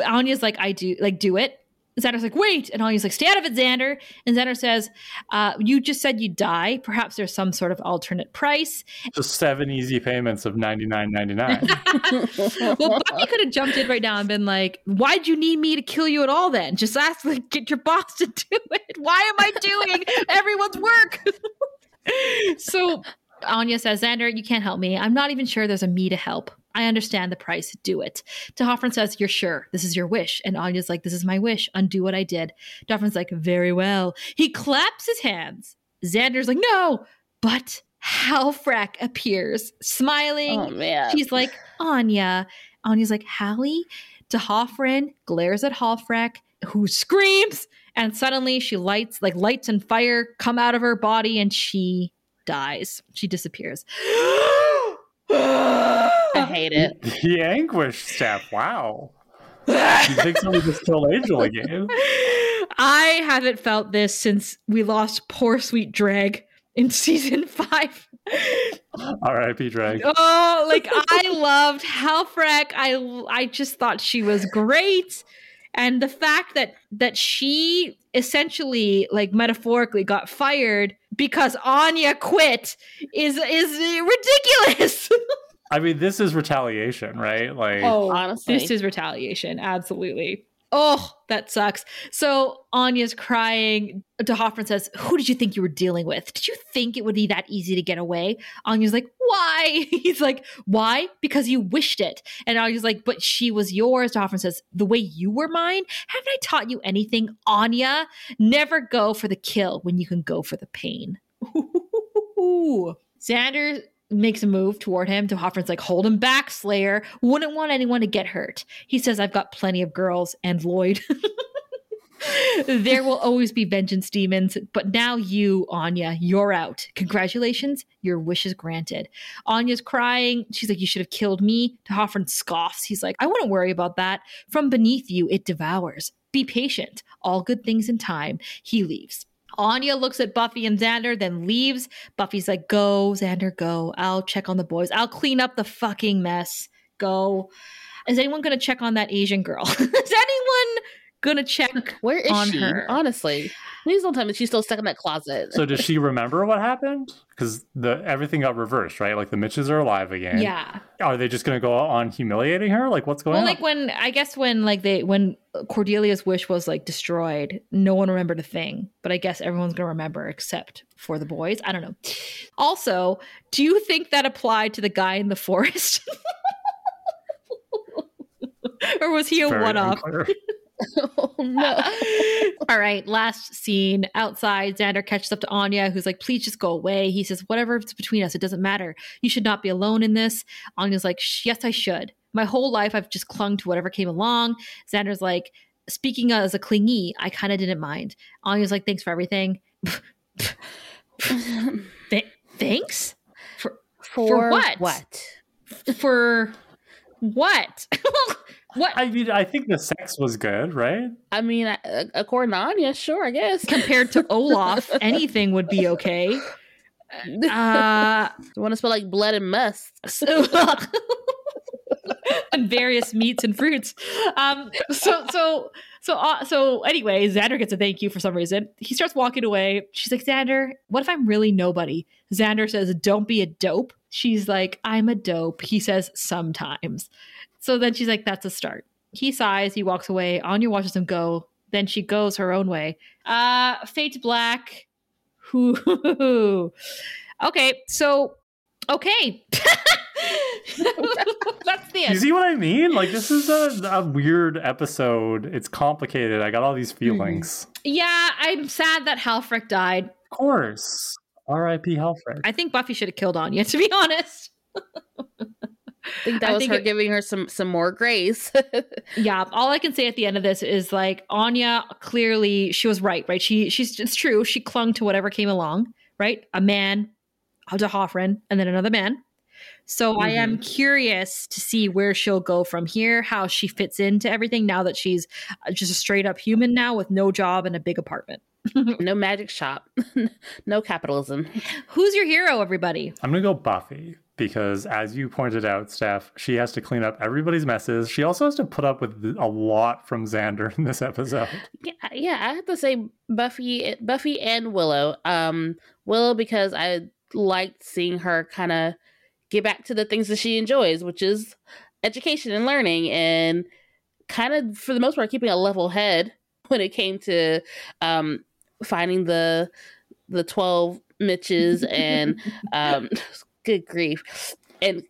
Anya's like, I do like do it. Xander's like, wait, and Anya's like, stay out of it, Xander. And Xander says, uh, you just said you die. Perhaps there's some sort of alternate price. Just seven easy payments of ninety nine ninety nine. [laughs] well, Buffy could have jumped in right now and been like, why'd you need me to kill you at all then? Just ask, like, get your boss to do it. Why am I doing everyone's work? [laughs] so Anya says, Xander, you can't help me. I'm not even sure there's a me to help. I understand the price. Do it. D'Hoffryn says, You're sure. This is your wish. And Anya's like, This is my wish. Undo what I did. D'Hoffryn's like, Very well. He claps his hands. Xander's like, No. But Halfrek appears, smiling. Oh, man. She's like, Anya. Anya's like, Hallie? D'Hoffryn glares at Halfrek, who screams. And suddenly she lights, like lights and fire come out of her body and she dies. She disappears. Hate it. The anguish step. Wow. you [laughs] think somebody just killed Angel again? I haven't felt this since we lost poor sweet Drag in [laughs] season five. R.I.P. Drag. Oh, like I loved Halfrek. I I just thought she was great. And the fact that that she essentially like metaphorically got fired because Anya quit is is ridiculous. [laughs] I mean, this is retaliation, right? Like, oh, honestly, this is retaliation. Absolutely. Oh, that sucks. So Anya's crying. D'Hoffryn says, Who did you think you were dealing with? Did you think it would be that easy to get away? Anya's like, Why? [laughs] He's like, Why? Because you wished it. And Anya's like, But she was yours. D'Hoffryn says, The way you were mine? Haven't I taught you anything, Anya? Never go for the kill when you can go for the pain. [laughs] Xander makes a move toward him. D'Hoffryn's like, hold him back, Slayer. Wouldn't want anyone to get hurt. He says, I've got plenty of girls and Lloyd. [laughs] there will always be vengeance demons, but now you, Anya, you're out. Congratulations, your wish is granted. Anya's crying. She's like, You should have killed me. D'Hoffryn scoffs. He's like, I wouldn't worry about that. From beneath you, it devours. Be patient. All good things in time. He leaves. Anya looks at Buffy and Xander, then leaves. Buffy's like, Go, Xander, go. I'll check on the boys. I'll clean up the fucking mess. Go. Is anyone going to check on that Asian girl? [laughs] Is anyone going to check [laughs] Where is on she? her? Honestly. Please don't tell me she's still stuck in that closet. so does she remember what happened? Because the everything got reversed, right? Like the Mitches are alive again. Yeah. Are they just going to go on humiliating her? Like what's going Well, on? like when I guess when like they when Cordelia's wish was like destroyed, no one remembered a thing. But I guess everyone's gonna remember except for the boys. I don't know. Also, do you think that applied to the guy in the forest? [laughs] or was he a one off? unclear. [laughs] oh no. [laughs] All right, last scene outside. Xander catches up to Anya, who's like, please just go away. He says, whatever's between us, it doesn't matter. You should not be alone in this. Anya's like, yes, I should. My whole life, I've just clung to whatever came along. Xander's like, speaking as a clingy, I kind of didn't mind. Anya's like, thanks for everything. [laughs] Th- thanks? For, For what? What? for What? What? I mean, I think the sex was good, right? I mean, according to Anya, sure, I guess. [laughs] Compared to Olaf, [laughs] anything would be okay. Uh, want to smell like blood and must. [laughs] and various meats and fruits. Um, so so so uh, so anyway, Xander gets a thank you for some reason. He starts walking away. She's like, Xander, what if I'm really nobody? Xander says, Don't be a dope. She's like, I'm a dope. He says, Sometimes. So then she's like, That's a start. He sighs. He walks away. Anya watches him go. Then she goes her own way. Uh, Fate Black. Who? [laughs] okay, so okay. [laughs] That's the end. You see what I mean? Like this is a, a weird episode. It's complicated. I got all these feelings. Yeah, I'm sad that Halfrek died. Of course. R.I.P. Halfrek. I think Buffy should have killed Anya, to be honest. [laughs] I think that I was think her it, giving her some some more grace. [laughs] yeah, all I can say at the end of this is like Anya clearly she was right, right? She she's it's true. She clung to whatever came along, right? A man, a Hoffren, and then another man. So mm-hmm. I am mm-hmm. curious to see where she'll go from here, how she fits into everything now that she's uh, just a straight up human now with no job and a big apartment. [laughs] no magic shop, [laughs] no capitalism. Who's your hero, everybody? I'm going to go Buffy because, as you pointed out, Steph, she has to clean up everybody's messes. She also has to put up with a lot from Xander [laughs] in this episode. Yeah, yeah I have to say Buffy, Buffy and Willow. Um, Willow because I liked seeing her kind of get back to the things that she enjoys, which is education and learning, and kind of for the most part keeping a level head [laughs] when it came to um, finding the the twelve [laughs] Mitches and um, good grief, and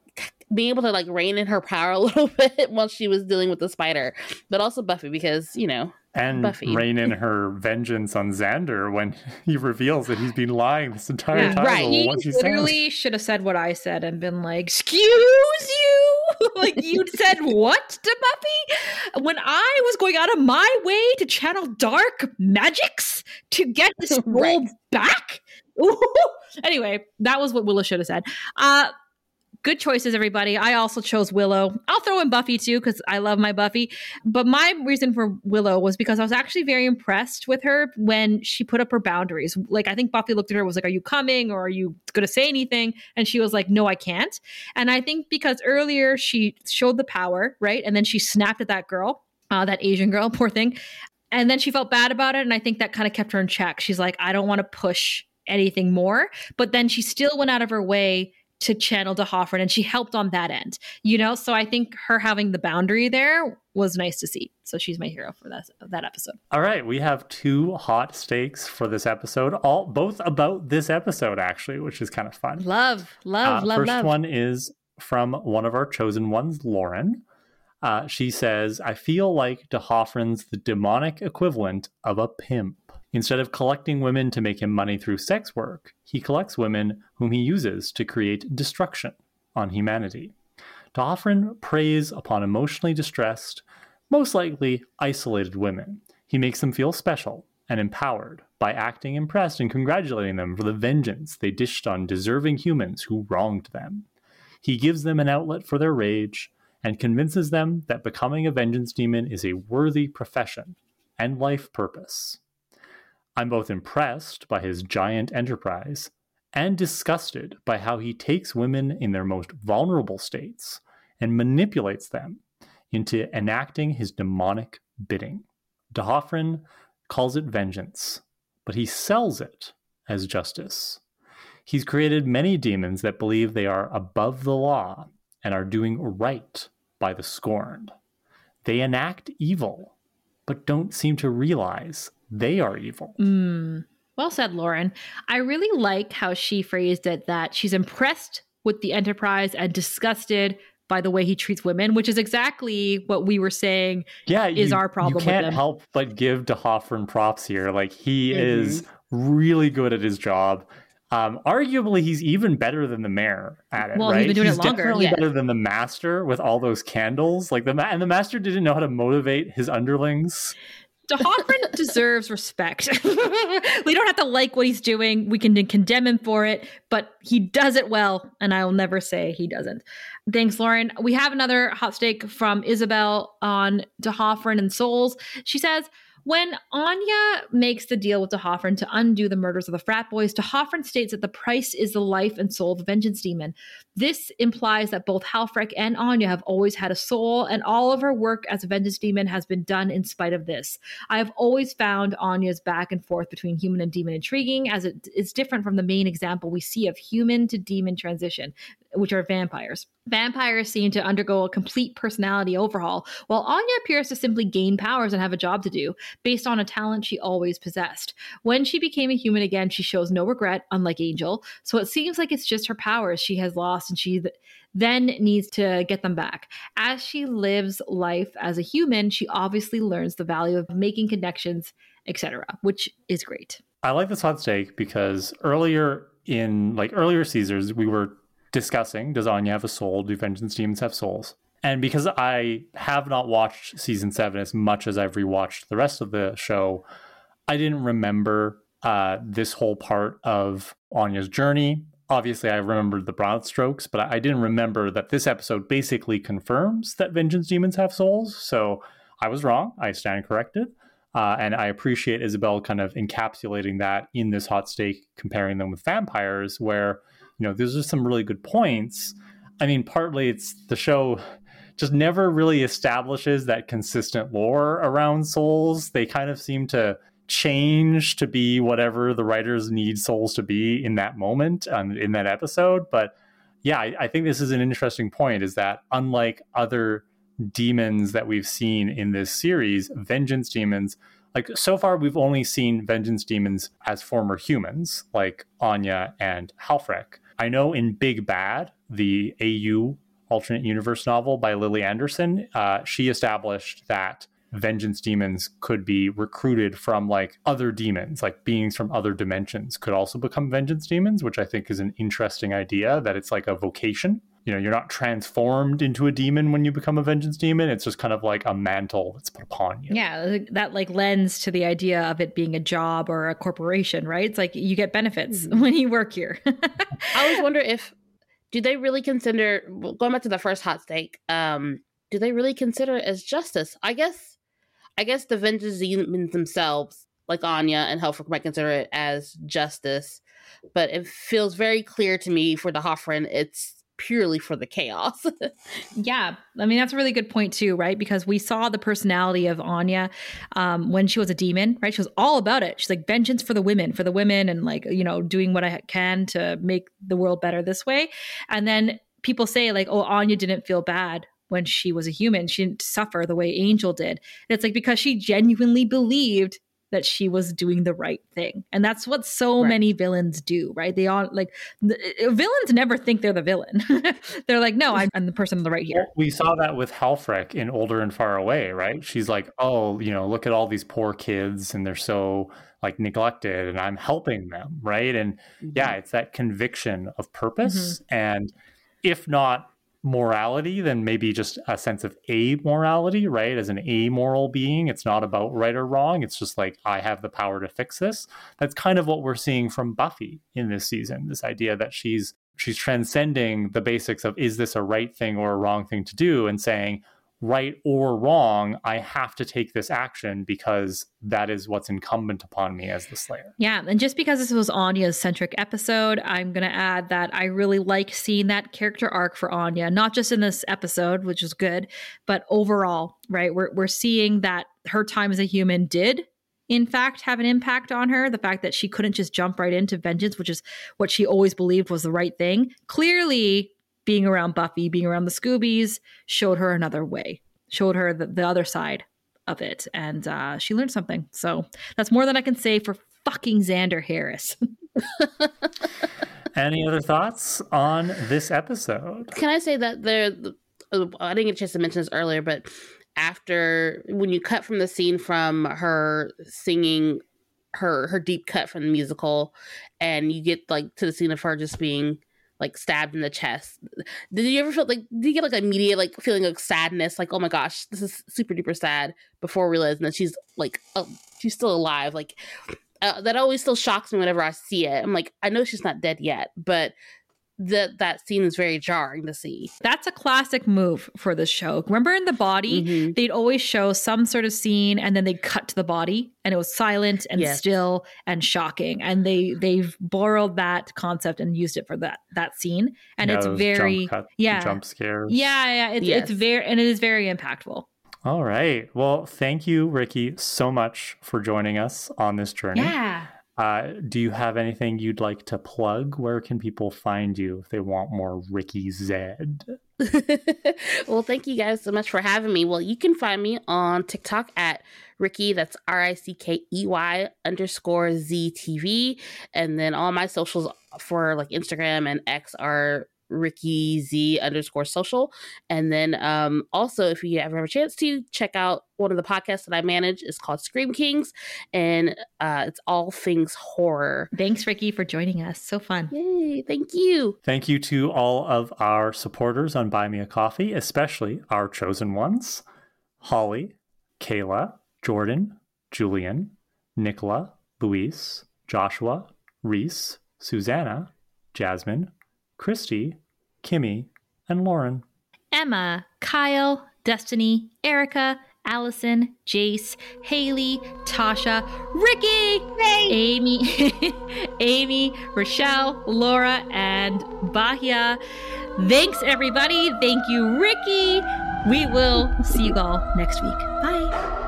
being able to like rein in her power [laughs] a little bit while she was dealing with the spider, but also Buffy because you know and Buffy. rein in her vengeance on Xander when [laughs] he reveals that he's been lying this entire yeah, time. Right, he literally should have said what I said and been like, "Excuse you." [laughs] like you said what to Buffy when I was going out of my way to channel dark magics to get this scroll right. back. Anyway, that was what Willow should have said. Uh, good choices, everybody. I also chose Willow. I'll throw in Buffy too because I love my Buffy. But my reason for Willow was because I was actually very impressed with her when she put up her boundaries. Like I think Buffy looked at her was like, "Are you coming or are you going to say anything?" And she was like, "No, I can't." And I think because earlier she showed the power, right, and then she snapped at that girl, uh, that Asian girl, [laughs] poor thing. And then she felt bad about it, and I think that kind of kept her in check. She's like, "I don't want to push." Anything more but then she still went out of her way to channel D'Hoffryn and she helped on that end, you know? So I think her having the boundary there was nice to see. So she's my hero for that, that episode. All right. We have two hot stakes for this episode, all both about this episode, actually, which is kind of fun. Love, love, uh, love, first love. one is from one of our chosen ones, Lauren. Uh, she says, I feel like D'Hoffryn's the demonic equivalent of a pimp. Instead of collecting women to make him money through sex work, he collects women whom he uses to create destruction on humanity. D'Hoffryn preys upon emotionally distressed, most likely isolated women. He makes them feel special and empowered by acting impressed and congratulating them for the vengeance they dished on deserving humans who wronged them. He gives them an outlet for their rage and convinces them that becoming a vengeance demon is a worthy profession and life purpose. I'm both impressed by his giant enterprise and disgusted by how he takes women in their most vulnerable states and manipulates them into enacting his demonic bidding. De calls it vengeance, but he sells it as justice. He's created many demons that believe they are above the law and are doing right by the scorned. They enact evil, but don't seem to realize they are evil. Mm. Well said, Lauren. I really like how she phrased it that she's impressed with the Enterprise and disgusted by the way he treats women, which is exactly what we were saying yeah, is you, our problem. You can't help but give D'Hoffryn props here. Like he mm-hmm. is really good at his job. Um, arguably, he's even better than the mayor at it. Well, right? he's been doing he's it longer. Definitely yeah. better than the master with all those candles. Like the and the master didn't know how to motivate his underlings D'Hoffryn [laughs] deserves respect. [laughs] we don't have to like what he's doing. We can condemn him for it, but he does it well, and I will never say he doesn't. Thanks, Lauren. We have another hot stake from Isabel on De D'Hoffryn and Souls. She says, when Anya makes the deal with D'Hoffryn to undo the murders of the frat boys, D'Hoffryn states that the price is the life and soul of the Vengeance Demon. This implies that both Halfrek and Anya have always had a soul, and all of her work as a Vengeance Demon has been done in spite of this. I have always found Anya's back and forth between human and demon intriguing, as it is different from the main example we see of human to demon transition which are vampires. Vampires seem to undergo a complete personality overhaul, while Anya appears to simply gain powers and have a job to do, based on a talent she always possessed. When she became a human again, she shows no regret, unlike Angel, so it seems like it's just her powers she has lost and she th- then needs to get them back. As she lives life as a human, she obviously learns the value of making connections, etc., which is great. I like this hot stake because earlier in like earlier Caesars, we were discussing Does Anya have a soul? Do Vengeance Demons have souls? And because I have not watched season seven as much as I've rewatched the rest of the show, I didn't remember uh, this whole part of Anya's journey. Obviously, I remembered the broad strokes, but I didn't remember that this episode basically confirms that vengeance demons have souls. So I was wrong. I stand corrected. Uh, and I appreciate Isabel kind of encapsulating that in this hot stake, comparing them with vampires, where you know, these are some really good points. I mean, partly it's the show just never really establishes that consistent lore around souls. They kind of seem to change to be whatever the writers need souls to be in that moment and in that episode. But yeah, I, I think this is an interesting point is that unlike other demons that we've seen in this series, vengeance demons, like so far we've only seen vengeance demons as former humans, like Anya and Halfrek. I know in Big Bad, the AU alternate universe novel by Lily Anderson, uh, she established that vengeance demons could be recruited from like other demons, like beings from other dimensions could also become vengeance demons, which I think is an interesting idea that it's like a vocation. You know, you're not transformed into a demon when you become a vengeance demon. It's just kind of like a mantle that's put upon you. Yeah, that like lends to the idea of it being a job or a corporation, right? It's like you get benefits mm-hmm. when you work here. [laughs] I always wonder if do they really consider going back to the first hot stake, um, do they really consider it as justice? I guess I guess the vengeance demons themselves, like Anya and Halfrek, might consider it as justice, but it feels very clear to me for D'Hoffryn it's purely for the chaos. [laughs] yeah. I mean, that's a really good point, too, right? Because we saw the personality of Anya um, when she was a demon, right? She was all about it. She's like, vengeance for the women, for the women, and like, you know, doing what I can to make the world better this way. And then people say, like, oh, Anya didn't feel bad when she was a human. She didn't suffer the way Angel did. And it's like because she genuinely believed that she was doing the right thing. And that's what so right. many villains do, right? They all like the, uh, villains never think they're the villain. [laughs] they're like, no, I'm, I'm, the person on the right here. We saw that with Halfrek in Older and Far Away, right? She's like, oh, you know, look at all these poor kids and they're so like neglected and I'm helping them, right? And mm-hmm. yeah, it's that conviction of purpose. Mm-hmm. And if not morality than maybe just a sense of amorality, right? As an amoral being, it's not about right or wrong. It's just like, I have the power to fix this. That's kind of what we're seeing from Buffy in this season this idea that she's she's transcending the basics of is this a right thing or a wrong thing to do and saying right or wrong, I have to take this action because that is what's incumbent upon me as the Slayer. Yeah. And just because this was Anya's centric episode, I'm going to add that I really like seeing that character arc for Anya, not just in this episode, which is good, but overall, right? We're, we're seeing that her time as a human did. In fact, have an impact on her. The fact that she couldn't just jump right into vengeance, which is what she always believed was the right thing. Clearly, being around Buffy, being around the Scoobies, showed her another way, showed her the, the other side of it. And uh, she learned something. So that's more than I can say for fucking Xander Harris. [laughs] Any other thoughts on this episode? Can I say that there, I didn't get a chance to mention this earlier, but after when you cut from the scene from her singing her her deep cut from the musical and you get like to the scene of her just being like stabbed in the chest. Did you ever feel like did you get like immediate like feeling of sadness, like oh my gosh, this is super duper sad before realizing that she's like oh, she's still alive, like. Uh, that always still shocks me whenever I see it. I'm like, I know she's not dead yet, but that that scene is very jarring to see. That's a classic move for the show. Remember in the body, mm-hmm. they'd always show some sort of scene and then they'd cut to the body and it was silent and yes. still and shocking. And they they've borrowed that concept and used it for that that scene. And yeah, it's very jump cut, yeah jump scares. Yeah, yeah. It's yes. it's very and it is very impactful. All right. Well, thank you, Rickey, so much for joining us on this journey. Yeah. Uh, do you have anything you'd like to plug? Where can people find you if they want more Rickey Zed? [laughs] well, thank you guys so much for having me. Well, you can find me on TikTok at Rickey, that's R I C K E Y underscore Z T V. And then all my socials for like Instagram and X are Rickey Z underscore social. And then um, also, if you ever have a chance to check out one of the podcasts that I manage, is called Scream Kings, and uh, it's all things horror. Thanks, Rickey, for joining us. So fun. Yay! Thank you. Thank you to all of our supporters on Buy Me a Coffee, especially our chosen ones: Holli, Kala, Jordan, Julian, Nicola, Louise, Joshua, Reece, Suzannah, Jasmine. Kristi, Kimmie, and Lauren. Emma, Kyle, Destiny, Erika, Allison, Jace, Haley, Tasha, Rickey, hey. Amie, [laughs] Amie, Rachelle, Laura, and Bahia. Thanks, everybody. Thank you, Rickey. We will see you all next week. Bye.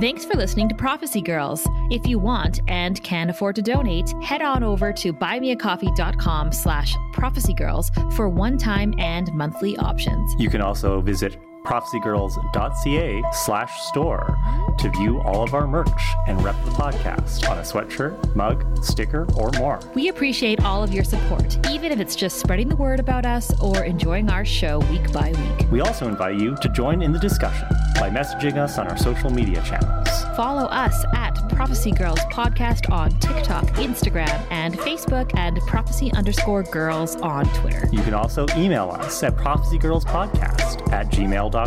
Thanks for listening to Prophecy Girls. If you want and can afford to donate, head on over to buymeacoffee.com slash prophecygirls for one-time and monthly options. You can also visit prophecygirls.ca slash store to view all of our merch and rep the podcast on a sweatshirt, mug, sticker, or more. We appreciate all of your support, even if it's just spreading the word about us or enjoying our show week by week. We also invite you to join in the discussion by messaging us on our social media channels. Follow us at Prophecy Girls Podcast on TikTok, Instagram, and Facebook, and Prophecy underscore girls on Twitter. You can also email us at prophecygirlspodcast at gmail.com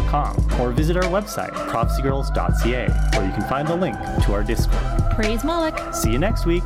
or visit our website, prophecygirls.ca, where you can find the link to our Discord. Praise Moloch. See you next week.